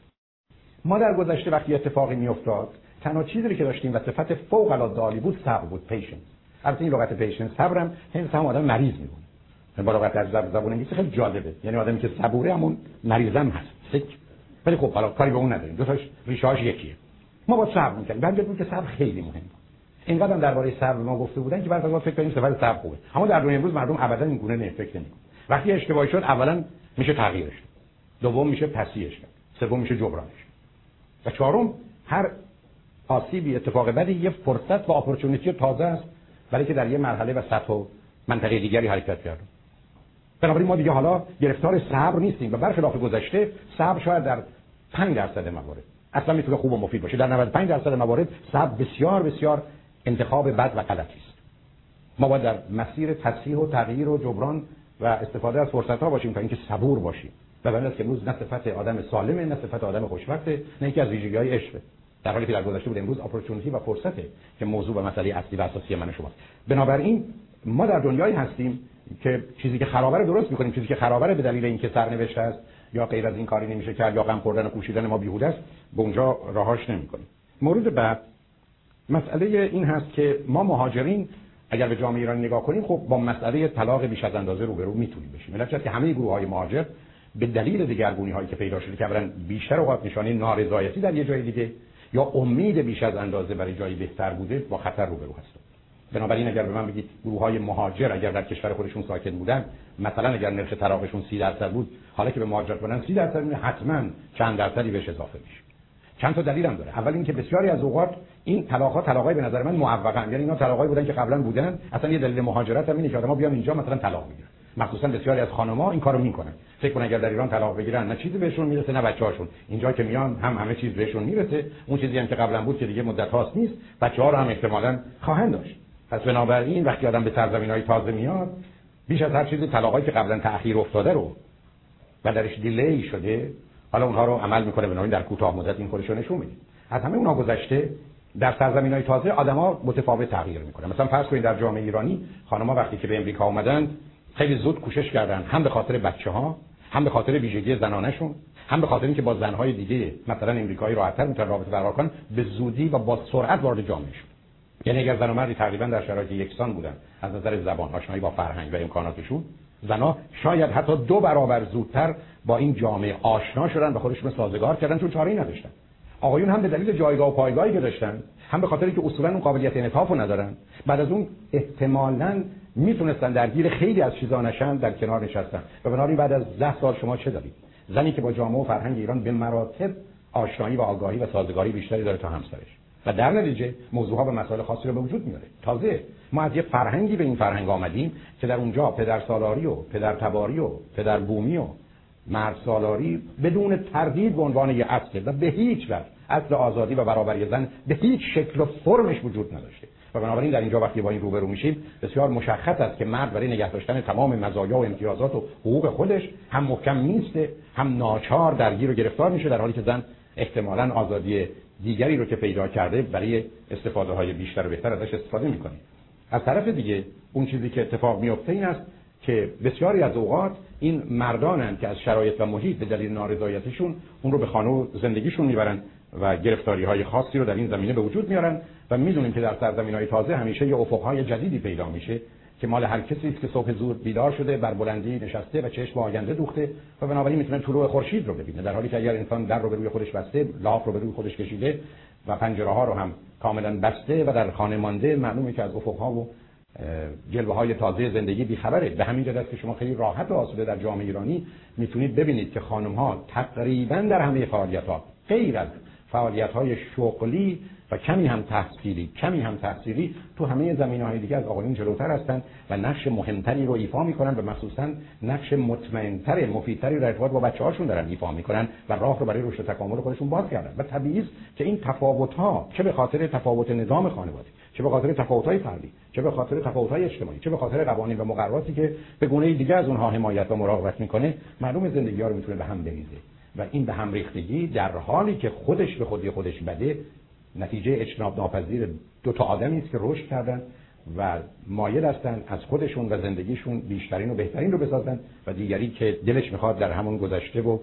ما در گذشته وقتی اتفاقی میافتاد تنها چیزی که داشتیم و صفت فوق العاده عالی بود صبر بود پیشنس البته این لغت پیشنس صبرم هم هم آدم مریض میمونه. با لغت از زبان انگلیسی خیلی جالبه. یعنی آدمی که صبوره همون مریضم هست. سک ولی خب حالا کاری به اون نداریم. دو تاش ریشه‌اش یکیه. ما با صبر می‌کنیم بعد بود که صبر خیلی مهم. اینقدر درباره صبر ما گفته بودن که بعد ما فکر کنیم صفت صبر خوبه. اما در دنیای امروز مردم ابدا این گونه نه فکر نمی‌کنن. وقتی اشتباهی شد اولا میشه تغییرش دوم میشه پسیش کرد. سوم میشه جبرانش و چهارم هر آسیبی اتفاق بدی یه فرصت و اپورتونیتی تازه است برای که در یه مرحله و سطح و منطقه دیگری حرکت کردن بنابراین ما دیگه حالا گرفتار صبر نیستیم و برخلاف گذشته صبر شاید در 5 درصد موارد اصلا می‌تونه خوب و مفید باشه. در 95 درصد موارد صبر بسیار بسیار انتخاب بد و غلطی است. ما باید در مسیر تصحیح و تغییر و جبران و استفاده از فرصت ها باشیم تا اینکه صبور باشیم. و برای که امروز نه آدم سالمه نه صفت آدم خوشبخته نه یکی از ویژگی های عشقه. در حالی که در گذشته بود امروز اپورتونتی و فرصته که موضوع و مسئله اصلی و اساسی من شماست. بنابراین ما در دنیایی هستیم که چیزی که خرابه درست می‌کنیم چیزی که خرابه به دلیل اینکه سرنوشت است یا غیر از این کاری نمیشه کرد یا غم خوردن و کوشیدن ما بیهوده است. به اونجا راهاش نمی‌کنیم. مورد بعد مسئله این هست که ما مهاجرین اگر به جامعه ایران نگاه کنیم خب با مسئله طلاق بیش از اندازه روبرو می‌تونیم بشیم. علت که همه گروه های مهاجر به دلیل دگرگونی هایی که پیدا شده که بیشتر اوقات نشانه نارضایتی در یه جای دیگه یا امید بیش از اندازه برای جایی بهتر بوده با خطر روبرو هستند بنابراین اگر به من بگید گروه های مهاجر اگر در کشور خودشون ساکن بودن مثلا اگر نرخ طلاقشون 30 درصد بود حالا که به مهاجرت کنن 30 درصد میشه حتما چند درصدی بهش اضافه میشه. چند تا دلیل هم داره. اول اینکه بسیاری از اوقات این طلاق ها طلاقای به نظر من موفقن. یعنی اینا طلاقای بودن که قبلا بودن. اصلا یه دلیل مهاجرت هم اینه که آدم‌ها بیان اینجا مثلا طلاق بگیرن. مخصوصا بسیاری از خانم‌ها این کارو می‌کنن. فکر کنن اگر در ایران طلاق بگیرن نه چیزی بهشون می‌رسه نه بچه‌هاشون. اینجا که میان هم همه چیز بهشون می‌رسه. اون چیزی هم که قبلا بود که دیگه مدت هاست نیست. بچه‌ها رو هم احتمالاً خواهند داشت. پس بنابراین وقتی آدم به سرزمین های تازه میاد بیش از هر چیزی طلاقایی که قبلا تأخیر افتاده رو و درش دیلی شده حالا اونها رو عمل می‌کنه بنابراین در کوتاه مدت این خودش رو نشون میده. از همه اونها گذشته در سرزمین های تازه آدما متفاوت تغییر می‌کنن. مثلا فرض کنید در جامعه ایرانی خانم‌ها وقتی که به امریکا اومدن خیلی زود کوشش کردن هم به خاطر بچه ها هم به خاطر ویژگی زنانشون هم به خاطر اینکه با زنهای دیگه مثلا امریکایی راحت‌تر می‌تونن رابطه برقرار کنن به زودی و با سرعت وارد جامعه شد. یعنی اگر زن و مردی تقریبا در شرایط یکسان بودن از نظر زبان آشنایی با فرهنگ و امکاناتشون زنا شاید حتی دو برابر زودتر با این جامعه آشنا شدن و خودشون سازگار کردن چون چاره‌ای نداشتن. آقایون هم به دلیل جایگاه و پایگاهی که داشتن هم به خاطر که اصولا اون قابلیت انعطاف ندارن بعد از اون احتمالاً می‌تونستن درگیر خیلی از چیزا نشن در کنار نشستن. و بنابراین بعد از ده سال شما چه دارید؟ زنی که با جامعه و فرهنگ ایران به مراتب آشنایی و آگاهی و سازگاری بیشتری داره تا همسرش. و در نتیجه موضوع ها به مسائل خاصی رو به وجود میاره. تازه ما از یه فرهنگی به این فرهنگ آمدیم که در اونجا پدر سالاری و پدر تباری و پدر بومی و مرد سالاری بدون تردید به عنوان یه اصل و به هیچ وجه اصل آزادی و برابری زن به هیچ شکل و فرمش وجود نداشته. و بنابراین در اینجا وقتی با این روبرو میشیم بسیار مشخص است که مرد برای نگه داشتن تمام مزایا و امتیازات و حقوق خودش هم محکم نیسته هم ناچار درگیر و گرفتار میشه در حالی که زن احتمالا آزادی دیگری رو که پیدا کرده برای استفاده های بیشتر و بهتر ازش استفاده می‌کنه. از طرف دیگه اون چیزی که اتفاق میفته این است که بسیاری از اوقات این مردانن که از شرایط و محیط به دلیل نارضایتیشون اون رو به خانه زندگیشون می‌برن و گرفتاری های خاصی رو در این زمینه به وجود میارن و می‌دونیم که در سرزمین های تازه همیشه یه افق جدیدی پیدا میشه که مال هر کسی است که صبح زود بیدار شده بر بلندی نشسته و چشم آینده دوخته و بنابراین می‌تونه طلوع خورشید رو ببینه. در حالی که اگر انسان در رو به روی خودش بسته لاف رو به روی خودش کشیده و پنجره ها رو هم کاملا بسته و در خانه مانده معلومه که از افق ها و جلوه های تازه زندگی بیخبره. به همین جهت که شما خیلی راحت و آسوده در جامعه ایرانی می‌تونید ببینید که خانم ها تقریبا در همه فعالیت ها غیر از فعالیت های شغلی و کمی هم تحصیلی کمی هم تحصیلی تو همه زمین های دیگه از آقایون جلوتر هستند و نقش مهمتری رو ایفا می‌کنن و مخصوصا نقش مطمئنتر مفیدتری رو ارتباط با بچه هاشون دارن ایفا می‌کنن و راه رو برای رشد تکامل خودشون باز کردن و طبیعی که این تفاوت ها چه به خاطر تفاوت نظام خانواده چه به خاطر تفاوت های فردی چه به خاطر تفاوت های اجتماعی چه به خاطر قوانین و مقرراتی که به گونه دیگه از اونها حمایت و مراقبت می‌کنه معلوم زندگی ها رو می‌تونه به هم بریزه. و این به هم ریختگی در حالی که خودش به خودی خودش بده نتیجه اجتناب ناپذیر دو تا آدمی است که رشد کردن و مایل هستن از خودشون و زندگیشون بیشترین و بهترین رو بسازن و دیگری که دلش می‌خواد در همون گذشته و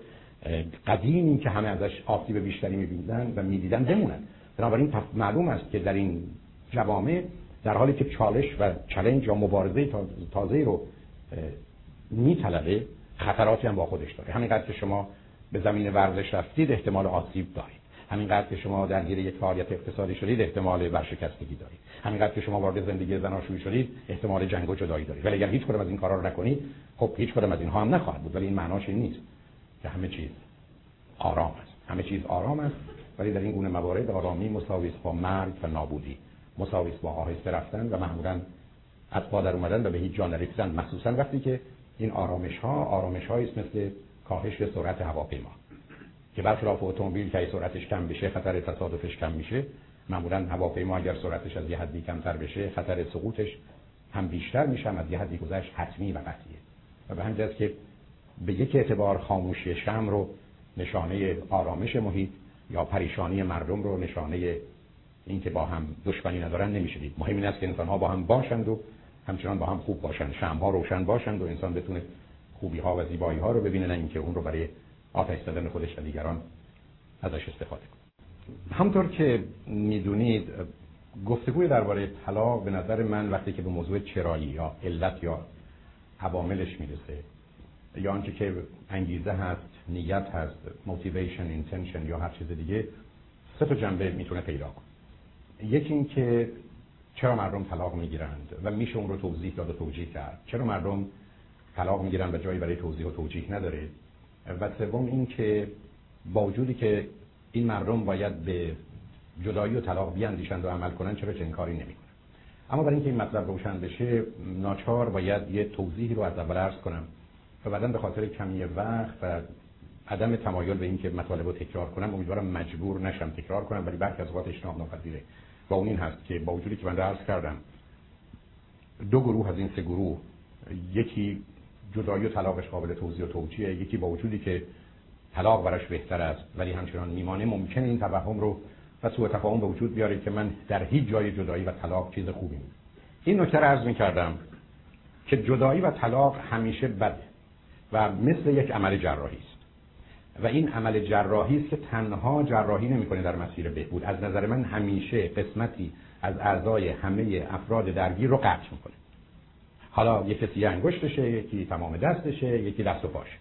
قدیمی که همه ازش آسیب بیشتری می‌بینن و می‌دیدن بمونن. بنابراین معلوم است که در این جوامع در حالی که چالش و چلنج یا مبارزه تازه رو میطلبه خطراتی هم با خودش داره. همینقدر که شما به زمین ورزش رفتید احتمال آسیب دارید. همینقدر که شما درگیر یک فعالیت اقتصادی شدید احتمال ورشکستگی دارید. همینقدر که شما وارد زندگی زناشویی شدید احتمال جنگ و جدایی دارید. ولی اگر هیچ کدوم از این کارا رو نکنید خب هیچ کدوم از اینها هم نخواهد بود. ولی این معناش این نیست. که همه چیز آرام است. همه چیز آرام است ولی در این گونه موارد آرامی مساوی با مرگ و نابودی. مساوی با آهسته رفتن و معمولا از در اومدن و به هیچ جا نرسیدن. مخصوصا وقتی که این آرامش ها آرامش مثل کاهش سرعت هواپیما. که برخلاف اتومبیل که سرعتش کم بشه خطر تصادفش کم میشه. معمولا هواپیما اگر سرعتش از یه حدی کمتر بشه خطر سقوطش هم بیشتر میشه هم از یه حدی گذشت حتمی و قطعیه. و به همین که به یک اعتبار خاموشی شم رو نشانه آرامش محیط یا پریشانی مردم رو نشانه اینکه با هم دشمنی ندارن نمی‌شدید مهم این است که انسان ها با هم باشند و همچنان با هم خوب باشند. شم ها روشن باشند و انسان بتونه خوبی ها و زیبایی ها رو ببینه نه اینکه اون رو برای آتش زدن خودش و دیگران ازش استفاده کنه. همطور که می‌دونید گفتگوی درباره طلاق به نظر من وقتی که به موضوع چرایی یا علت یا عواملش می‌رسه یا آنچه که انگیزه هست نیت هست موتیویشن اینتنشن یا هر چیز دیگه سه تا جنبه می‌تونه پیدا کنه. یکی این که چرا مردم طلاق می‌گیرند و میشه اون رو توضیح داد و توجیه کرد. چرا مردم طلاق می‌گیرن و جایی برای توضیح و توجیه نداره؟ و سوم این که با وجودی که این مردم باید به جدایی و طلاق بیاندیشند و عمل کنن چرا چنین کاری نمی‌کنن اما برای اینکه این مطلب روشن بشه ناچار باید یه توضیحی رو از اول عرض کنم و بعدا به خاطر کمی وقت و عدم تمایل به اینکه مطالب رو تکرار کنم امیدوارم مجبور نشم تکرار کنم ولی برخی از اوقات اجتناب ناپذیره. و اون این هست که با وجودی که من عرض کردم دو گروه از این سه گروه یکی جدایی و طلاقش قابل توضیح و توجیه یکی با وجودی که طلاق براش بهتر است. ولی همچنان میمانه ممکن این توهم رو و سوء تفاهم به وجود بیاره که من در هیچ جای جدایی و طلاق چیز خوبی نیست. این نکته رو عرض می‌کردم که جدایی و طلاق همیشه بده و مثل یک عمل جراحی است. و این عمل جراحی است که تنها جراحی نمی‌کنه در مسیر بهبود. از نظر من همیشه قسمتی از اعضای همه افراد درگیر رو قطع می‌کنه. حالا یک کسی انگشتشه یکی تمام دستشه یکی دست و پاشه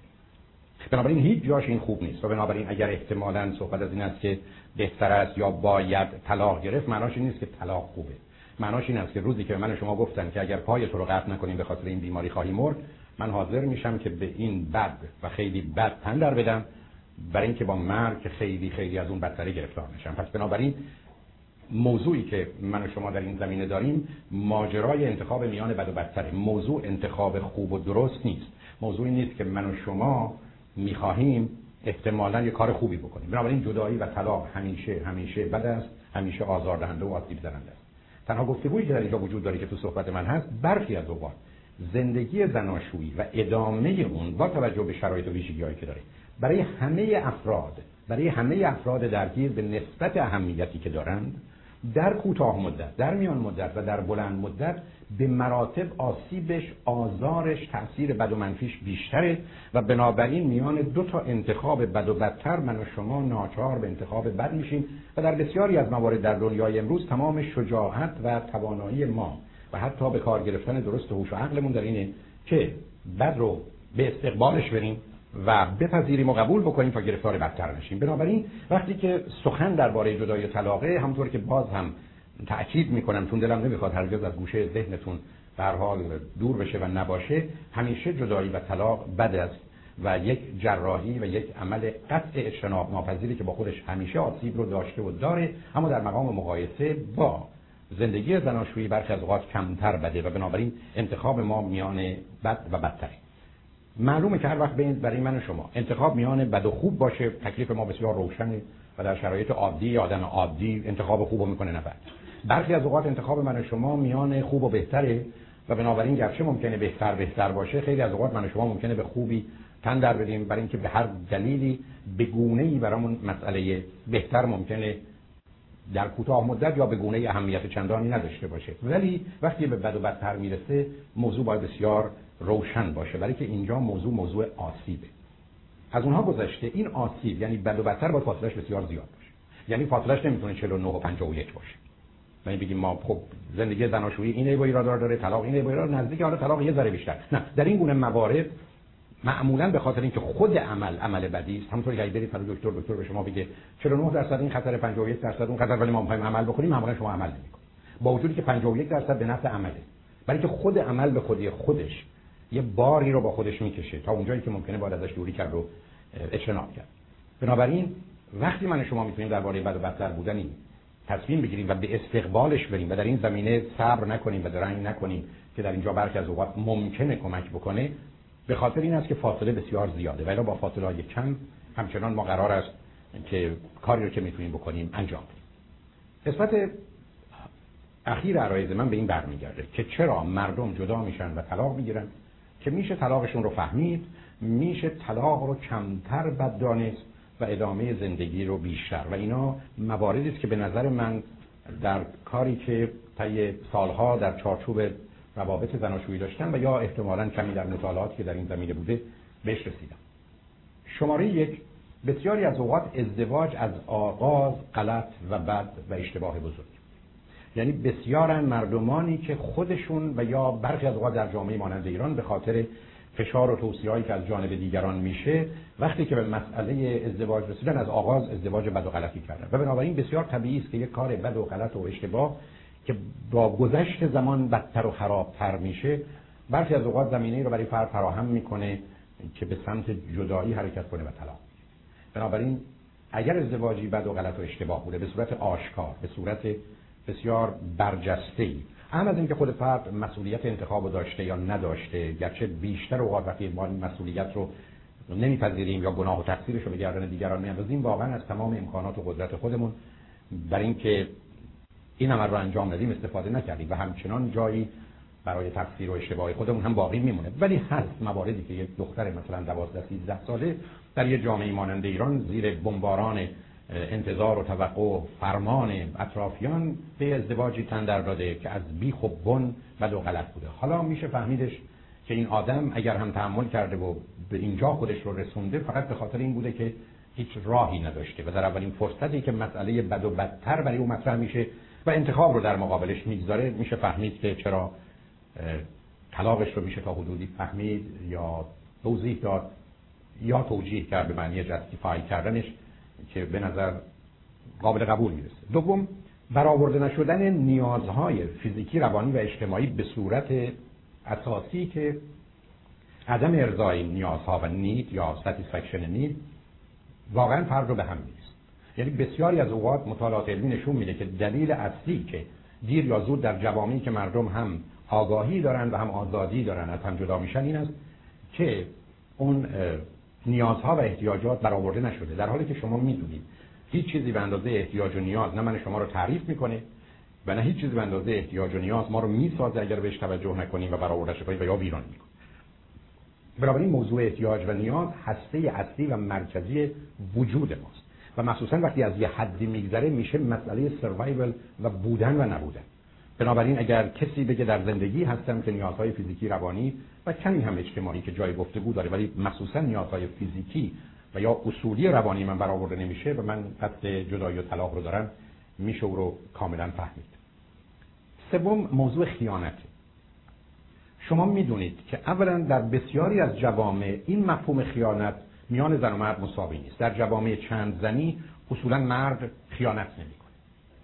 بنابراین هیچ جاش این خوب نیست. و بنابراین اگر احتمالا صحبت از این است که بهتر است یا باید طلاق گرفت معناش این نیست که طلاق خوبه. معناش این است که روزی که من شما گفتن که اگر پای تو رو قطع نکنیم به خاطر این بیماری خواهی مرد من حاضر میشم که به این بد و خیلی بد تن در بدم برای اینکه با مرگ خیلی خیلی از اون بدتری گرفتار نشم. پس بنابراین موضوعی که من و شما در این زمینه داریم ماجرای انتخاب میان بد و بدتره. موضوع انتخاب خوب و درست نیست. موضوعی نیست که من و شما می‌خواهیم احتمالا یه کار خوبی بکنیم. بنابراین جدایی و طلاق همیشه همیشه بد است. همیشه آزاردهنده و آسیب زننده است. تنها گفتگویی که در اینجا وجود داره که تو صحبت من هست برخی از اوقات زندگی زناشویی و ادامه اون با توجه به شرایط و ویژگی‌هایی که داره برای همه افراد برای همه افراد درگیر به نسبت اهمیتی که دارند در کوتاه مدت در میان مدت و در بلند مدت به مراتب آسیبش آزارش تاثیر بد و منفیش بیشتره و بنابراین میان دو تا انتخاب بد و بدتر من و شما ناچار به انتخاب بد میشیم و در بسیاری از موارد در دنیای امروز تمام شجاعت و توانایی ما و حتی به کار گرفتن درست هوش و عقلمون در اینه که بد رو به استقبالش بریم. و بپذیریم و قبول بکنیم تا گرفتار بدتر نشیم بنابراین وقتی که سخن درباره جدایی طلاقه همونطور که باز هم تأکید می‌کنم چون دلم نمی‌خواد هرگز از گوشه ذهنتون به حال دور بشه و نباشه همیشه جدایی و طلاق بد است و یک جراحی و یک عمل قطع اجتناب ناپذیری که با خودش همیشه آسیب رو داشته و داره اما در مقام مقایسه با زندگی زناشویی برخی از اوقات کمتر بده و بنابراین انتخاب ما میان بد و بدتره. معلومه که هر وقت برای من و شما. انتخاب میان بد و خوب باشه تکلیف ما بسیار روشنه و در شرایط عادی آدم عادی انتخاب خوب می‌کنه نه بد برخی از اوقات انتخاب من و شما میان خوب و بهتره و بنابراین گرچه ممکنه بهتر بهتر باشه خیلی از اوقات من و شما ممکنه به خوبی تن در بدیم. برای اینکه به هر دلیلی به گونه ای برامون مسئله بهتر ممکنه در کوتاه مدت یا به گونه اهمیت چندانی نداشته باشه. ولی وقتی به بد و بدتر می‌رسه موضوع باید بسیار روشن باشه برای که اینجا موضوع موضوع آسیبه. از اونها گذشته این آسیب یعنی بد و بدتر باید فاصلش بسیار زیاد باشه. یعنی فاصلش نمی‌تونه 49 و 51 باشه. یعنی بگیم ما خب زندگی زناشویی این با ایراد داره طلاق این با ایراد نزدیک حالا طلاق یه ذره بیشتر. نه در این گونه موارد معمولا به خاطر اینکه خود عمل عمل بدی است همونطوری که برید برای دکتر دکتر به شما بگه 49 درصد این خطر 51 درصد اون خطر ولی ما می‌خوایم عمل بکنیم معمولا شما عمل نمی‌کنید. با وجودی که 51 درصد به نفع عمله. برای که خود عمل به خودی خودش یه باری رو با خودش می‌کشه تا اونجایی که ممکنه باید ازش دوری کرد و اجتناب کرد. بنابراین وقتی من شما می‌تونیم درباره بد و بدتر بودن تصمیم بگیریم و به استقبالش بریم و در این زمینه صبر نکنیم و درنگ نکنیم که در اینجا برخی از اوقات ممکنه کمک بکنه به خاطر این است که فاصله بسیار زیاده. ولی با فاصله های کم همچنان ما قرار است که کاری رو که می‌تونیم بکنیم انجام بدیم. قسمت اخیر عرایز من به این برمیگرده که چرا مردم جدا میشن و طلاق می‌گیرن؟ که میشه طلاقشون رو فهمید میشه طلاق رو کمتر بد دانست و ادامه زندگی رو بیشتر. و اینا مواردی است که به نظر من در کاری که طی سالها در چارچوب روابط زناشویی داشتن و یا احتمالا کمی در مطالعاتی که در این زمینه بوده بهش رسیدم شماره یک بسیاری از اوقات ازدواج از آغاز غلط و بد و اشتباه بزرگ. یعنی بسیارن مردمانی که خودشون و یا برخی از اوقات در جامعه مانند ایران به خاطر فشار و توصیه‌ای که از جانب دیگران میشه وقتی که به مسئله ازدواج رسیدن از آغاز ازدواج بد و غلطی کردن. و بنابراین بسیار طبیعی است که یک کار بد و غلط و اشتباه که با گذشت زمان بدتر و خرابتر میشه برخی از اوقات زمینه رو برای فرد فراهم می‌کنه که به سمت جدایی حرکت کنه و طلاق. بنابراین اگر ازدواجی بد و غلط و اشتباه بوده به صورت آشکار به صورت بسیار برجسته ای هم از اینکه خود فرد مسئولیت انتخاب داشته یا نداشته گرچه بیشتر اوقات وقتی ما این مسئولیت رو نمیپذیریم یا گناه و تقصیرش رو به گردن دیگران میاندازیم واقعا از تمام امکانات و قدرت خودمون برای اینکه این عمل رو انجام ندیم استفاده نکردیم و همچنان جایی برای تفسیر و اشتباه خودمون هم باقی میمونه. ولی هست مواردی که یک دختر مثلا 12 13 ساله در یه جامعه مانند ایران زیر بمباران انتظار و توقع و فرمان اطرافیان به ازدواجی تن در داده که از بیخ و بن بد و غلط بوده. حالا میشه فهمیدش که این آدم اگر هم تحمل کرده و به اینجا خودش رو رسونده فقط به خاطر این بوده که هیچ راهی نداشته و در اولین فرصتی که مسئله بد و بدتر برای او مطرح میشه و انتخاب رو در مقابلش می‌گذاره میشه فهمید که چرا طلاقش رو میشه تا حدودی فهمید یا توضیح داد یا توجیه کرد به معنی جستیفای کردنش. که به نظر قابل قبول می‌رسه. دوم برآورده نشدن نیازهای فیزیکی روانی و اجتماعی به صورت اساسی که عدم ارزای نیازها و نید یا satisfaction نید واقعا فرق رو به هم نیست یعنی بسیاری از اوقات مطالعات علمی نشون میده که دلیل اصلی که دیر یا زود در جوامعی که مردم هم آگاهی دارن و هم آزادی دارن از هم جدا میشن این است که اون نیازها و احتیاجات برآورده نشده. در حالی که شما می‌دونید هیچ چیزی به اندازه احتیاج و نیاز نه من شما رو تعریف می‌کنه و نه هیچ چیزی به اندازه احتیاج و نیاز ما رو می‌سازه اگر بهش توجه نکنیم و برآوردهش کنیم و یا ویران می‌کنه بنابراین موضوع احتیاج و نیاز هسته اصلی و مرکزی وجود ماست و مخصوصا وقتی از یه حدی میگذره میشه مسئله سروایول و بودن و نبودن. بنابراین اگر کسی بگه در زندگی هستم که نیازهای فیزیکی روانی و کمی هم اجتماعی که جای گفتگو داره ولی مخصوصا نیازهای فیزیکی و یا اصولی روانی من برآورده نمیشه و من قصد جدایی و طلاق رو دارم میشه او رو کاملا فهمید. سوم موضوع خیانت. شما می‌دونید که اولا در بسیاری از جوامع این مفهوم خیانت میان زن و مرد مساوی نیست. در جوامع چند زنی اصولا مرد خیانت نمی‌کنه.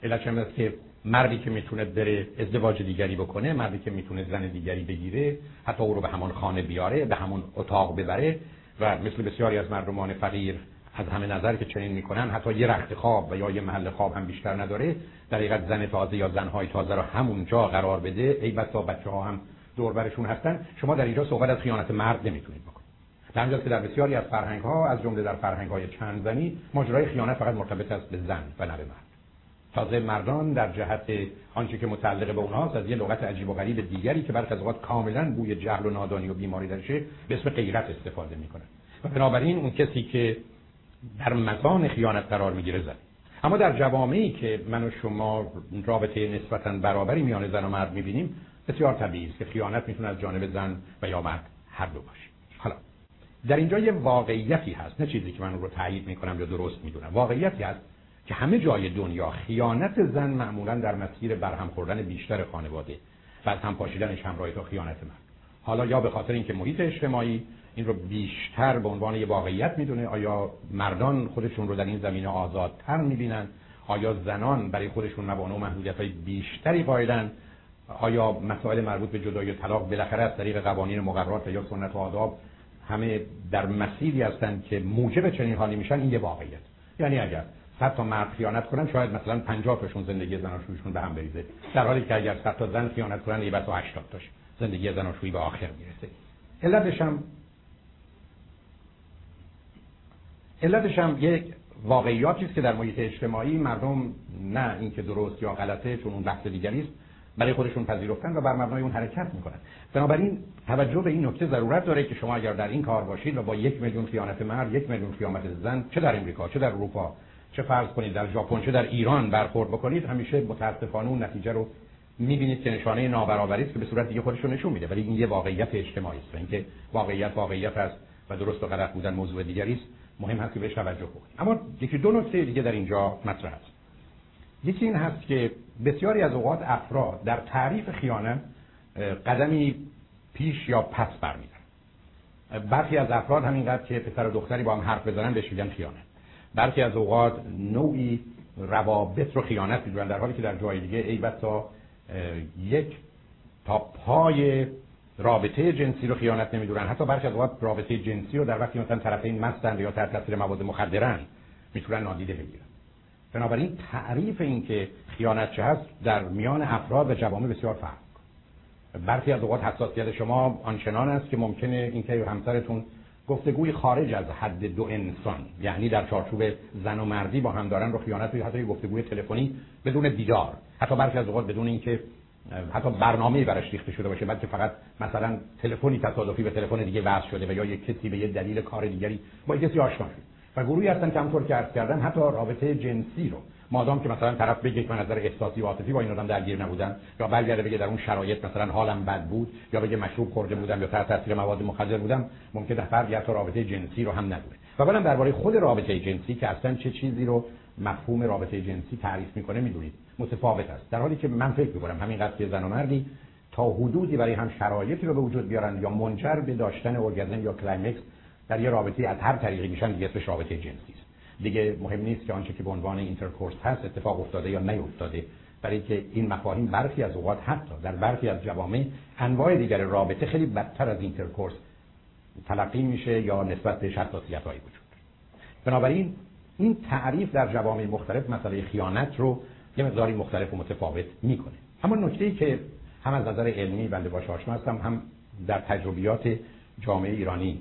علت که مردی که می‌تونه بره ازدواج دیگری بکنه مردی که می‌تونه زن دیگری بگیره حتی او رو به همون خانه بیاره به همون اتاق ببره و مثل بسیاری از مردمان فقیر از همه نظر که چنین می‌کنن حتی یه رخت خواب و یا یه محل خواب هم بیشتر نداره در حقیقت زن تازه یا زنهای تازه رو همونجا قرار بده. ای بسا بچه ها هم دور برشون هستن. شما در اینجا صحبت از خیانت مرد نمی‌تونید بکنید. در که در بسیاری از فرهنگ ها از جمله در فرهنگ های چند زنی ماجرای خیانت فقط مرتبط است به زن و نه به مرد. تازه مردان در جهت آنچه که متعلق به اونهاست از یه لغت عجیب و غریب دیگری که برخی از اوقات کاملا بوی جهل و نادانی و بیماری درشه به اسم غیرت استفاده می‌کنن. و بنابراین اون کسی که در مکان خیانت قرار می‌گیره زن. اما در جوامعی که من و شما رابطه نسبتا برابری میان زن و مرد می‌بینیم بسیار طبیعی است که خیانت می‌تونه از جانب زن و یا مرد هر دو باشه. حالا در اینجا یه واقعیتی هست نه چیزی که من رو تایید می‌کنم یا درست می‌دونم. واقعیتی هست که همه جای دنیا خیانت زن معمولا در مسیر برهم خوردن بیشتر خانواده و از هم پاشیدنش همراهی تا خیانت مرد حالا یا به خاطر اینکه محیط اجتماعی این رو بیشتر به عنوان یه واقعیت می‌دونه آیا مردان خودشون رو در این زمینه آزادتر می‌بینن؟ آیا زنان برای خودشون موانع و محدودیت های بیشتری قائلن؟ آیا مسائل مربوط به جدایی و طلاق بالاخره از طریق قوانین مقررات یا سنت و آداب همه در مسیری هستند که موجب چنین حالی میشن؟ این یه واقعیت. یعنی اگر صد تا مرد خیانت کنن شاید مثلا 50 تاشون زندگی زناشویشون به هم بریزه. در حالی که اگر صد تا زن خیانت کنن یه بس 80 تاش زندگی زناشویی به آخر می‌رسه. علتش هم علتش هم یک واقعیاتی است که در محیط اجتماعی مردم نه اینکه درست یا غلطه چون اون بحث دیگری است برای خودشون پذیرفتن و بر مبنای اون حرکت می‌کنن. بنابراین توجه به این نکته ضرورت داره که شما اگر در این کار باشید و با یک میلیون خیانت مرد یک میلیون خیانت زن چه در امریکا چه در اروپا چه فرض کنید در ژاپن چه در ایران برخورد بکنید همیشه متاسفانه اون نتیجه رو می‌بینید که نشانه نابرابری است که به صورت دیگه خودش رو نشون میده. ولی این یه واقعیت اجتماعی است اینکه واقعیت واقعیت است و درست و غلط بودن موضوع دیگری است. مهم هست که بهش توجه کنید اما یکی دو نکته دیگه در اینجا مطرح است. یکی این هست که بسیاری از اوقات افراد در تعریف خیانت قدمی پیش یا پس برمیدن برخی از افراد همینقدر که پسر و دختری با هم حرف بزنن بهش میگن خیانت. برخی از اوقات نوعی روابط رو خیانت می‌دونن در حالی که در جای دیگه ای بسا یک تا پای رابطه جنسی رو خیانت نمی‌دونن. حتی برخی از اوقات رابطه جنسی رو در وقتی مثلا طرفین مستند یا تحت تاثیر مواد مخدرن می‌تونن نادیده بگیرن. بنابراین تعریف این که خیانت چه هست در میان افراد و جوامع بسیار فرق برخی از اوقات حساسیت شما آنچنان است که ممکنه اینکه همسرتون گفتگوی خارج از حد دو انسان. یعنی در چارچوب زن و مردی با هم دارن رو خیانت یا حتی گفتگوی تلفنی بدون دیدار حتی برخی از اوقات بدون اینکه حتی برنامه براش ریخته شده باشه بعد که فقط مثلا تلفنی تصادفی به تلفن دیگه وصل شده و یا یک کسی به یه دلیل کار دیگری با کسی آشنا شده. و گروهی هستن که همونطور که عرض حتی رابطه جنسی رو. مادام که مثلا طرف بگه که من نظر احساسی و عاطفی با این آدم درگیر نبودم یا برگرده بگه در اون شرایط مثلا حالم بد بود یا بگه مشروب خورده بودم یا تحت تاثیر مواد مخدر بودم ممکنه فردی حتی رابطه جنسی رو هم ندونه. و بعدم درباره خود رابطه جنسی که اصلا چه چیزی رو مفهوم رابطه جنسی تعریف می‌کنه می‌دونید. متفاوت است. در حالی که من فکر می‌کنم همین که زن و مردی تا حدودی برای هم شرایطی رو به وجود بیارن یا منجر به داشتن اورگازم یا climax در یه رابطه از هر طریقی میشن دیگه اسمش رابطه جنسی است. دیگه مهم نیست که آنچه که به عنوان intercourse هست اتفاق افتاده یا نیفتاده. برای که این مفاهیم برخی از اوقات حتی در برخی از جوامع انواع دیگر رابطه خیلی بدتر از intercourse تلقی میشه یا نسبت به حساسیت وجود بنابراین این تعریف در جوامع مختلف مسئله خیانت رو یه مقداری مختلف و متفاوت می‌کنه. اما نکته ای که هم از نظر علمی بنده باش آشنا هستم هم در تجربیات جامعه ایرانی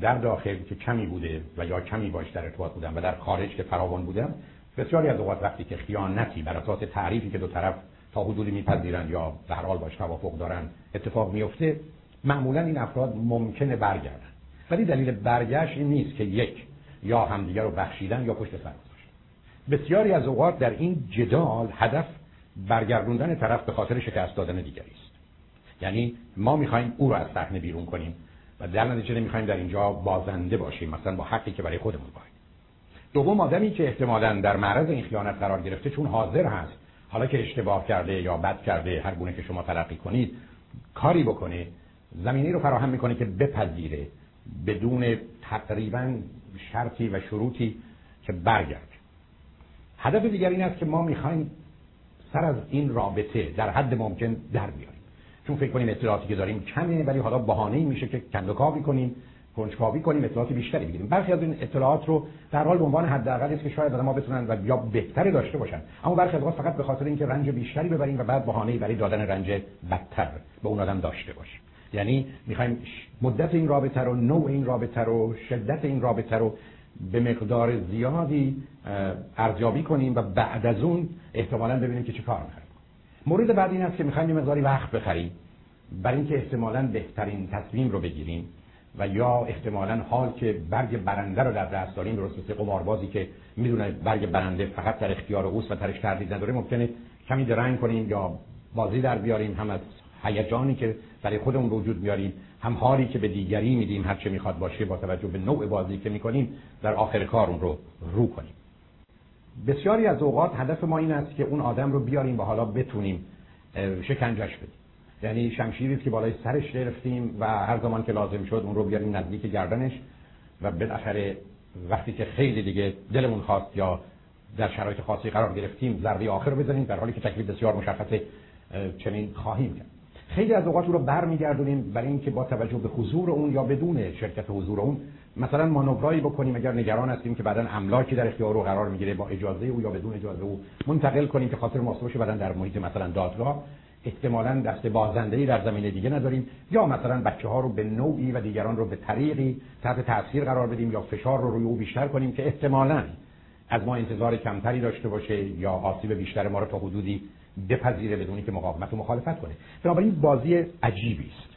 در داخل که کمی بوده و یا کمی باش در ارتباط بودم و در خارج که فراوان بودم بسیاری از اوقات وقتی که خیانتی بر اساس تعریفی که دو طرف تا حدودی میپذیرند یا به هر حال باش توافق دارن اتفاق میفته معمولا این افراد ممکنه برگردن. ولی دلیل برگشت این نیست که یک یا همدیگر رو بخشیدن یا پشت سر گذاشتن. بسیاری از اوقات در این جدال هدف برگردوندن طرف به خاطر شکست دادن دیگری است. یعنی ما می‌خوایم او رو از صحنه بیرون کنیم. و در نتیجه نمی‌خوایم در اینجا بازنده باشیم مثلا با حقی که برای خودمون باید. دوم آدمی که احتمالا در معرض این خیانت قرار گرفته چون حاضر هست حالا که اشتباه کرده یا بد کرده هر گونه که شما تلقی کنید کاری بکنه زمینی رو فراهم می‌کنه که بپذیره بدون تقریبا شرطی و شروطی که برگرد. هدف دیگر این است که ما می‌خوایم سر از این رابطه در حد ممکن در بیاریم چون فکر کنیم اطلاعاتی که داریم کمه ولی حالا بهانه‌ای میشه که کندوکاوی کنیم کنجکاوی کنیم اطلاعات بیشتری بگیریم. برخی از این اطلاعات رو در حال به عنوان حداقل است که شاید ما بتونن و یا بهتری داشته باشن. اما برخی از فقط به خاطر اینکه رنج بیشتری ببریم و بعد بهانه‌ای برای دادن رنج بدتر به اون آدم داشته باشیم. یعنی می‌خوایم مدت این رابطه رو نوع این رابطه رو شدت این رابطه رو به مقدار زیادی ارزیابی کنیم و بعد از اون احتمالا ببینیم که چه کار مورد بعد این است که می‌خوایم یه مقداری وقت بخریم. برای اینکه احتمالا بهترین تصمیم رو بگیریم و یا احتمالا حال که برگ برنده رو در دست داریم درست مثل قماربازی که می‌دونه برگ برنده فقط در اختیار اوست و ترش تردید نداره ممکنه کمی درنگ کنیم یا بازی در بیاریم هم از هیجانی که برای خودمون وجود میاریم هم حالی که به دیگری میدیم هر چه می‌خواد باشه با توجه به نوع بازی که می‌کنیم در آخر کار اون رو رو کنیم. بسیاری از اوقات هدف ما این است که اون آدم رو بیاریم و حالا بتونیم شکنجش بدیم. یعنی شمشیری که بالای سرش گرفتیم و هر زمان که لازم شد اون رو بیاریم نزدیک گردنش و بالاخره وقتی که خیلی دیگه دلمون خواست یا در شرایط خاصی قرار گرفتیم ضربه آخر بزنیم در حالی که تکلیف بسیار مشخصه چنین خواهیم کرد. خیلی از اوقات او رو برمیگردونیم برای اینکه با توجه به حضور اون یا بدون شرکت حضور اون مثلا مانورایی بکنیم اگر نگران هستیم که بعدا املاکی در اختیار او قرار می‌گیره با اجازه او یا بدون اجازه او منتقل کنیم که خاطر محاسبه بشه بعدا در محیط مثلا دادگاه. احتمالا دست بازنده در زمینه دیگه نداریم. یا مثلا بچه ها رو به نوعی و دیگران رو به طریقی تحت تاثیر قرار بدیم یا فشار رو روی او بیشتر کنیم که احتمالا از ما انتظار کمتری داشته باشه یا آسیب بیشتر ما رو تا حدودی بپذیره بدونی که مقاومت و مخالفت کنه. بنابراین بازی عجیبی است.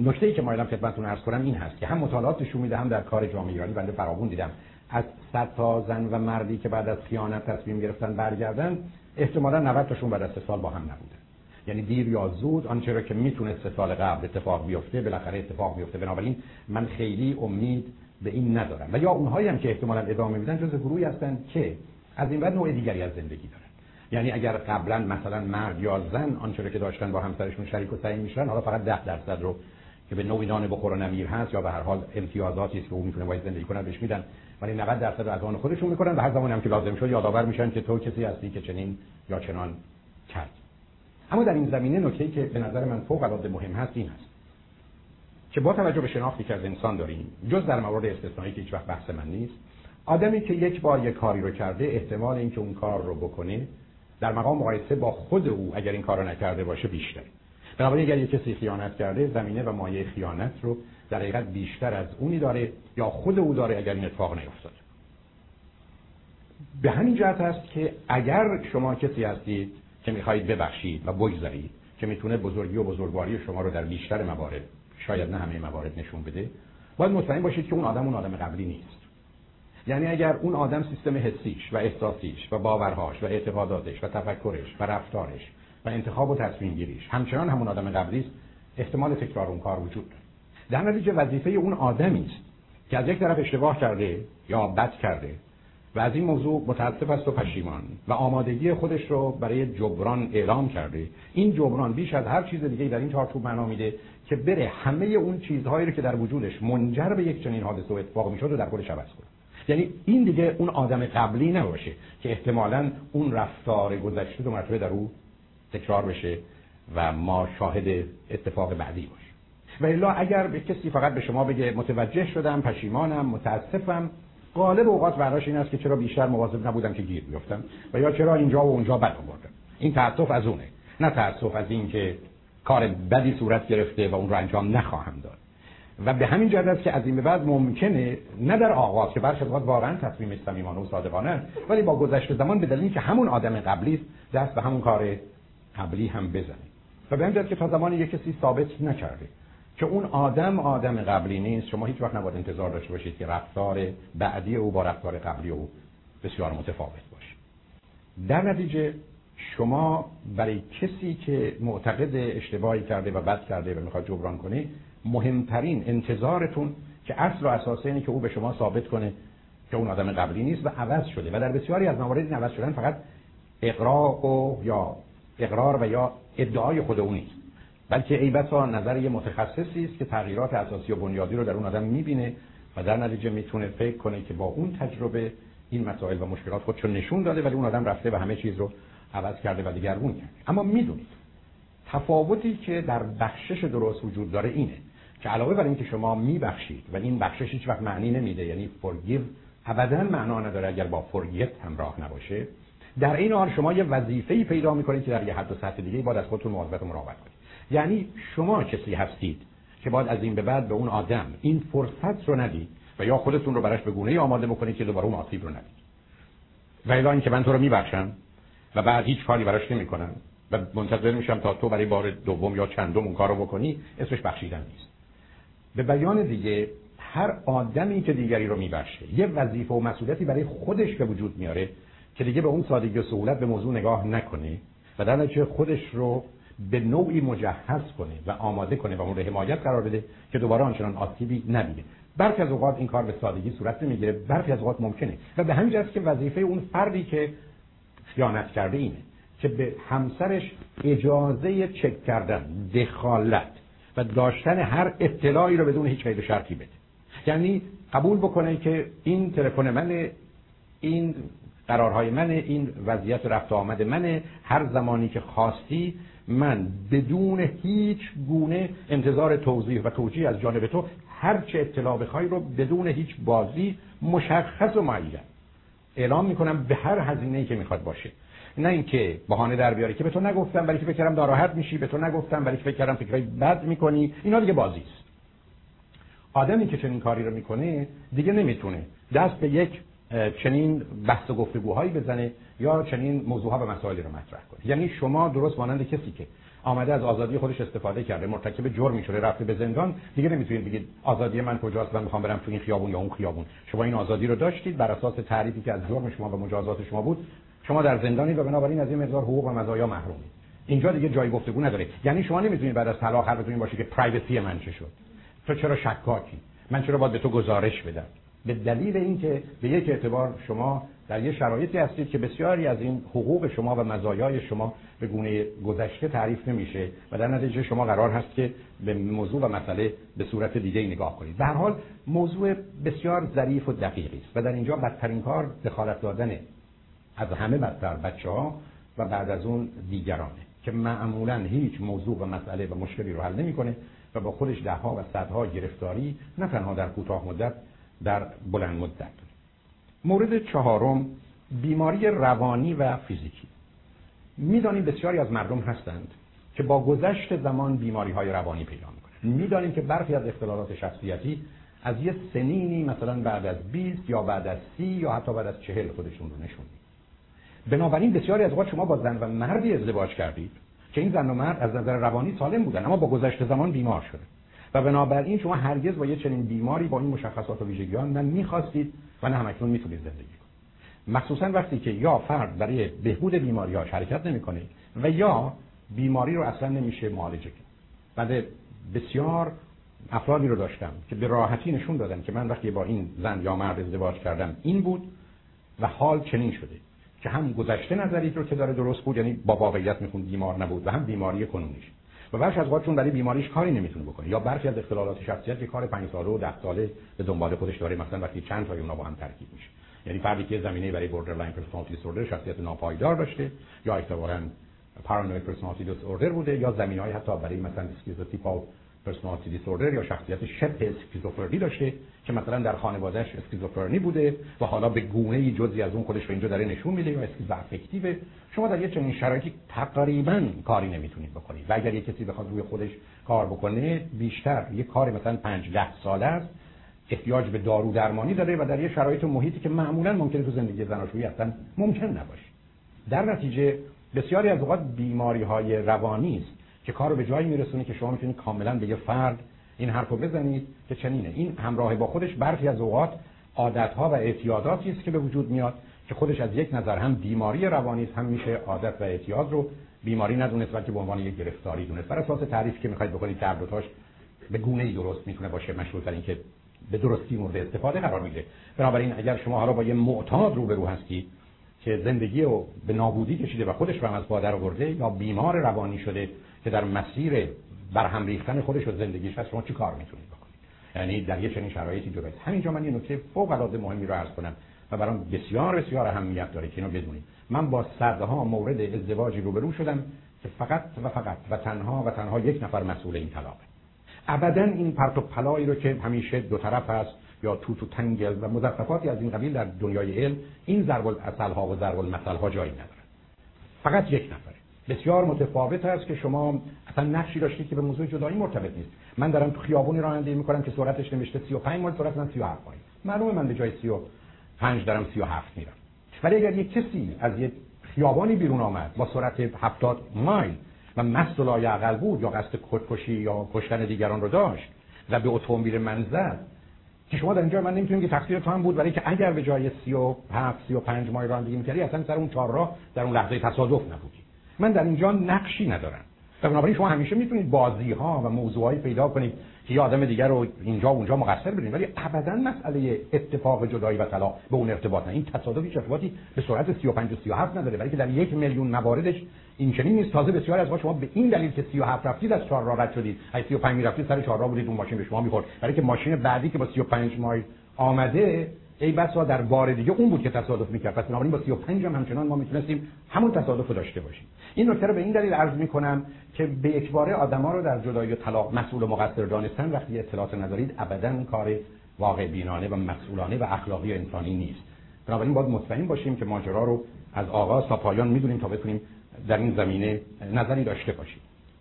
نکته ای که مایلم خدمتتون عرض کنم این هست که هم مطالعات نشون میده هم در کار جامعه ایرانی بنده فراوون دیدم. از صد تا زن و مردی که بعد از خیانت تصمیم گرفتن برگردن احتمالا 90 تاشون بعد از سه سال با هم نبودن یعنی دیر یا زود آنچه را که می‌تونه سه سال قبل اتفاق بیفته بالاخره اتفاق بیفته. بنابراین من خیلی امید به این ندارم. و یا اونهایی هم که احتمالا ادامه میدن جز گروهی هستن که از این بعد نوع دیگری از زندگی دارن. یعنی اگر قبلا مثلا مرد یا زن آنچه که داشتن با همسرشون شریک و سعی میشن حالا فقط ده درصد رو که به نوعی نان بخور و نمیر هست یا به هر حال امتیازاتی است که او می‌تونه باید زندگی کنه بهش میدن. ولی 90 درصد از آن خودشون می‌کنن و هر زمانی هم که لازم شد یادآور میشن که تو کسی هستی که چنین یا چنان کرد. اما در این زمینه نکته که به نظر من فوق العاده مهم هست این هست که با توجه به شناختی که از انسان داریم جز در مورد استثنایی که هیچ وقت بحث من نیست آدمی که یک بار یک کاری رو کرده احتمال اینکه اون کار رو بکنه در مقام مقایسه با خود او اگر این کار نکرده باشه بیشتره. بنابراین اگر یک کسی خیانت کرده زمینه و مایه خیانت رو در حقیقت بیشتر از اونی داره یا خود او داره اگر این اتفاق نیفتاده. به همین جهت است که اگر شما کسی هستید که می‌خواهید ببخشید و بگذارید که می‌تونه بزرگی و بزرگواری شما رو در بیشتر موارد شاید نه همه موارد نشون بده باید مطمئن باشید که اون آدم اون آدم قبلی نیست. یعنی اگر اون آدم سیستم حسیش و احساسیش و باورهاش و اعتقاداتش و تفکرش و رفتارش انتخاب و تصمیم گیریش. همچنان همون آدم قبلی است احتمال تکرار اون کار وجود داره. در نتیجه وظیفه اون آدمی است که از یک طرف اشتباه کرده یا بد کرده و از این موضوع متاسف است و پشیمان و آمادگی خودش رو برای جبران اعلام کرده. این جبران بیش از هر چیز دیگه در این چارچوب معنا میده که بره همه اون چیزهایی رو که در وجودش منجر به یک چنین حادثه و اتفاق می‌شد رو در خودش عوض کنه. یعنی این دیگه اون آدم قبلی نباشه که احتمالا اون رفتار گذشته دو مرتبه در او تکرار بشه و ما شاهد اتفاق بعدی باشیم. و الا اگر به کسی فقط به شما بگه متوجه شدم پشیمانم متاسفم غالب اوقات براش این است که چرا بیشتر مواظب نبودم که گیر بیفتم و یا چرا اینجا و اونجا بد آوردم. این تاسف از اونه نه تاسف از این که کار بدی صورت گرفته و اون رو انجام نخواهم داد. و به همین جهت است که از این به بعد ممکنه نه در آغاز که برخی اوقات واقعا تصمیم صمیمانه و صادقانه ولی با گذشت زمان به دلیلی که همون آدم قبلی دست به همون کار قبلی هم بزنه و به همین که تا زمانی یک کسی ثابت نکرده که اون آدم آدم قبلی نیست شما هیچ وقت نباید انتظار داشته باشید که رفتار بعدی او با رفتار قبلی او بسیار متفاوت باشه. در نتیجه شما برای کسی که معتقد اشتباهی کرده و بد کرده و می‌خواد جبران کنه مهمترین انتظارتون که اصل و اساس اینه که او به شما ثابت کنه که اون آدم قبلی نیست و عوض شده. و در بسیاری از موارد این عوض شدن فقط اقرار و یا اقرار و یا ادعای خود او نیست. بلکه ای بسا نظر یه متخصصی است که تغییرات اساسی و بنیادی رو در اون آدم می‌بینه و در نتیجه می‌تونه فکر کنه که با اون تجربه این مسائل و مشکلات خودشو نشون داده ولی اون آدم رفته و همه چیز رو عوض کرده و دیگرگون کرده. اما می‌دونید تفاوتی که در بخشش درست وجود داره اینه که علاوه بر اینکه شما میبخشید و این بخشش هیچ وقت معنی نمیده یعنی forgive ابدا معنا نداره اگر با forget همراه نباشه در این حال شما یه وظیفه‌ای پیدا می‌کنید که در یه حد و سطح دیگه باید از خودتون مواظبت و مراقبت کنید. یعنی شما کسی هستید که باید از این به بعد به اون آدم این فرصت رو ندید و یا خودتون رو براش به گونه آماده بکنید که دوباره اون آسیب رو ندید. و الا اینکه من تو رو میبخشم و بعد هیچ کاری براش نمی‌کنم و منتظر میشم تا تو برای بار دوم یا چندم اون کارو بکنی اسمش بخشیدن نیست. به بیان دیگه هر آدمی که دیگری رو میبخشه یه وظیفه و مسئولیتی برای خودش به وجود میاره که دیگه به اون سادگی و سهولت به موضوع نگاه نکنه و در نتیجه خودش رو به نوعی مجهز کنه و آماده کنه و مورد حمایت قرار بده که دوباره آنچنان آسیبی نبینه. برخی از اوقات این کار به سادگی صورت نمی‌گیره. برخی از اوقات ممکنه. و به همین جهت که وظیفه اون فردی که خیانت کرده اینه که به همسرش اجازه چک کردن دخالت و داشتن هر اطلاعی رو بدون هیچ قید شرطی بده. یعنی قبول بکنه که این تلفن من این قرارهای من این وضعیت رفت آمد من هر زمانی که خواستی من بدون هیچ گونه انتظار توضیح و توجیه از جانب تو هر چه اطلاع بخوای رو بدون هیچ بازی مشخص و معین اعلام می‌کنم به هر هزینه‌ای که می‌خواد باشه. نه اینکه بهانه در بیاری که به تو نگفتم ولی که فکر کردم ناراحت میشی به تو نگفتم ولی که فکر فکرای بد می‌کنی. اینا دیگه بازی است آدمی که چنین کاری رو می‌کنه دیگه نمی‌تونه. دست به یک چنین بحث و گفتگوهایی بزنه یا چنین موضوعها و مسائلی رو مطرح کنه. یعنی شما درست مانند کسی که آمده از آزادی خودش استفاده کرده مرتکب جرمی شده رفته به زندان دیگه نمی‌تونید بگید آزادی من کجاست من می‌خوام برم تو این خیابون یا اون خیابون. شما این آزادی رو داشتید بر اساس تعریفی که از جرم شما و مجازات شما بود. شما در زندانید و بنابراین از این مقدار حقوق و مزایا محرومید. اینجا دیگه جای گفتگو نداره. یعنی شما نمی‌تونید بعد از طلاق حرفتون باشه که پرایوسی من چه شد؟ تو چرا شکاکی؟ من چرا باید به تو گزارش بدم؟ به دلیل اینکه به یک اعتبار شما در یه شرایطی هستید که بسیاری از این حقوق شما و مزایای شما به گونه گذشته تعریف نمیشه و در نتیجه شما قرار هست که به موضوع و مسئله به صورت دیگه نگاه کنید. در حال موضوع بسیار ظریف و دقیقی است و در اینجا بدترین کار دخالت دادن از همه بدتر بچه ها و بعد از اون دیگرانه که معمولا هیچ موضوع و مسئله و مشکلی رو حل نمی‌کنه و با خودش دهها و صدها گرفتاری نه تنها در کوتاه مدت در بلند مدت. مورد چهارم بیماری روانی و فیزیکی. می‌دانیم بسیاری از مردم هستند که با گذشت زمان بیماری های روانی پیدا می‌کنند. می‌دانیم که برخی از اختلالات شخصیتی از یه سنینی مثلا بعد از 20 یا بعد از 30 یا حتی بعد از 40 خودشون رو نشون بنابراین بسیاری از اوقات شما با زن و مردی ازدواج کردید که این زن و مرد از نظر روانی سالم بودن اما با گذشت زمان بیمار شده. و بنابراین شما هرگز با یه چنین بیماری با این مشخصات و ویژگیان نه می‌خواستید و نه همکنون می‌تونید زندگی کنید. مخصوصا وقتی که یا فرد برای بهبود بیماری ها حرکت نمی‌کنه و یا بیماری رو اصلا نمیشه معالجه کرد. بعد بسیار افرادی رو داشتم که به راحتی نشون دادن که من وقتی با این زن یا مرد ازدواج کردم این بود و حال چنین شده که هم گذشته نظری رو که داره درست بود یعنی با واقعیت می‌خوند بیمار نبود و هم بیماری کنونیش. و برخی از چون برای بیماریش کاری نمی‌تونه بکنه. یا برخی از اختلالات شخصیت که کار 5 ساله و 10 ساله به دنبال خودش داره مثلا وقتی چند تا اونا با هم ترکیب میشه. یعنی فردی که زمینه برای borderline personality disorder شخصیت ناپایدار داشته یا احتمالاً paranoid personality disorder بوده یا زمینه‌ای حتی برای مثلا schizotypal personality disorder یا شخصیت شبه اسکیزوفرنی داشته که مثلا در خانوادهش اسکیزوفرنی بوده و حالا به گونه ای جزئی از اون خودش رو اینجا داره نشون میده یا schizoid شما در یه چنین شرایطی تقریبا کاری نمی‌تونید بکنید و اگر یه کسی بخواد روی خودش کار بکنه بیشتر یه کار مثلا 5 10 ساله است احتیاج به دارو درمانی داره و در یه شرایط محیطی که معمولا ممکنه تو زندگی زناشویی اصلا ممکن نباشه. در نتیجه بسیاری از اوقات بیماری های روانی است. که کار رو به جایی میرسونه که شما می‌تونید کاملا به یه فرد این حرفو بزنید که چنینه. این همراه با خودش برخی از اوقات عادت ها و اعتیاداتی است که به وجود میاد که خودش از یک نظر هم بیماری روانی است هم میشه عادت و اعتیاد رو بیماری ندونست بلکه به عنوان یک گرفتاری دونست. بر اساس تعریف که می‌خواید بکنید در دوتاش به گونه ای درست می‌تونه باشه مشروط در اینکه به درستی مورد استفاده قرار می‌گیره بنابراین اگر شما حالا با یه معتاد روبرو هستید که زندگی رو به نابودی کشیده و خودش رو از پادر آورده یا بیمار روانی شده که در مسیر برهم ریختن خودش و زندگیش هست شما چی کار می‌تونید بکنید یعنی در یه چنین شرایطی جلوی همینجا من یه نکته فوق العاده مهمی رو عرض کنم و برام بسیار بسیار اهمیت داره که اینو بدونید. من با صدها مورد ازدواجی روبرو شدم که فقط و فقط و تنها و تنها یک نفر مسئول این طلاقه. ابدا این پرت و پلایی رو که همیشه دو طرف هست یا توت و تنگل و مزخرفاتی از این قبیل در دنیای علم این ضرب الاصل ها و ضرب المثل ها جایی نداره. فقط یک نفره. بسیار متفاوت است که شما اصلا نقشی داشتید که به موضوع جدایی مرتبط نیست. من دارم تو خیابونی رانندگی می‌کنم که سرعتش نوشته 35 مایل سرعت من 37 مایل معلومه من به جای 35 دارم 37 میرم. ولی اگر یک کسی از یک خیابانی بیرون آمد با سرعت 70 مایل و مست و لایعقل بود یا قصد خودکشی یا کشتن دیگران رو داشت و به اتومبیل من زد که شما در اینجا من نمی‌تونم که تقصیر تو هم بود برای که اگر به جای 37 35 مایل رانندگی می‌کردی اصلا سر اون چهار راه در اون لحظه تصادف نبودی. من در اینجا نقشی ندارم. و بنابراین شما همیشه می‌تونید بازی ها و موضوعایی پیدا کنید که یه آدم دیگر رو اینجا و اونجا مقصر بدین. ولی ابدا مسئله اتفاق جدایی و طلاق به اون ارتباط نه. این تصادف هیچ ارتباطی به سرعت 35 و 37 نداره ولی که در یک میلیون مواردش این چنین نیست. تازه بسیار از ما شما به این دلیل که 37 رفتید از چهار راه رد شدید. از 35 می‌رفتید سر چهار راه بودید اون ماشین به شما می‌خورد. برای که ماشین بعدی که با 35 مایل آمده ای بسا در بار دیگه اون بود که تصادف می‌کرد. پس بنابراین با 35 هم همچنان ما می‌تونستیم همون تصادف رو داشته باشیم. این نکته رو به این دلیل عرض می‌کنم که به یکباره آدما رو در جدایی و طلاق مسئول و مقصر دانستن وقتی اطلاعات ندارید ابدا کار واقع بینانه و مسئولانه و اخلاقی و انسانی نیست. بنابراین باید مطمئن باشیم که ماجرا رو از آغاز تا پایان می‌دونیم تا بتونیم در این زمینه نظری داشته باشیم.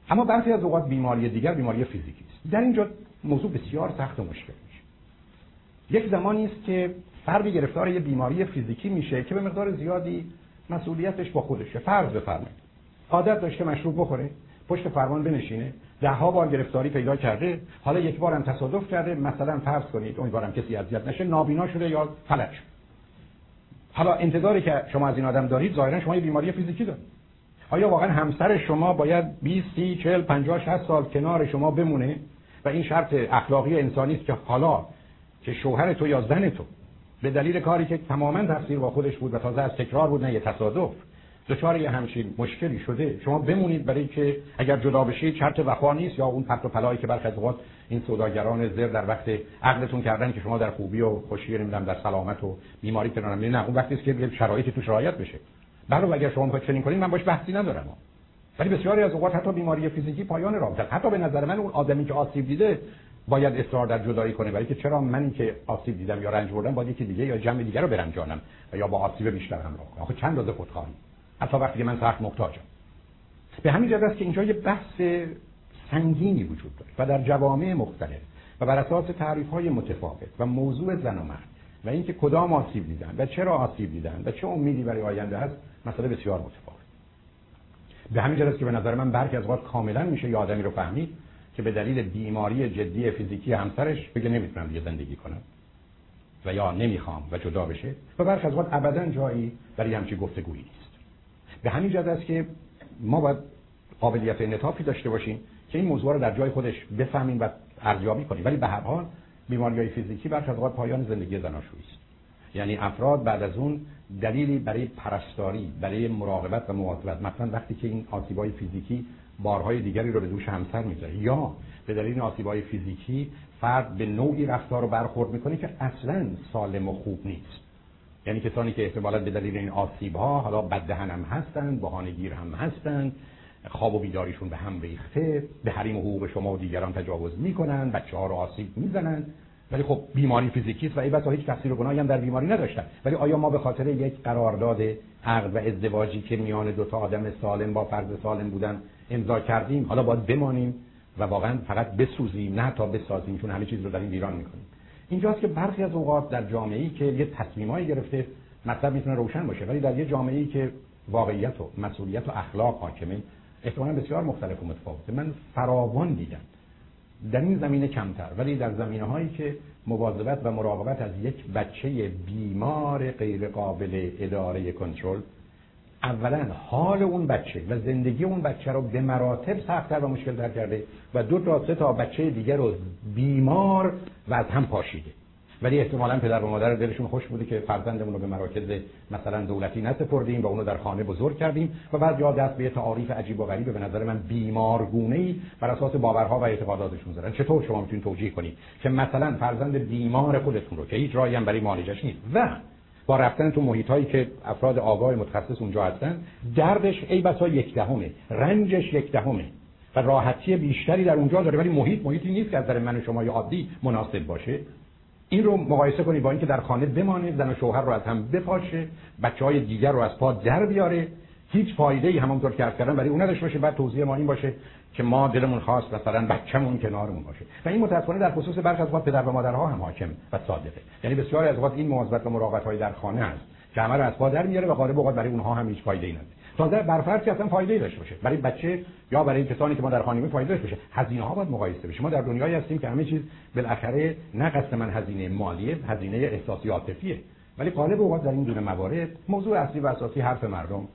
اما برخی از اوقات بیماری دیگر بیماری فیزیکی است. در اینجا موضوع بسیار سخت و مشکل میشه. یک زمانی است که فردی گرفتار یه بیماری فیزیکی میشه که به مقدار زیادی مسئولیتش با خودشه. فرض بفرمایید. عادت داشته مشروب بخوره پشت فرمان بنشینه ده ها بار گرفتاری پیدا کرده حالا یک بارم تصادف کرده مثلا فرض کنید امیدوارم کسی اذیت نشه نابینا شده یا فلج. حالا انتظاری که شما از این آدم دارید ظاهرا شما یه بیماری فیزیکی دارید. آیا واقعا همسر شما باید 20 30 40 50 60 سال کنار شما بمونه؟ و این شرط اخلاقی انسانی است که حالا که شوهر تو یا زن تو به دلیل کاری که تماما تفسیر با خودش بود و تازه از تکرار بود نه یه تصادف. دچار یه همچین مشکلی شده. شما بمونید برای که اگر جدا بشید شرط وفا نیست یا اون پرت و پلایی که برخی اوقات این سوداگران زر در وقت عقلتون کردن که شما در خوبی و خوشی نمی‌دونم در سلامت و بیماری کنارم نه اون وقتی است که شرایطی توش رعایت بشه. بله اگر شما می‌خواید چنین کنید من باش بحثی ندارم. ولی بسیاری از اوقات حتی بیماری فیزیکی پایان رابطه حتی به نظر من اون آدمی که آسیب دیده باید اصرار در جدایی کنه. برای که چرا منی که آسیب دیدم یا رنج بردم باید یکی دیگه یا جمع دیگه رو برنجانم یا با آسیب بیشتر همراه کنم. آخه چند روز خودخواهی. حتی وقتی من سخت محتاجم. به همین جهت است که اینجا یه بحث سنگینی وجود داره و در جوامع مختلف و بر اساس تعریف های متفاوت و موضوع زن و مرد و اینکه کدام آسیب دیدن و چرا آسیب دیدن و چه امیدی برای آینده هست مسئله بسیار متفاوت. به همین جهت که به نظر من برخی از اوقات کاملا میشه یه آدمی رو فهمید که به دلیل بیماری جدی فیزیکی همسرش بگه نمی‌تونم دیگه زندگی کنم و یا نمی‌خوام و جدا بشه و برخی از اوقات ابدا جایی برای همچین گفتگویی نیست. به همین جهت است که ما باید قابلیت انعطافی داشته باشیم که این موضوع رو در جای خودش بفهمیم و ارزیابی کنیم. ولی به هر حال بیماری فیزیکی برخی از پایان زندگی زناشویی است. یعنی افراد بعد از اون دلیلی برای پرستاری برای مراقبت و مواظبت. مثلا وقتی که این آسیبای فیزیکی بارهای دیگری رو به دوش همسر می‌ذاره یا به دلیل این آسیبای فیزیکی فرد به نوعی رفتار رو برخورد می‌کنه که اصلا سالم و خوب نیست. یعنی کسانی که احتمالا به دلیل این آسیب ها حالا بددهن هم هستند بهانهگیر هم هستند خواب و بیداریشون به هم ریخته به حریم حقوق شما و دیگران تجاوز می‌کنن بچه ها رو آسیب می‌زنن. ولی خب بیماری فیزیکی است و ای بسا هیچ تقصیر و گناهی هم در بیماری نداشتن. ولی آیا ما به خاطر یک قرارداد عقد و ازدواجی که میان دو تا آدم سالم با فرد سالم بودن امضا کردیم حالا باید بمانیم و واقعا فقط بسوزیم نه تا بسازیم چون همه چیز رو این ویران می‌کنیم. اینجاست که برخی از اوقات در جامعه ای که یه تصمیمایی گرفته مطلب می‌تونه روشن باشه ولی در یه جامعه ای که واقعیت و مسئولیت و اخلاق حاکمه احتمالا بسیار مختلف و متفاوته. من فراوان دیدم. در این زمینه کمتر ولی در زمینه هایی که مواظبت و مراقبت از یک بچه بیمار غیر قابل اداره کنترل اولا حال اون بچه و زندگی اون بچه رو به مراتب سختتر و مشکل کرده و دو تا سه تا بچه دیگر رو بیمار و از هم پاشیده. ولی احتمالا پدر و مادر دلشون خوش بوده که فرزندمون رو به مراکز مثلا دولتی نسپردیم و اونو در خانه بزرگ کردیم و بعد یا دست به تعاریف عجیب و غریب به نظر من بیمارگونه ای بر اساس باورها و اعتقاداتشون زدن. چطور شما می‌تونید توجیه کنید که مثلا فرزند بیمار خودتون رو که هیچ راهی هم برای معالجش نیست و با رفتن تو محیط هایی که افراد آگاه متخصص اونجا هستن دردش ای بسا یک دهمه رنجش یک دهمه و راحتی بیشتری در اونجا داره. ولی محیط محیطی نیست که از نظر من و شما عادی مناسب باشه. این رو مقایسه کنید با اینکه در خانه بمانه زن و شوهر رو از هم بپاشه بچه های دیگر رو از پا در بیاره. هیچ فایده ای همونطور که کردن برای اون نداشته باشه. بعد توضیح ما این باشه. که ما دلمون خواست مثلا بچه‌مون کنارمون باشه. و این متأسفانه در خصوص برخی از پدر و مادرها هم حاکم و صادقه. یعنی بسیاری از اوقات این مواظبت و مراقبت های در خانه است که رو از پا در میاره و غالب اوقات برای اونها هم هیچ فایده ای نداره. تازه برفرض که اصلا فایده داشته باشه. برای بچه یا برای کسانی که ما در خانه فایده داشته باشه. هزینه ها باید مقایسه بشه. ما در دنیایی هستیم که همه چیز بالاخره نه قصد من هزینه مالیه هزینه احساسی عاطفیه. ولی غالب اوقات در این دونه موارد موضوع اصلی و اساسی حرف مردم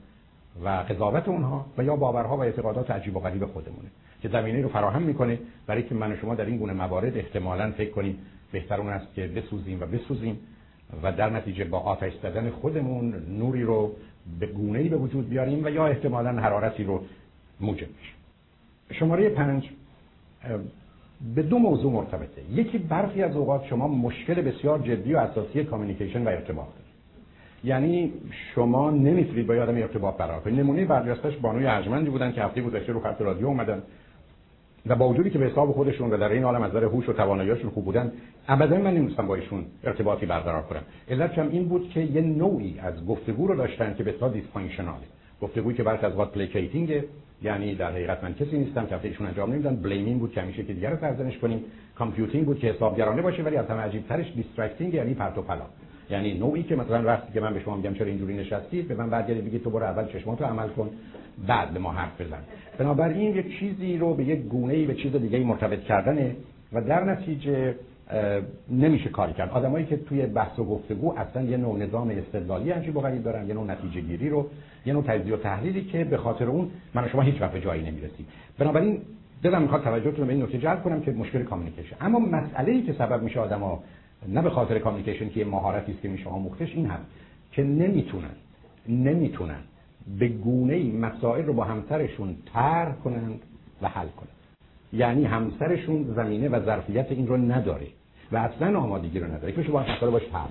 و قضاوت اونها و یا باورها و اعتقادات عجیب و غریب خودمونه که زمینه رو فراهم می‌کنه برای که من و شما در این گونه موارد احتمالاً فکر کنیم بهتر اون است که بسوزیم و بسوزیم و در نتیجه با آتش زدن خودمون نوری رو به گونه ای به وجود بیاریم و یا احتمالا حرارتی رو موجب میشه شماره پنج به دو موضوع مرتبطه. یکی برخی از اوقات شما مشکل بسیار جدی و اساسی کامیونیکیشن و ارتباط دارید. یعنی شما نمی‌تونید با آدم ارتباط برقرار کنید نمونه برجستش بانوی ارجمندی بودن که هفته گذشته رو خط رادیو اومدن و با وجودی که به حساب خودشون و در این عالم از نظر هوش و تواناییشون خوب بودن ابدا من نمی‌تونستم با ایشون ارتباطی برقرار کنم. علت هم این بود که یه نوعی از گفتگو رو داشتن که اصطلاح dysfunctional ه گفتگویی که برخی از وقت placating یعنی در حقیقت من کسی نیستم که ایشون انجام نمیدن. blaming بود که همیشه که دیگر رو سرزنش کنیم. computing بود که حسابگرانه باشه ولی از همه عجیب ترش distracting یعنی پرت و پلا. یعنی نوعی که مثلا وقتی که من به شما میگم چرا اینجوری نشستید به من برگردید بگید تو برو اول چشماتو عمل کن بعد به ما حرف بزن. بنابراین یک چیزی رو به یک گونه به چیز دیگه مرتبط کردنه و در نتیجه نمیشه کاری کرد. آدمایی که توی بحث و گفتگو اصلا یه نوع نظام استدلالی عجیب و دارن یه نوع نتیجه گیری رو یه نوع تجزیه و تحلیلی که به خاطر اون من شما هیچ وقت جایی نمی‌رسیم. بنابراین دلم می‌خواد توجهتون به این نکته جلب کنم که مشکل communication. اما مسئله ای که سبب میشه آدما نه به خاطر communication که یه مهارتی است که میشه آموختش این هم که نمی‌تونن نمی‌تونن به گونه مسائل رو با همسرشون طرح کنند و حل کنند. یعنی همسرشون زمینه و ظرفیت این رو نداره و اصلا آمادگی رو نداره. که شما مسئله باش طرح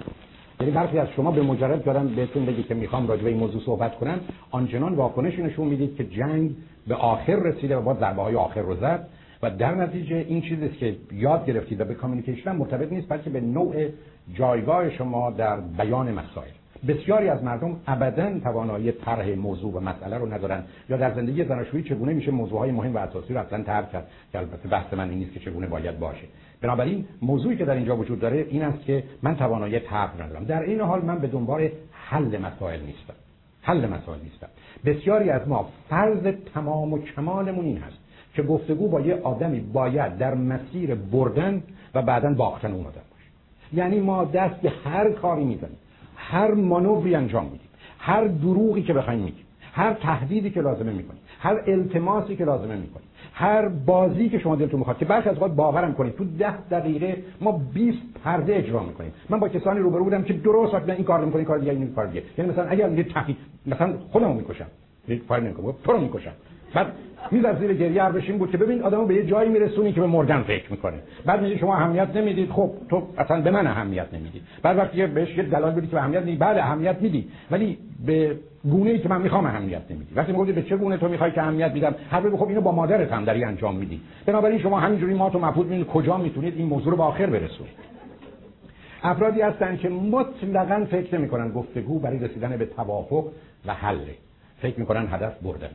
یعنی برخی از شما به مجرد دارن بهتون بگی که می‌خوام راجع به این موضوع صحبت کنم آنچنان واکنش نشون می‌دید که جنگ به آخر رسیده و با ضربه های آخر رو زد. و در نتیجه این چیزی که یاد گرفتید و به کامیونیکیشن مرتبط نیست بلکه به نوع جایگاه شما در بیان مسائل. بسیاری از مردم ابدا توانایی طرح موضوع و مسئله رو ندارن. یا در زندگی زناشویی چگونه میشه موضوعهای مهم و اساسی رو اصلا طرح کرد؟ که البته بحث من این نیست که چگونه باید باشه. بنابراین موضوعی که در اینجا وجود داره این است که من توانایی طرح ندارم. در این حال من به دنبال حل مسائل نیستم. حل مسائل نیستن بسیاری از ما فرض تمام و کمالمون این هست. که گفتگو با یه آدمی باید در مسیر بردن و بعدا باختن اون آدم باشه. یعنی ما دست به هر کاری می‌زنیم هر مانوری انجام میدیم هر دروغی که بخوایم میگیم هر تهدیدی که لازمه می‌کنیم هر التماسی که لازمه می‌کنیم هر بازی که شما دلتون می‌خواد که برخی از اوقات باورم کنید تو ده دقیقه ما 20 پرده اجرا می‌کنیم. من با کسانی روبرو بودم که درست وقت این کار می‌کنه کار دیگه این کار دیگه. یعنی مثلا اگر یه تحقیق مثلا خودمو می‌کشم. یک کار نمی‌کنم تو رو می‌کشم. بعد میز زیر گریه هر بشین بود که ببین آدمو به یه جایی میرسونی که به مردن فکر می‌کنه. بعد میگه شما اهمیت نمی‌دید. خب تو اصلا به من اهمیت نمیدی بعد وقتی بهش یه دلایل بدی که اهمیت نمیدی بعد اهمیت میدی. ولی به گونه ای که من می‌خوام اهمیت نمیدی. وقتی میگی به چه گونه تو می‌خوای که اهمیت میدم؟ هر خب اینو با مادرت هم داری انجام میدی. بنابراین شما همینجوری ما تو می‌بینید کجا می‌تونید این موضوع رو به آخر برسونید. افرادی هستن که مطلقا فکر نمی‌کنن گفتگو برای رسیدن به توافق و حل. فکر می‌کنن هدف بردنه.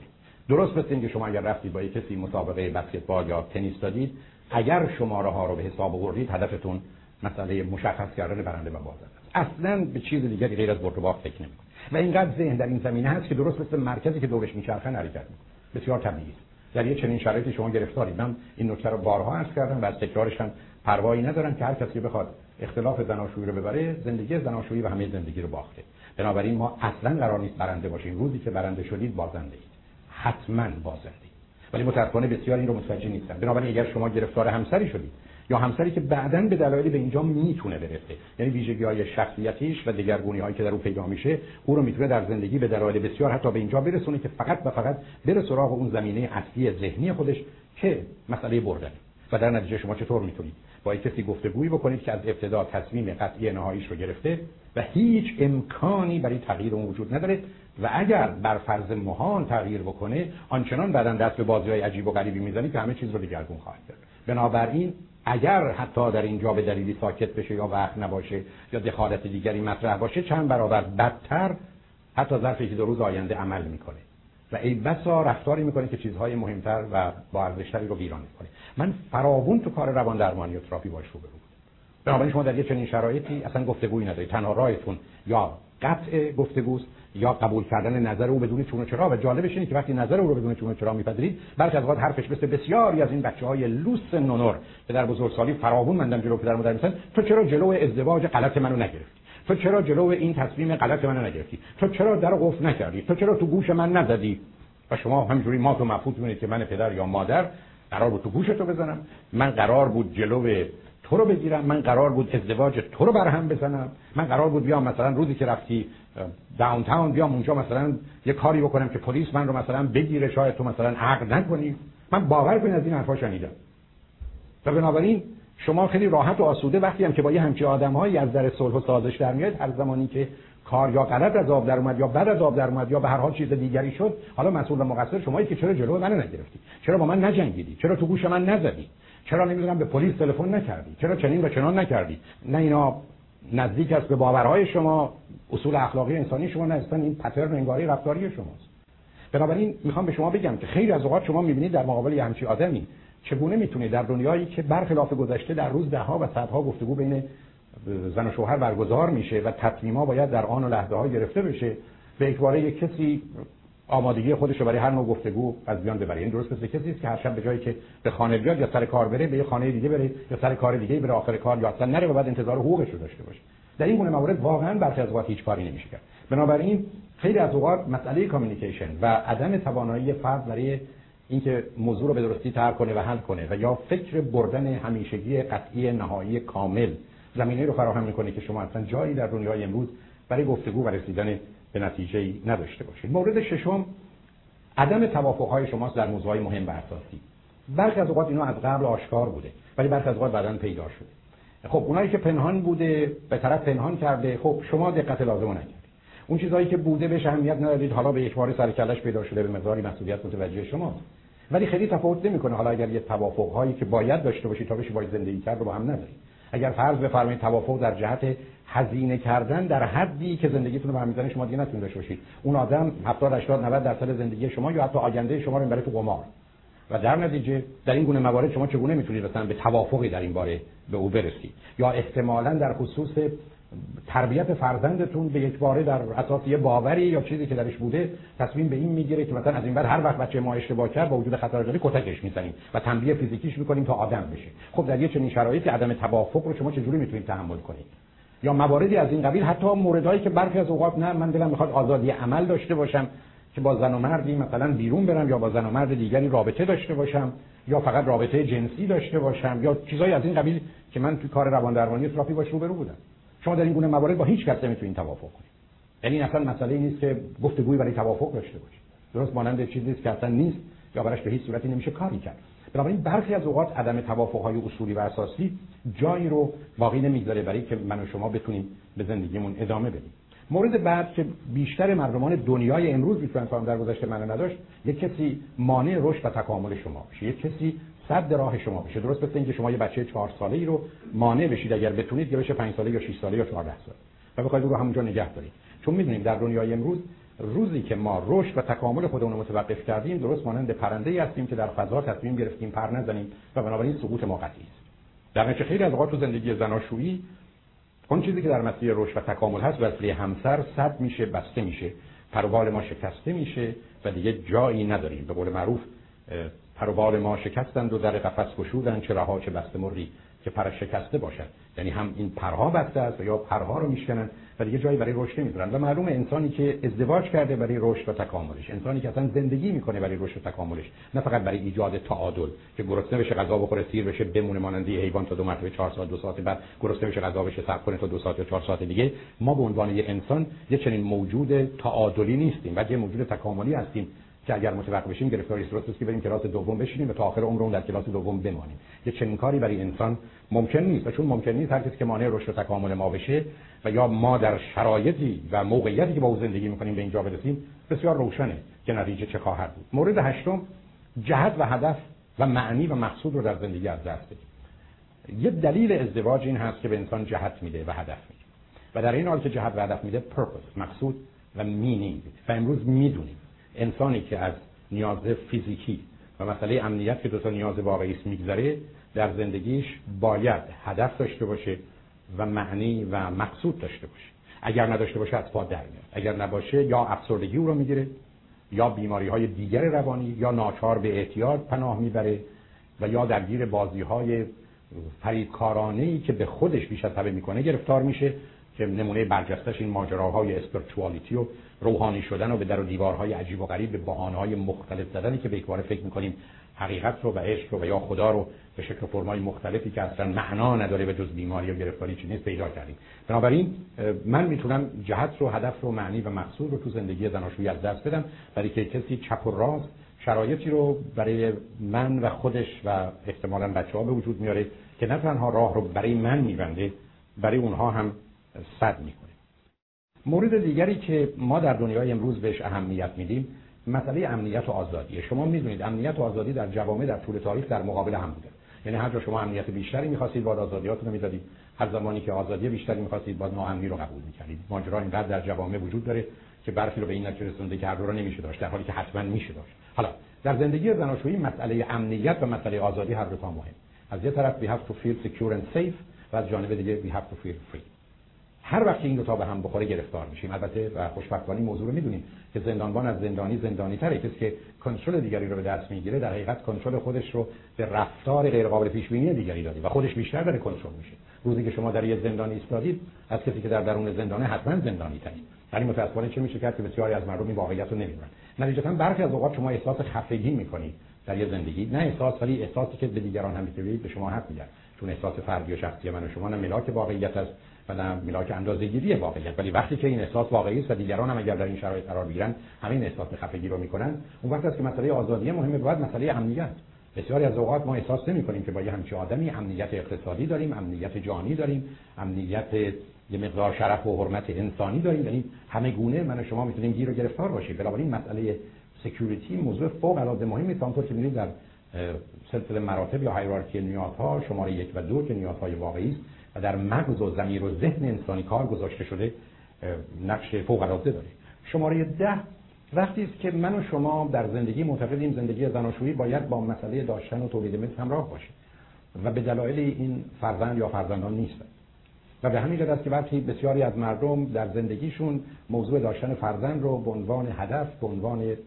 درست مثل اینکه شما اگر رفتید با کسی مسابقه بسکتبال یا تنیس دادید اگر شماره ها رو به حساب آوردید هدفتون مسئله مشخص کردن برنده و بازنده اصلا به چیز دیگری غیر از برد و باخت فکر نمی‌کنه و اینقدر ذهن در این زمینه هست که درست مثل مرکزی که دورش میچرخه حرکت می‌کنه. بسیار طبیعی. در یه چنین شرایطی شما گرفتارید. من این نکته رو بارها عرض کردم و از تکرارش هم پروایی ندارم که هر کسی بخواد اختلاف زناشویی رو ببره زندگی زناشویی و همه زندگی رو باخته. بنابراین ما اصلا قرار نیست برنده باشیم. روزی که برنده شدید بازنده اید حتما بازنده. ولی متاسفانه بسیار این رو متوجه نیستن. بنابراین اگر شما گرفتار همسری شدید یا همسری که بعدا به دلایلی به اینجا می‌تونه برسه یعنی ویژگی های شخصیتیش و دگرگونی هایی که در او پیدا میشه او رو می‌تونه در زندگی به دلایل بسیار حتی به اینجا برسونه که فقط و فقط بره سراغ اون زمینه اصلی ذهنی خودش که مسئله بردنه. و در نتیجه شما چطور می‌تونید؟ با کسی گفتگویی بکنید که از ابتدا تصمیم قطعی نهاییش رو گرفته و هیچ امکانی برای تغییر اون وجود نداره و اگر بر فرض محال تغییر بکنه آنچنان بعدا دست به بازی های عجیب و غریبی می‌زنید که همه چیز رو دگرگون خواهد کرد. بنابراین اگر حتی در اینجا به دلیلی ساکت بشه یا وقت نباشه یا دخالت دیگری مطرح باشه چند برابر بدتر حتی ظرف یکی دو روز آینده عمل می‌کنه. و ای بسا رفتاری می‌کنه که چیزهای مهمتر و با ارزشتری رو ویران می‌کنه. من فراوون تو کار روان درمانی و تراپی باش رو برو بنابراین شما در یه چنین شرایطی اصلا گفتگویی ندارید. تنها راهتون یا قطع گفتگوست یا قبول کردن نظر او بدون چون چرا. و جالبش اینه که وقتی نظر او رو بدون چون و چرا میپذیرید برخی از اوقات حرفش مثل بسیاری از این بچه های لوس نونور که در بزرگسالی فراوون مندم جلو پدر مادر میسن تو چرا جلو ازدواج غلط منو نگرفتی؟ تو چرا جلو این تصمیم غلط منو نگرفتی؟ تو چرا در قفل نکردی؟ تو چرا تو گوش من نزدی؟ و شما همینجوری ما تو مفهوم که من پدر یا مادر قرار بود تو گوش تو بزنم. من قرار بود جلو تو رو بگیرم. من قرار بود ازدواج تو رو برهم بزنم. من قرار بود بیام مثلا روزی که رفتی داون تاون بیام اونجا مثلا یه کاری بکنم که پلیس من رو مثلا بگیره شاید تو مثلا عقد نکنی. من باور کنید از این حرفا شنیدم. و بنابراین شما خیلی راحت و آسوده وقتی هم که با یه همچی آدمهایی از در صلح و سازش در میاد هر زمانی که کار یا غلط از آب در اومد یا بد از آب در اومد یا به هر حال چیز دیگری شد حالا مسئول و مقصر شمایی که چرا جلو من نگرفتی؟ چرا با من نجنگیدی؟ چرا تو گوش من نزدی؟ چرا نمی‌دونم به پلیس تلفن نکردی؟ چرا چنین و چنان نکردی؟ نه اینا نزدیک است به باورهای شما اصول اخلاقی انسانی شما نه این پترن انگاری رفتاری شماست. بنابراین می‌خوام به شما بگم که خیلی از اوقات شما می‌بینید در مقابل یه همچی آدمی چگونه می‌تونه در دنیایی که برخلاف گذشته در روز ده ها و صدها گفتگو بین زن و شوهر برگزار میشه و تصمیما باید در آن و لحظه ها گرفته بشه به اکباره یک کسی آمادگی خودش برای هر نوع گفتگو از بیان ببره. این یعنی درست مثل کسی است که هر شب به جایی که به خانه بیاد یا سر کار بره به یه خانه دیگه بره یا سر کار دیگه بره آخر کار یا اصلا نره و بعد انتظار حقوقش رو داشته باشه. در این گونه موارد واقعا برخی از اوقات هیچ کاری نمیشه کرد. بنابراین خیلی از اوقات مسئله کامیکیشن و عدم توانایی فرد برای اینکه موضوع رو به درستی طرح کنه و حل کنه و یا فکر بردن همیشگی قطعی نهایی کامل زمینه رو فراهم می‌کنه که شما اصلا جایی در دنیای امروز برای گفتگو و رسیدن به نتیجه نداشته باشید مورد ششم عدم توافق های شماست در موضوع مهم و اساسی. برخی از اوقات اینا از قبل آشکار بوده ولی برخی از اوقات بعدا پیدا شده. خب اونایی که پنهان بوده به طرف پنهان کرده خب شما دقت لازم نکردید. اون چیزهایی که بوده بهش اهمیت ندادید حالا به یک بار سر پیدا شده به مقداری مسئولیت متوجه شماست. ولی خیلی تفاوت نمی‌کنه. حالا اگر یه توافق هایی که باید داشته باشید تا بشه باید زندگی کرد رو با هم ندارید. اگر فرض بفرمایید توافق در جهت هزینه کردن در حدی که زندگیتون رو برمی‌داره شما دیگه نتونید داشته باشید. اون آدم 70 80 90 درصد زندگی شما یا حتی آینده شما رو می‌بره تو قمار. و در نتیجه در این گونه موارد شما چگونه می‌تونید مثلا به توافقی در این باره به او برسید؟ یا احتمالا در خصوص تربیت فرزندتون به یک باره در اساس یه باوری یا چیزی که درش بوده تصمیم به این می‌گیره که مثلا از این بعد هر وقت بچه ما اشتباه کرد با وجود خطر جاری کتکش می‌زنیم و تنبیه فیزیکیش می‌کنیم تا آدم بشه. خب در یه چنین شرایطی عدم توافق رو شما چجوری می‌تونید تحمل کنید؟ یا مواردی از این قبیل حتی موردهایی که برخی از اوقات نه من دلم می‌خواد آزادی عمل داشته باشم که با زن و مردی مثلا بیرون برم یا با زن و مرد دیگری رابطه داشته باشم یا فقط رابطه جنسی داشته باشم یا چیزایی از این قبیل که من تو کار روان درمانی تراپی باش روبرو بودم. شما در این گونه موارد با هیچ کس نمی‌تونید توافق کنید یعنی اصلا مسئله نیست که گفتگوی برای توافق داشته باشید. درست مانند چیزی که اصلا نیست یا براش به هیچ صورتی نمیشه کاری کرد. بنابراین برخی از اوقات عدم توافق های اصولی و اساسی جایی رو باقی نمی‌ذاره برای که من و شما بتونیم به زندگیمون ادامه بدیم. مورد بعد که بیشتر مردمان دنیای امروز می‌تونن در گذشته من نداشت یک کسی مانع رشد و تکامل شما بشه یک کسی صد راه شما بشه درست مثل اینکه شما یه بچه چهار ساله ای رو مانع بشید اگر بتونید که بشه 5 ساله یا 6 ساله یا 14 ساله. و بخواید رو همونجا نگه دارید. چون می‌دونیم در دنیای امروز روزی که ما رشد و تکامل خودمون رو متوقف کردیم درست مانند پرنده ای هستیم که در فضا تصمیم گرفتیم پر نزنیم و بنابراین سقوط ما است. در نتیجه خیلی از اوقات تو زندگی زناشویی اون چیزی که در مسیر رشد و تکامل هست وصله همسر صد میشه بسته میشه. پروبال ما شکسته میشه و دیگه جایی نداریم. به قول معروف پروبال ما شکستند و در قفس گشودند چه رها چه بسته مری که پر شکسته باشد. یعنی هم این پرها بسته است یا پرها رو میشکنن و دیگه جایی برای رشد نمی‌ذارن و معلومه انسانی که ازدواج کرده برای رشد و تکاملش. انسانی که اصلا زندگی می‌کنه برای رشد و تکاملش. نه فقط برای ایجاد تعادل که گرسنه بشه غذا بخوره سیر بشه بمونه مانند حیوان تا دو مرتبه چهار ساعت دو ساعت بعد گرسنه بشه غذا بشه صبر کنه تا دو ساعت یا چهار ساعت دیگه. ما به عنوان یه انسان یه چنین موجود تعادلی نیستیم بلکه موجود تکاملی هستیم. که اگر متوقف بشیم گرفتاری درست که بریم کلاس دوم بشینیم و تا آخر عمرمون در کلاس دوم بمانیم. یه چنین کاری برای انسان ممکن نیست و چون ممکن نیست هر کسی که مانع رشد و تکامل ما بشه و یا ما در شرایطی و موقعیتی که با او زندگی می‌کنیم به اینجا برسیم بسیار روشنه که نتیجه چه خواهد بود. مورد هشتم جهت و هدف و معنی و مقصود رو در زندگی از دست بدیم. یه دلیل ازدواج این هست که به انسان جهت میده و هدف میده. و در این حال که جهت و هدف میده purpose مقصود و مینینگ و امروز می‌دونیم انسانی که از نیاز فیزیکی و مسئله امنیت که دو تا نیاز واقعی است میگذره در زندگیش باید هدف داشته باشه و معنی و مقصود داشته باشه. اگر نداشته باشه از پا در میاد. اگر نباشه یا افسردگی او رو می‌گیره یا بیماری های دیگر روانی یا ناچار به اعتیاد پناه می‌بره و یا درگیر بازی های فریبکارانه ای که به خودش بیش از همه می‌کنه گرفتار میشه. که نمونه برجستش این ماجراهای اسپرچوالیتی و روحانی شدن و به در و دیوارهای عجیب و غریب به بهانه‌های مختلف زدنی که به یک فکر می‌کنیم حقیقت رو و عشق رو و یا خدا رو به شکل فرمای مختلفی که اصلا معنا نداره به جز بیماری و گرفتاری چی نیست پیدا کردیم. بنابراین من می‌تونم جهت رو هدف رو معنی و مقصود رو تو زندگی زناشویی از دست بدم برای که کسی چپ و راست شرایطی رو برای من و خودش و احتمالا بچه ها به وجود میاره که نه تنها راه رو برای من میبنده برای اونها هم صد می‌کنه. مورد دیگری که ما در دنیای امروز بهش اهمیت میدیم مسئله امنیت و آزادی. شما می‌دونید امنیت و آزادی در جوامع در طول تاریخ در مقابل هم بوده. یعنی هر جا شما امنیت بیشتری می‌خواستید باید آزادیاتون می‌دادید. هر زمانی که آزادی بیشتری می‌خواستید باید ناامنی رو قبول می‌کردید. ماجرا اینقدر در جوامع وجود داره که برخی رو به این نتیجه رسونده که هر دو رو نمیشه داشت در حالی که حتما میشه داشت. حالا در زندگی زناشویی مسئله امنیت و مسئله آزادی هر دو تا مهم. از یه طرف we have to feel secure and safe و از جانب دیگه we have to feel free. هر وقت این دو تا به هم بخوره گرفتار میشیم. البته و خوشبختانه موضوع رو می‌دونیم که زندانبان از زندانی زندانی تره. کسی که کنترل دیگری رو به دست می‌گیره در حقیقت کنترل خودش رو به رفتار غیر قابل پیش بینی دیگری داده و خودش بیشتر داره کنترل میشه. روزی که شما در یه زندانی ایستادید از کسی که در درون زندانه حتما زندانی ترید. ولی متأسفانه چه میشه کرد که بسیاری از مردم این واقعیت رو نمی‌دونن. نتیجتا برخی از اوقات شما احساس خفگی می‌کنید در یه زندگی. نه احساس ولی احساسی که به دیگران هم به شما حق میدن. چون احساس فردی و شخصی من و شما نه ملاک واقعیت است. نه ملاک اندازه‌گیری واقعیت. ولی وقتی که این احساس واقعی است و دیگران هم اگر در این شرایط قرار بگیرن همین احساس خفگی رو می‌کنن. اون وقت است که مسئله آزادی مهمه بعد مسئله امنیت. بسیاری از اوقات ما احساس نمی کنیم که با یه همچین آدمی امنیت اقتصادی داریم امنیت جانی داریم امنیت یه مقدار شرف و حرمت انسانی داریم. یعنی همه گونه من و شما می‌تونیم گیر و گرفتار باشیم. بنابراین مسئله سکیوریتی موضوع فوق العاده مهمی طور که می‌بینید در سلسله مراتب یا هایرارکی نیازها شماره یک و دو که نیازهای واقعی است در مغز و ضمیر و ذهن انسانی کار گذاشته شده نقش فوق العاده داره. شماره ده وقتی است که من و شما در زندگی معتقدیم زندگی زناشویی باید با مسئله داشتن و تولید مثل همراه باشه و به دلایل این فرزند یا فرزندان نیستن و به همین است که وقتی بسیاری از مردم در زندگیشون موضوع داشتن فرزند رو به عنوان هدف به عنوان یک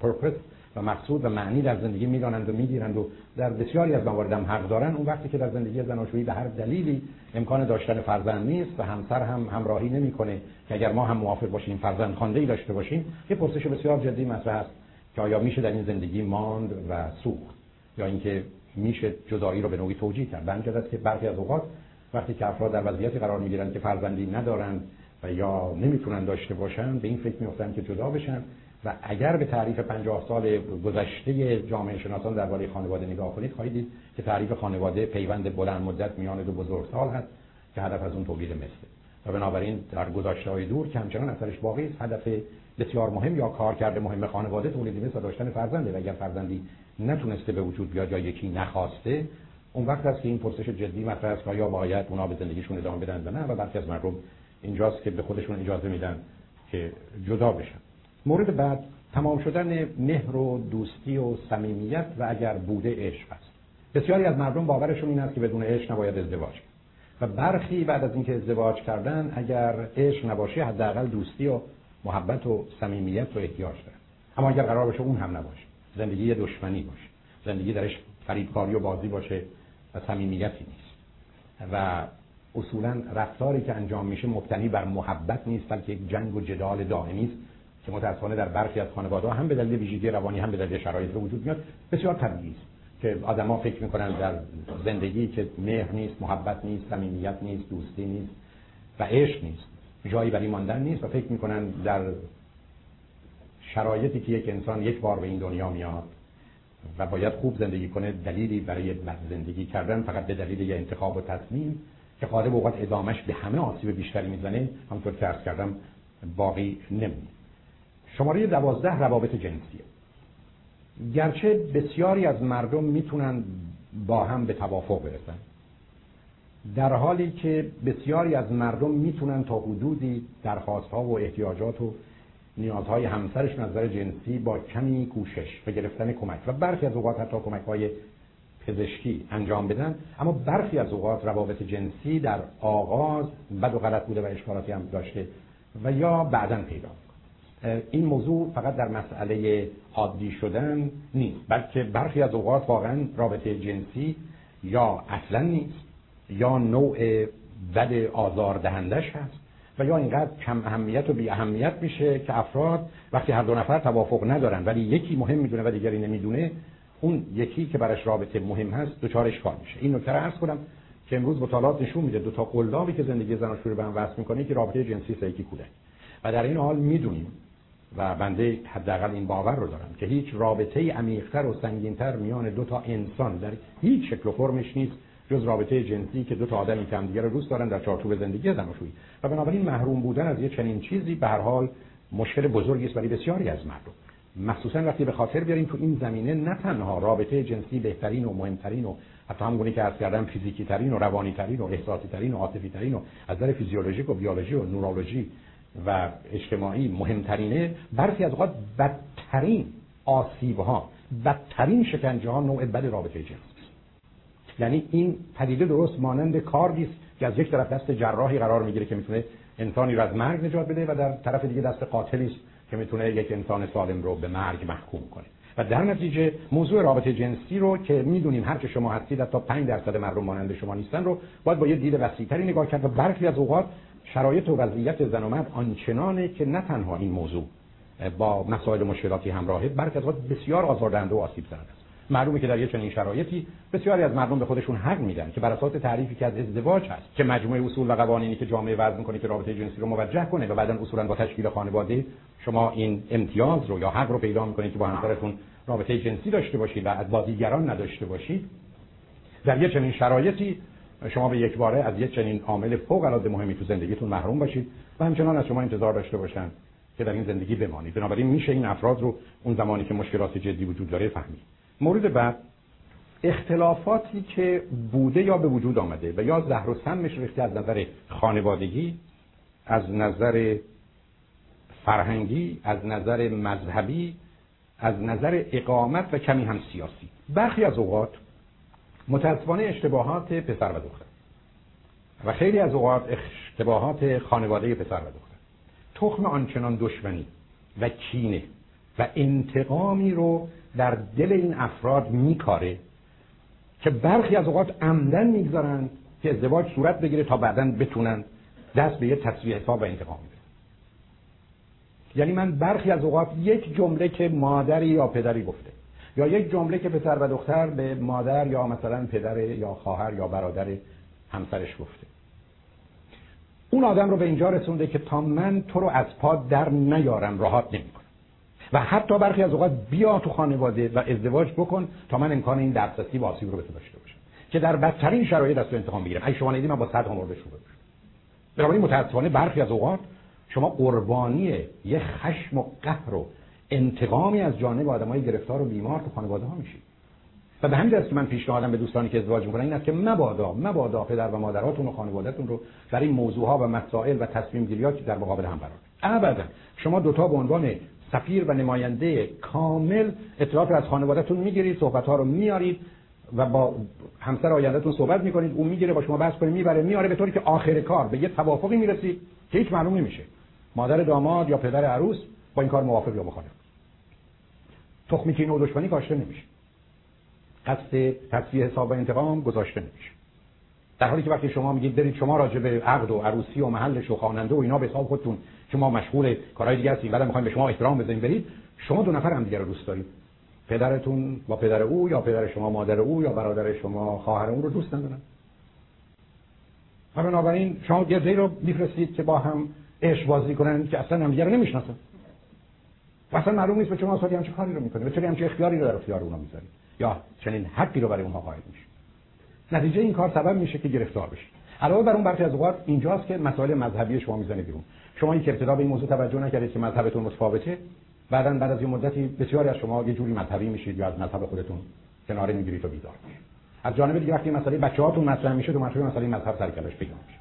پرپس و مقصود و معنی در زندگی می‌دانند و می‌گیرند و در بسیاری از موارد هم حق دارن اون وقتی که در زندگی زناشویی به هر دلیلی امکان داشتن فرزند نیست و همسر هم همراهی نمی‌کنه که اگر ما هم موافق باشیم فرزند خوانده ای داشته باشیم یه پرسش بسیار جدی مطرح است که آیا میشه در این زندگی ماند و سوخت یا اینکه میشه جدایی رو به نوعی توجیه کرد؟ بنجد است که برخی از اوقات وقتی که افراد در وضعیتی قرار می‌گیرند که فرزندی ندارند و یا نمی‌تونن داشته باشن به این فکر میفتن که جدا بشن. و اگر به تعریف 50 سال گذشته جامعه شناسان درباره خانواده نگاه کنید خواهید دید که تعریف خانواده پیوند بلند مدت میان دو بزرگسال هست که هدف از اون تولید مثل. و بنابراین در گذشته های دور که همچنان اثرش باقی است هدف بسیار مهم یا کار کرده مهم خانواده تولید مثل داشتن فرزنده. و اگر فرزندی نتونسته به وجود بیاد یا یکی نخواسته اون وقت است که این پرسش جدی مطرح است که یا باید اونا به زندگیشون ادامه بدن و نه؟ و برخی از مردم اینجاست که به خودشون اجازه میدن که جدا بشن. مورد بعد تمام شدن مهر و دوستی و صمیمیت و اگر بوده عشق است. بسیاری از مردم باورشون این است که بدون عشق نباید ازدواج و برخی بعد از اینکه ازدواج کردن اگر عشق نباشه حداقل دوستی و محبت و صمیمیت رو احتیاج دارن. اما اگر قرار باشه اون هم نباشه. زندگی دشمنی باشه. زندگی درش فریبکاری و بازی باشه و صمیمیتی نیست. و اصولا رفتاری که انجام میشه مبتنی بر محبت نیست بلکه یک جنگ و جدال دائمی است. که متاسفانه در برخی از خانواده هم به دلیل ویژگی روانی هم به دلیل شرایط به وجود میاد بسیار طبیعی است که آدما فکر می‌کنن در زندگی که مهر نیست محبت نیست صمیمیت نیست دوستی نیست و عشق نیست جایی برای ماندن نیست و فکر می‌کنن در شرایطی که یک انسان یک بار به این دنیا میاد و باید خوب زندگی کنه دلیلی برای زندگی کردن فقط به دلیل یه انتخاب و تصمیم که غالب اوقات ادامش به همه آسیب بیشتری می‌زنه همونطور که عرض کردم باقی نمیمونه. شماره دوازده روابط جنسیه گرچه بسیاری از مردم می‌تونن با هم به توافق برسن در حالی که بسیاری از مردم می‌تونن تا حدودی درخواست ها و احتیاجات و نیازهای همسرش نظر جنسی با کمی کوشش و گرفتن کمک و برخی از اوقات حتی کمک های پزشکی انجام بدن اما برخی از اوقات روابط جنسی در آغاز بد و غلط بوده و اشکالاتی هم داشته و یا بعدا پیدا این موضوع فقط در مسئله عادی شدن نیست بلکه برخی از اوقات واقعا رابطه جنسی یا اصلا نیست یا نوع بد آزار دهندش هست و یا اینقدر کم اهمیت و بی اهمیت میشه که افراد وقتی هر دو نفر توافق ندارن ولی یکی مهم می‌دونه و دیگری نمی‌دونه اون یکی که برش رابطه مهم هست دچار اشکال میشه. این نکته رو عرض کنم که امروز مطالعات نشون میده دو تا قلابی که زندگی زناشویی رو به هم وصل می‌کنه که رابطه جنسی سیکی کوله و در این حال می‌دونیم و بنده حداقل این باور رو دارم که هیچ رابطه عمیق‌تر و سنگینتر میان دو تا انسان در هیچ شکل و فرمش نیست جز رابطه جنسی که دو تا آدمی که همدیگه رو دوست دارن در چارچوب زندگی زناشویی و بنابراین محروم بودن از یه چنین چیزی به هر حال مشکل بزرگی است برای بسیاری از مردم. مخصوصا وقتی به خاطر بیاریم تو این زمینه نه تنها رابطه جنسی بهترین و مهمترین و حتی همونی که عرض کردم فیزیکی ترین و روانی ترین و احساسی ترین و عاطفی ترین و از نظر فیزیولوژیک و بیولوژی و نورولوژی و اجتماعی مهمترینه. برخی از اوقات بدترین آسیب ها بدترین شکنجه ها نوع بد رابطه جنسی یعنی این پدیده درست مانند کاردی که از یک طرف دست جراحی قرار می‌گیره که می‌تونه انسانی رو از مرگ نجات بده و در طرف دیگه دست قاتلی است که می‌تونه یک انسان سالم رو به مرگ محکوم کنه. و در نتیجه موضوع رابطه جنسی رو که می‌دونیم هر که شما هستید تا 5 درصد مردم مانند شما نیستن رو باید با یه دید وسیع‌تری نگاه کرد و برخی از اوقات شرایط و وضعیت زن و مرد آنچنانه که نه تنها این موضوع با مسائل مشکلاتی همراهه بلکه از بسیار آزاردهنده و آسیب زننده است. معلومه که در یه چنین شرایطی بسیاری از مردم به خودشون حق میدن که بر اساس تعریفی که از ازدواج هست که مجموعه اصول و قوانینی که جامعه وضع می‌کنه که رابطه جنسی رو موجه کنه و بعدا اصولا با تشکیل خانواده شما این امتیاز رو یا حق رو پیدا می‌کنید که با همسرتون رابطه جنسی داشته باشید و از با دیگران نداشته باشید. در یه چنین شرایطی شما به یک باره از یک چنین عامل فوق العاده مهمی تو زندگیتون محروم باشید و همچنان از شما انتظار داشته باشن که در این زندگی بمانید. بنابراین میشه این افراد رو اون زمانی که مشکلات جدی وجود داره فهمید. مورد بعد اختلافاتی که بوده یا به وجود آمده و یا زهر و سمش ریخته از نظر خانوادگی از نظر فرهنگی از نظر مذهبی از نظر اقامت و کمی هم سیاسی. برخی از اوقات متاسفانه اشتباهات پسر و دختر. و خیلی از اوقات اشتباهات خانواده پسر و دختر. تخم آنچنان دشمنی و کینه و انتقامی رو در دل این افراد میکاره که برخی از اوقات عمدن می‌گذارند که ازدواج صورت بگیره تا بعدا بتونن دست به یه تصویه حساب و انتقام بدن. یعنی من برخی از اوقات یک جمله که مادری یا پدری گفته یا یک جمله که پسر و دختر به مادر یا مثلا پدر یا خواهر یا برادر همسرش گفته. اون آدم رو به اینجا رسونده که تا من تو رو از پا در نیارم راحت نمی‌کنم. و حتی برخی از اوقات بیا تو خانواده و ازدواج بکن تا من امکان این دسترسی و آسیب رو به تو داشته باشم. که در بدترین شرایط از تو انتقام بگیرم. اگه شما ندیدی من با صد هم رو بنابراین متاسفانه برخی از اوقات شما قربانی یه خشم و قهر و انتقامی از جانب آدمای گرفتار و بیمار تو خانواده ها میشید و به همین دلیل که من پیشنهادم به دوستانی که ازدواج می‌کنن این است که مبادا مبادا پدر و مادراتون و خانوادهتون رو در این موضوع ها و مسائل و تصمیم گیریات در مقابل هم قرار ابدا شما دوتا به عنوان سفیر و نماینده کامل اطلاعات از خانوادهتون می‌گیرید صحبت ها رو میارید و با همسر آیندهتون صحبت می‌کنید. اون می‌گیره با شما بحث کنه می‌بره میاره به طوری که آخر کار به یه توافقی می‌رسید که هیچ معلوم نمیشه. مادر داماد یا پدر عروس با این کار موافق یا مخالف. تخمی که و دشمنی کاشته نمیشه. قصد تصفیه حساب و انتقام گذاشته نمیشه. در حالی که وقتی شما میگید برید شما راجع به عقد و عروسی و محلش و خواننده و اینا به حساب خودتون که ما مشغول کارهای دیگه هستیم بعد می‌خوایم به شما احترام بزنیم برید. شما دو نفر هم دیگه رو دوست دارید. پدرتون با پدر او یا پدر شما مادر او یا برادر شما خواهر اون رو دوست ندارن. و بنابراین شما گرده رو میفرستید که با هم عشق بازی کنن که اصلا هم رو نمی‌شناسن. و اصلا معلوم نیست به شما اصلا چه کاری رو می‌کنه. به چه اختیاری رو در اختیار اونها می‌ذارید. یا چنین حقی رو برای اونها قائل میشه نتیجه این کار سبب میشه که گرفتار بشید. علاوه بر اون برخی از اوقات اینجاست که مسائل مذهبی شما می‌زنه بیرون. شما یک ابتدا به این موضوع توجه نکردید که مذهبتون متفاوته بعدا بعد از یه مدتی بسیاری از شما یه جوری مذهبی میشید یا از مذهب خودتون کناره می‌گیرید و بیدار میشید. از جانب دیگه وقتی مسئله بچه‌هاتون مطرح میشه تو مسئله مسئله مذهب سر کلاش پیدا میشه.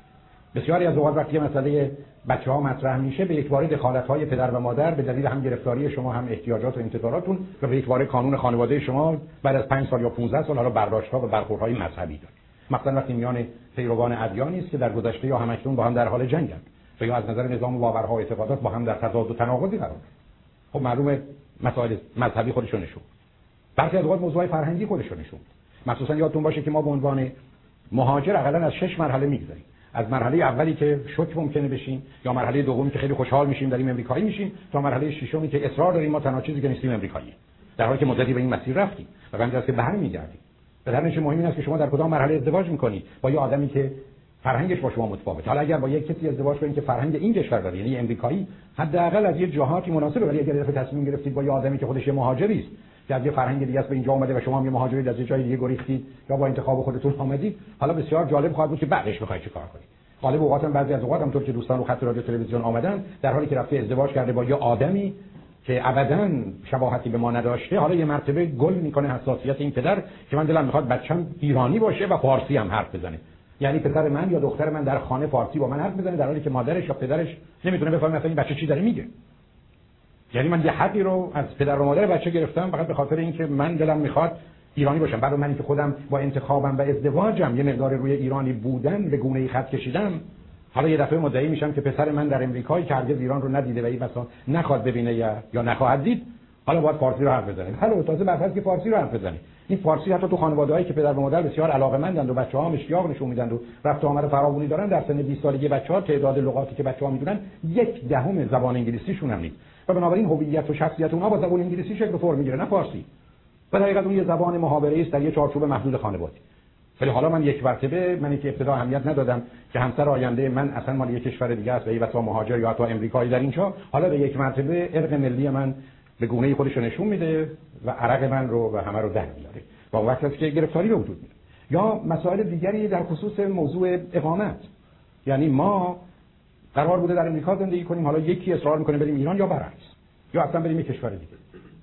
بسیاری از اوقات وقتی مسئله بچه ها مطرح میشه به یک بار دخالت های پدر و مادر به دلیل هم گرفتاری شما هم احتیاجات و انتظاراتون و به یک بار قانون خانواده شما بعد از 5 سال یا 15 سال حالا برداشت ها و برخوردهای مذهبی داره مثلا وقتی میان پیروان ادیانی است که در گذشته یا همکنون با هم در حال جنگند و یا از نظر نظام باورها و اعتقادات با هم در تضاد و تناقضی قرار خب معلومه مسائل مذهبی خودشون نشون برخی از اوقات موضوع فرهنگی خودشون نشون مخصوصا یادتون باشه که ما به عنوان مهاجر اقلا از شش مرحله میگذریم. از مرحله اولی که شوک ممکنه بشیم یا مرحله دومی که خیلی خوشحال میشیم داریم امریکایی میشیم تا مرحله ششمی که اصرار داریم ما تنها چیزی که نیستیم امریکایی. در حالی که مدتی به این مسیر رفتیم و همین که به میگردیم. به هر مهم این است که شما در کدام مرحله ازدواج می‌کنید با یه آدمی که فرهنگش با شما متفاوته. حالا اگر با یک کسی ازدواج کنید که فرهنگ این کشور داره یعنی امریکایی حداقل از یه جهاتی مناسبه. ولی اگر تصمیم گرفتید با یه آدمی که خودش مهاجری است از یه فرهنگ دیگه است به اینجا اومده و شما هم یه مهاجری از یه جای دیگه گریختید یا با انتخاب خودتون آمدید. حالا بسیار جالب خواهد بود که بعدش بخواید چیکار کنید. غالب اوقات بعضی از اوقات همونطور که دوستان رو خط رادیو تلویزیون آمدن در حالی که رفته ازدواج کرده با یه آدمی که ابدا شباهتی به ما نداشته حالا یه مرتبه گل می‌کنه حساسیت این پدر که من دلم می‌خواد بچم ایرانی باشه و فارسی هم حرف بزنه. یعنی پسر من یا دختر من در خانه فارسی با من حرف بزنه در حالی که مادرش یا پدرش نمی‌تونه بفهمه مثلا این بچه چی داره میگه. یعنی من یه حقی رو از پدر و مادر بچه گرفتم فقط به خاطر اینکه من دلم می‌خواد ایرانی باشم. برای منی که خودم با انتخابم و ازدواجم یه مقدار روی ایرانی بودن به گونه ای خط کشیدم حالا یه دفعه مدعی میشم که پسر من در امریکایی که هرگز ایران رو ندیده و این مثلا نخواد ببینه یا نخواهد دید حالا باید فارسی رو حرف بزنیم. حالا تازه بعد که فارسی رو حرف بزنیم. این فارسی حتی تو خانواده‌ای که پدر و مادر بسیار علاقه‌مندند و بچه‌ها هم اشتیاق نشون میدن و رفت آمد فراوانی دارن در سن 20 سالگی بچه‌ها تعداد لغاتی که بچه‌ها می‌دونن یک دهم زبان انگلیسیشون هم نیست. و بنابراین هویت و شخصیت اونها با زبان انگلیسی شکل فرم می‌گیره نه فارسی. و در اون یه زبان محاوره است در یه چارچوب محدود خانوادگی ولی حالا من یک مرتبه من که ابتدا اهمیت ندادم که همسر آینده من اصلا مال یک کشور دیگه است و واسه مهاجر یا حتی امریکایی در اینجا. حالا به یک مرتبه ارق ملی من به گونه خودش نشون میده و عرق من رو و همه رو در میاره. و اون وقت که گرفتاری به وجود میاد. یا مسائل دیگری در خصوص موضوع اقامت. یعنی ما قرار بوده در امریکا زندگی کنیم حالا یکی اصرار می‌کنه بریم ایران یا برعکس. یا اصلا بریم یک کشور دیگه.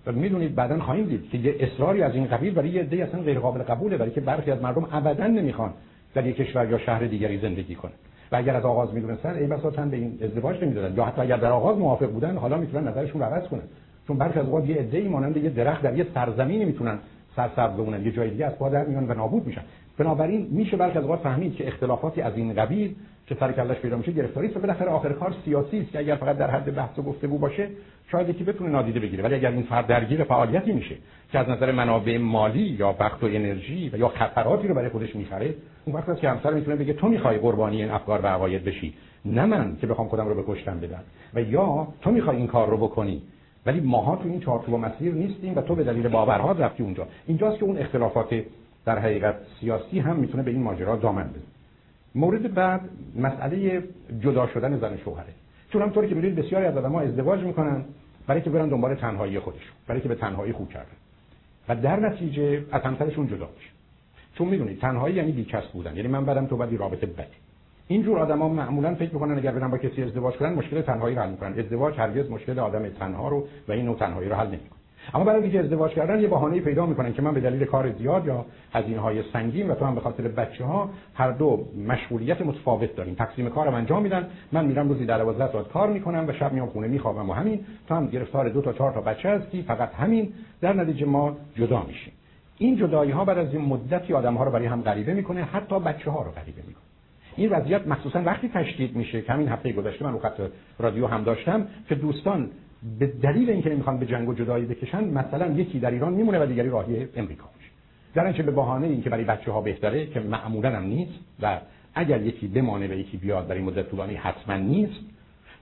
و می‌دونید بعدا خواهیم دید که یه اصراری از این قبیل برای یه عده اصلا غیر قابل قبوله برای که برخی از مردم ابدا نمی‌خوان در یک کشور یا شهر دیگری زندگی کنن. و اگر از آغاز می‌دونستن ای بساطن به این ازدواج نمی‌دادن. یا حتی اگر در آغاز موافق بودن حالا می‌تونن نظرشون رو عوض کنن. چون برخی از اوقات یه عده‌ای مانند یه درخت در یه سرزمینی می‌تونن سرسبز بمونن. یه جای دیگه از پا در میان و نابود میشن. بنابراین میشه برخی از اوقات فهمید که اختلافاتی از این قبیل که سر پیدا میشه گرفتاری است. و بالاخره آخر کار سیاسی است که اگر فقط در حد بحث و گفتگو باشه شاید یکی بتونه نادیده بگیره. ولی اگر این فرد درگیر فعالیتی میشه که از نظر منابع مالی یا وقت و انرژی و یا خطراتی رو برای خودش می‌خره اون وقت است که همسر می‌تونه بگه تو می‌خوای قربانی این افکار و عقاید بشی نه من که بخوام خودم رو به کشتن بدم. و یا تو می‌خوای این کار رو بکنی ولی ماها تو این چارچوب مسیر نیستیم و تو به دلیل باورها رفتی اونجا. اینجاست که اون اختلافات در حقیقت سیاسی هم می‌تونه به این ماجرا دامن بزنه. مورد بعد مسئله جدا شدن زن شوهره. چون همطوری که می‌دونید بسیاری از آدم‌ها ازدواج می‌کنن برای که برن دنبال تنهایی خودشون برای که به تنهایی خوب کردن. و در نتیجه از همسرشون جدا میشه چون می‌دونید تنهایی یعنی بیکس بودن یعنی من بدم تو بدی رابطه بدی. اینجور آدما معمولا فکر می‌کنن اگر برن با کسی ازدواج کنن مشکل تنهایی رو حل می‌کنن. ازدواج هرگز مشکل آدم تنها رو و این نوع تنهایی رو حل نمی‌کنه. اما برای اینکه ازدواج کردن یه بهانه پیدا می‌کنن که من به دلیل کار زیاد یا هزینه های سنگین و تو هم به خاطر بچه ها هر دو مشغولیت متفاوت داریم. تقسیم کارم انجام میدن. من میرم روزی در 12 ساعت کار می‌کنم و شب میام خونه میخوابم و همین. تو هم گرفتار دو تا چهار تا بچه هستی فقط همین. در نتیجه ما جدا میشیم. این جدایی ها بعد از این مدتی آدم ها رو برای هم غریبه می‌کنه حتی بچه ها رو غریبه می‌کنه. این وضعیت مخصوصا وقتی تشدید میشه که همین هفته گذشته من رو خط رادیو هم داشتم که دوستان به دلیل اینکه نمی‌خوان به جنگ و جدایی بکشن مثلا یکی در ایران میمونه و دیگری راهی امریکا میشه. در اینکه به بهانه اینکه برای بچه ها بهتره که معمولا هم نیست و اگر یکی بمانه و یکی بیاد در این مدت طولانی حتما نیست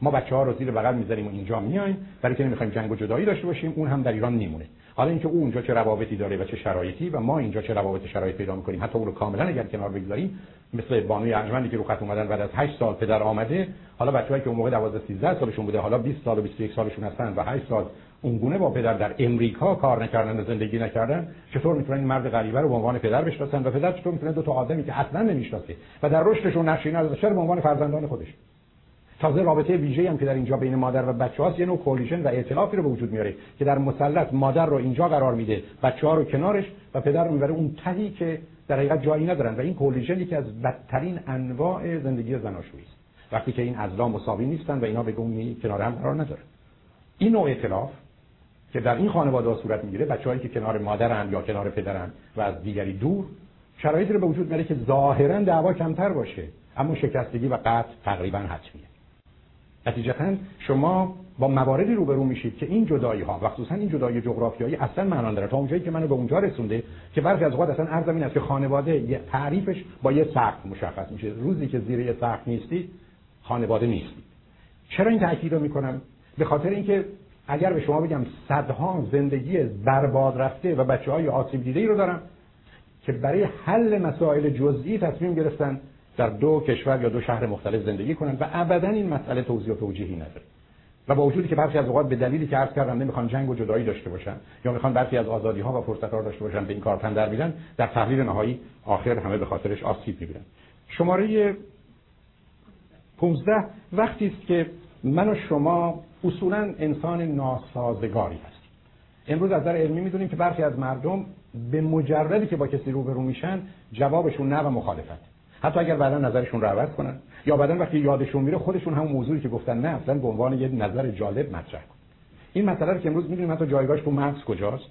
ما بچه ها رو زیر بغل می‌ذاریم و اینجا میایم. برای که نمی‌خوایم جنگ و جدایی داشته باشیم اون هم در ایران میمونه. حالا اینکه او اونجا چه روابطی داره و چه شرایطی و ما اینجا چه روابط شرایط پیدا می‌کنیم. حتی اون رو کاملا اگر کنار بگذاریم مثل بانوی ارجمندی که رو خط اومدن بعد از 8 سال پدر آمده حالا بچه‌ای که اون موقع 12 13 سالشون بوده حالا 20 سال و 21 سالشون هستن و 8 سال اونگونه با پدر در امریکا کار نکردن و زندگی نکردن چطور می‌تونن این مرد غریبه رو به عنوان پدر بشناسن؟ و پدر چطور می‌تونه دو تا آدمی که اصلا نمی‌شناسه و در رشدشون نقشی نداره چرا به عنوان فرزندان خودش؟ تازه رابطه ویژه هم که در اینجا بین مادر و بچه هاست یه نوع کولیژن و ائتلافی رو به وجود میاره که در مثلث مادر رو اینجا قرار میده بچه ها رو کنارش و پدر رو می‌بره اون تهی که در حقیقت جایی ندارن. و این کولیژن یکی از بدترین انواع زندگی زناشویی است. وقتی که این ازلا مساوی نیستن و اینا به گونه کنار هم قرار ندارن این نوع ائتلاف که در این خانواده صورت می‌گیره بچه‌هایی که کنار مادرن یا کنار پدرن و از دیگری دور شرایطی رو به وجود میاره که ظاهرا دعوا کمتر باشه اما شکستگی و قطع تقریبا حتمیه. نتیجتا شما با مواردی روبرو میشید که این جدایی ها و خصوصا این جدایی جغرافیایی اصلا معنا داره تا اونجایی که منو به اونجا رسونده که برخی از اوقات اصلا عرض این است که خانواده تعریفش با یه سقف مشخص میشه. روزی که زیر یه سقف نیستی خانواده نیستی چرا این تاکید رو می‌کنم؟ به خاطر اینکه اگر به شما بگم صدها زندگی برباد رفته و بچه های آسیب دیده ای رو دارم که برای حل مسائل جزئی تصمیم گرفتن در دو کشور یا دو شهر مختلف زندگی کنند و ابدا این مسئله توضیح و توجیهی نداره. و با وجودی که برخی از اوقات به دلیلی که عرض کردم نمی‌خوان جنگ و جدایی داشته باشن یا می‌خوان برخی از آزادی ها و فرصت ها داشته باشن به این کار در میرن در تحلیل نهایی آخر همه به خاطرش آسیب می‌بینن. شماره 15 وقتی است که من و شما اصولا انسان ناسازگاری هستیم. امروز از نظر علمی می‌دونیم که برخی از مردم به مجردی که با کسی روبرو میشن جوابشون نه و مخالفت. حتی اگر بعدا نظرشون رو عوض کنن. یا بعدا وقتی یادشون میره خودشون همون موضوعی که گفتن نه اصلا به عنوان یه نظر جالب مطرح کن. این مسئله که امروز می‌دونیم حتی جایگاهش تو مغز کجاست.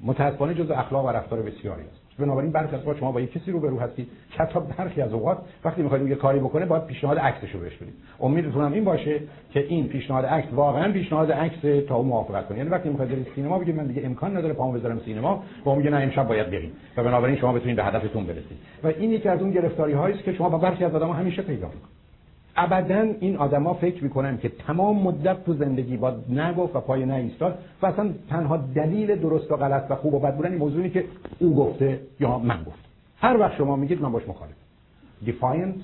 متاسفانه جزء اخلاق و رفتار بسیاری است. بنابراین برخی از شما با یک کسی روبرو هستید که حتی برخی از اوقات وقتی می‌خواید یه کاری بکنه باید پیشنهاد عکسش رو بهش بدید امیدتونم این باشه که این پیشنهاد عکس واقعا پیشنهاد عکس تا موافقت کنه. یعنی وقتی می‌خواید برید سینما بگید من دیگه امکان نداره پامو بذارم سینما. و میگه نه امشب باید بریم. و بنابراین شما بتونید به هدفتون برسید. و این یکی از اون گرفتاری هایی است که شما با برخی از آدم‌ها همیشه پیدا می‌کنید. ابدا این آدما فکر می‌کنن که تمام مدت تو زندگی با نگفت و پای ایستاد و اصلا تنها دلیل درست و غلط و خوب و بد بودن این موضوعی که او گفته یا من گفت هر وقت شما میگید من باش مخالفم. defiant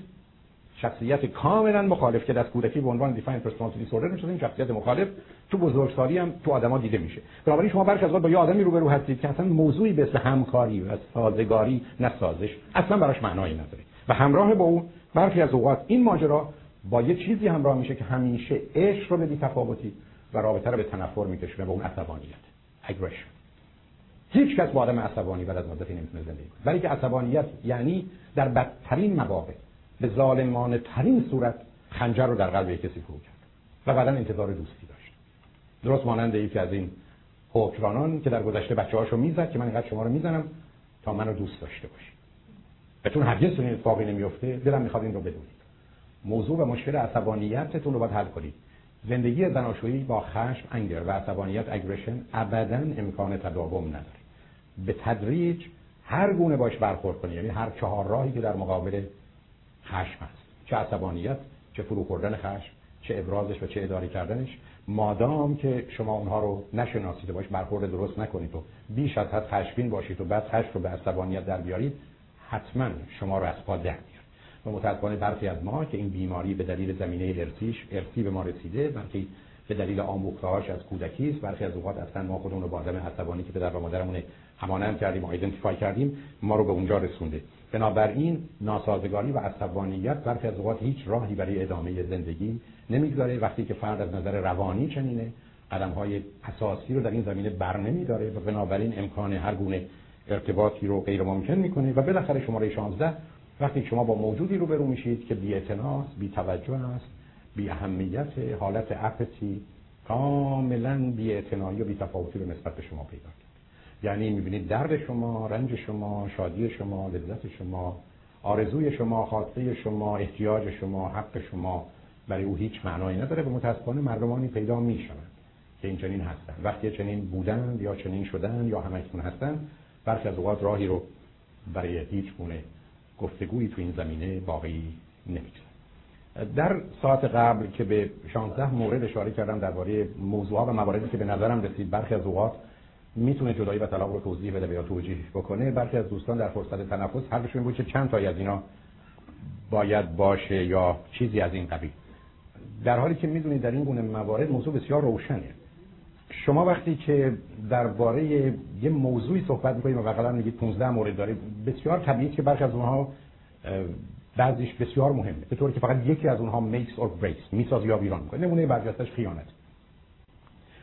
شخصیت کاملا مخالف که در کودکی به عنوان defiant personality disorder میشه این شخصیت مخالف تو بزرگسالی هم تو آدما دیده میشه. بنابراین شما برخی از با یه آدمی روبرو هستید که اصلا موضوعی به همکاری و سازگاری نسازش اصلا براش معنایی نداره. و همراه با اون برخی از اوقات این ماجرا با یه چیزی همراه میشه که همیشه عشق رو بی‌تفاوتی و رابطه رو به تنفر میکشونه به اون عصبانیت. اگریشن هیچ کس با آدم عصبانی بعد از مدتی نمی‌تونه زندگی کنه. ولی که عصبانیت یعنی در بدترین مواقع به ظالمانه ترین صورت خنجر رو در قلب کسی فرو کرد و بعدا انتظار دوستی داشت. درست مانند یکی از این حکمرانان که در گذشته بچه هاشو می‌زد که من اینقدر شما رو می‌زنم تا منو دوست داشته باشی و چون هرگز چنین اتفاقی نمیفته دلم می‌خواد این رو بدونید. موضوع و مشکل عصبانیتتون رو باید حل کنید. زندگی زناشویی با خشم انگر و عصبانیت اگریشن ابدا امکان تداوم نداره. به تدریج هر گونه باش برخورد کنید. یعنی هر چهار راهی که در مقابل خشم هست. چه عصبانیت چه فرو خوردن خشم چه ابرازش و چه اداره کردنش. مادام که شما اونها رو نشناسید باش برخورد درست نکنید و بیش از حد خشمگین باشید و بعد خشم رو به عصبانیت در بیارید حتما شما رو از پا در و متاسفانه برخی از ما که این بیماری به دلیل زمینه ارسیش ارسی به ما رسیده برخی به دلیل آموختهاش از کودکی است برخی از اوقات اصلا ما خودمون رو با آدم عصبانی که پدر و مادرمون همانند کردیم و ایدنتیفای کردیم ما رو به اونجا رسونده. بنابراین ناسازگاری و عصبانیت برخی از اوقات هیچ راهی برای ادامه زندگی نمی‌گذاره. وقتی که فرد از نظر روانی چنینه قدم های اساسی رو در این زمینه بر نمیداره و بنابراین امکان هر گونه ارتباطی رو غیر ممکن می‌کنه و بالاخره شماره 16 وقتی شما با موجودی رو برو میشید که بی است بی توجه است بی اهمیت حالت اپتی کاملا بی و بی تفاوتی به نسبت به شما پیدا کرد. یعنی می‌بینید درد شما رنج شما شادی شما لذت شما آرزوی شما خاطره شما احتیاج شما حق شما. برای او هیچ معنایی نداره و متاسفانه مردمانی پیدا می‌شوند که این چنین هستن وقتی چنین بودن یا چنین شدن یا همکنون هستن برخی از اوقات راهی رو برای هیچ گونه گفتگویی تو این زمینه باقی نمی‌گذاره در ساعت قبل که به 16 مورد اشاره کردم درباره موضوعات و مواردی که به نظرم رسید برخی از اوقات می‌تونه جدایی و طلاق رو توضیح بده یا توجیه بکنه. برخی از دوستان در فرصت تنفس حرفشون بود که چند تایی از اینا باید باشه یا چیزی از این قبیل. در حالی که می‌دونید در این گونه موارد موضوع بسیار روشنه. شما وقتی که درباره یه موضوعی صحبت می‌کنید و مثلا میگید 15 مورد داره بسیار طبیعیه که برخی از اونها بعضیش بسیار مهمه به طوری که فقط یکی از اونها makes or breaks میساز یا ویران می‌کنه نمونه برجستش خیانت.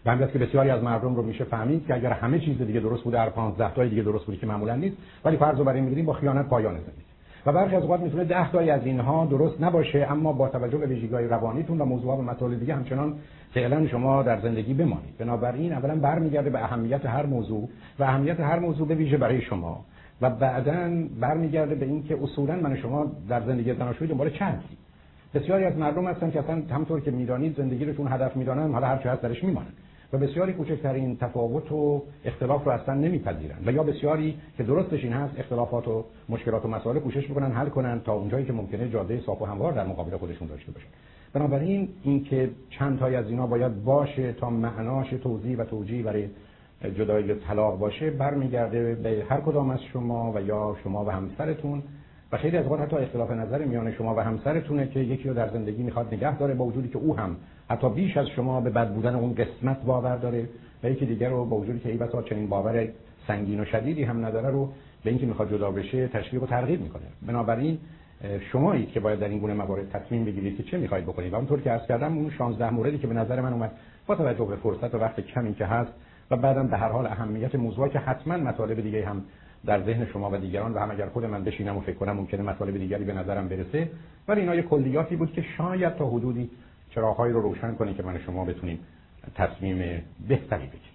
به همین که بسیاری از مردم رو میشه فهمید که اگر همه چیز دیگه درست بوده هر 15 تای دیگه درست بوده که معمولا نیست ولی فرض رو برای می‌گیریم با خیانت پایان زندگی. و برخی از اوقات می‌تونه 10 تایی از اینها درست نباشه اما با توجه به ویژگی‌های روانیتون و موضوعات و مطالب دیگه همچنان فعلا شما در زندگی بمانید. بنابراین اولا برمیگرده به اهمیت هر موضوع و اهمیت هر موضوع به ویژه برای شما و بعدا برمیگرده به اینکه اصولا من شما در زندگی زناشویی دنبال چند بسیاری از مردم هستن که اصلا همطور که می‌دانید زندگی رو هدف می‌دانن حالا هر چه هست درش میمانن. و بسیاری کوچکترین تفاوت و اختلاف رو اصلا نمیپذیرن. و یا بسیاری که درستش این هست اختلافات و مشکلات و مسائل کوشش می‌کنن حل کنن تا اونجایی که ممکنه جاده صاف و هموار در مقابل خودشون داشته باشن. بنابراین اینکه چند تای از اینا باید باشه تا معناش توضیح و توجیه برای جدایی طلاق باشه برمیگرده به هر کدام از شما و یا شما و همسرتون. و خیلی از اوقات حتی اختلاف نظر میان شما و همسرتونه که یکی رو در زندگی می‌خواد نگه داره با وجودی که او هم حتی بیش از شما به بد بودن اون قسمت باور داره و یکی دیگر رو با وجودی که ای بسا چنین باور سنگین و شدیدی هم نداره رو به اینکه می‌خواد جدا بشه تشویق و ترغیب می‌کنه. بنابراین شمایید که باید در این گونه موارد تصمیم بگیرید که چه می‌خواید بکنید. و اونطور که عرض کردم اون 16 موردی که به نظر من اومد با توجه به فرصت و وقت کمی که هست و بعدم به هر حال اهمیت موضوعی که حتما مطالب دیگه هم در ذهن شما و دیگران و هم اگر خود من بشینم و فکر کنم ممکنه مطالب دیگری به نظرم برسه ولی اینا یه کلیاتی بود که شاید تا حدودی چراغهایی رو روشن کنه که من شما بتونیم تصمیم بهتری بگیریم.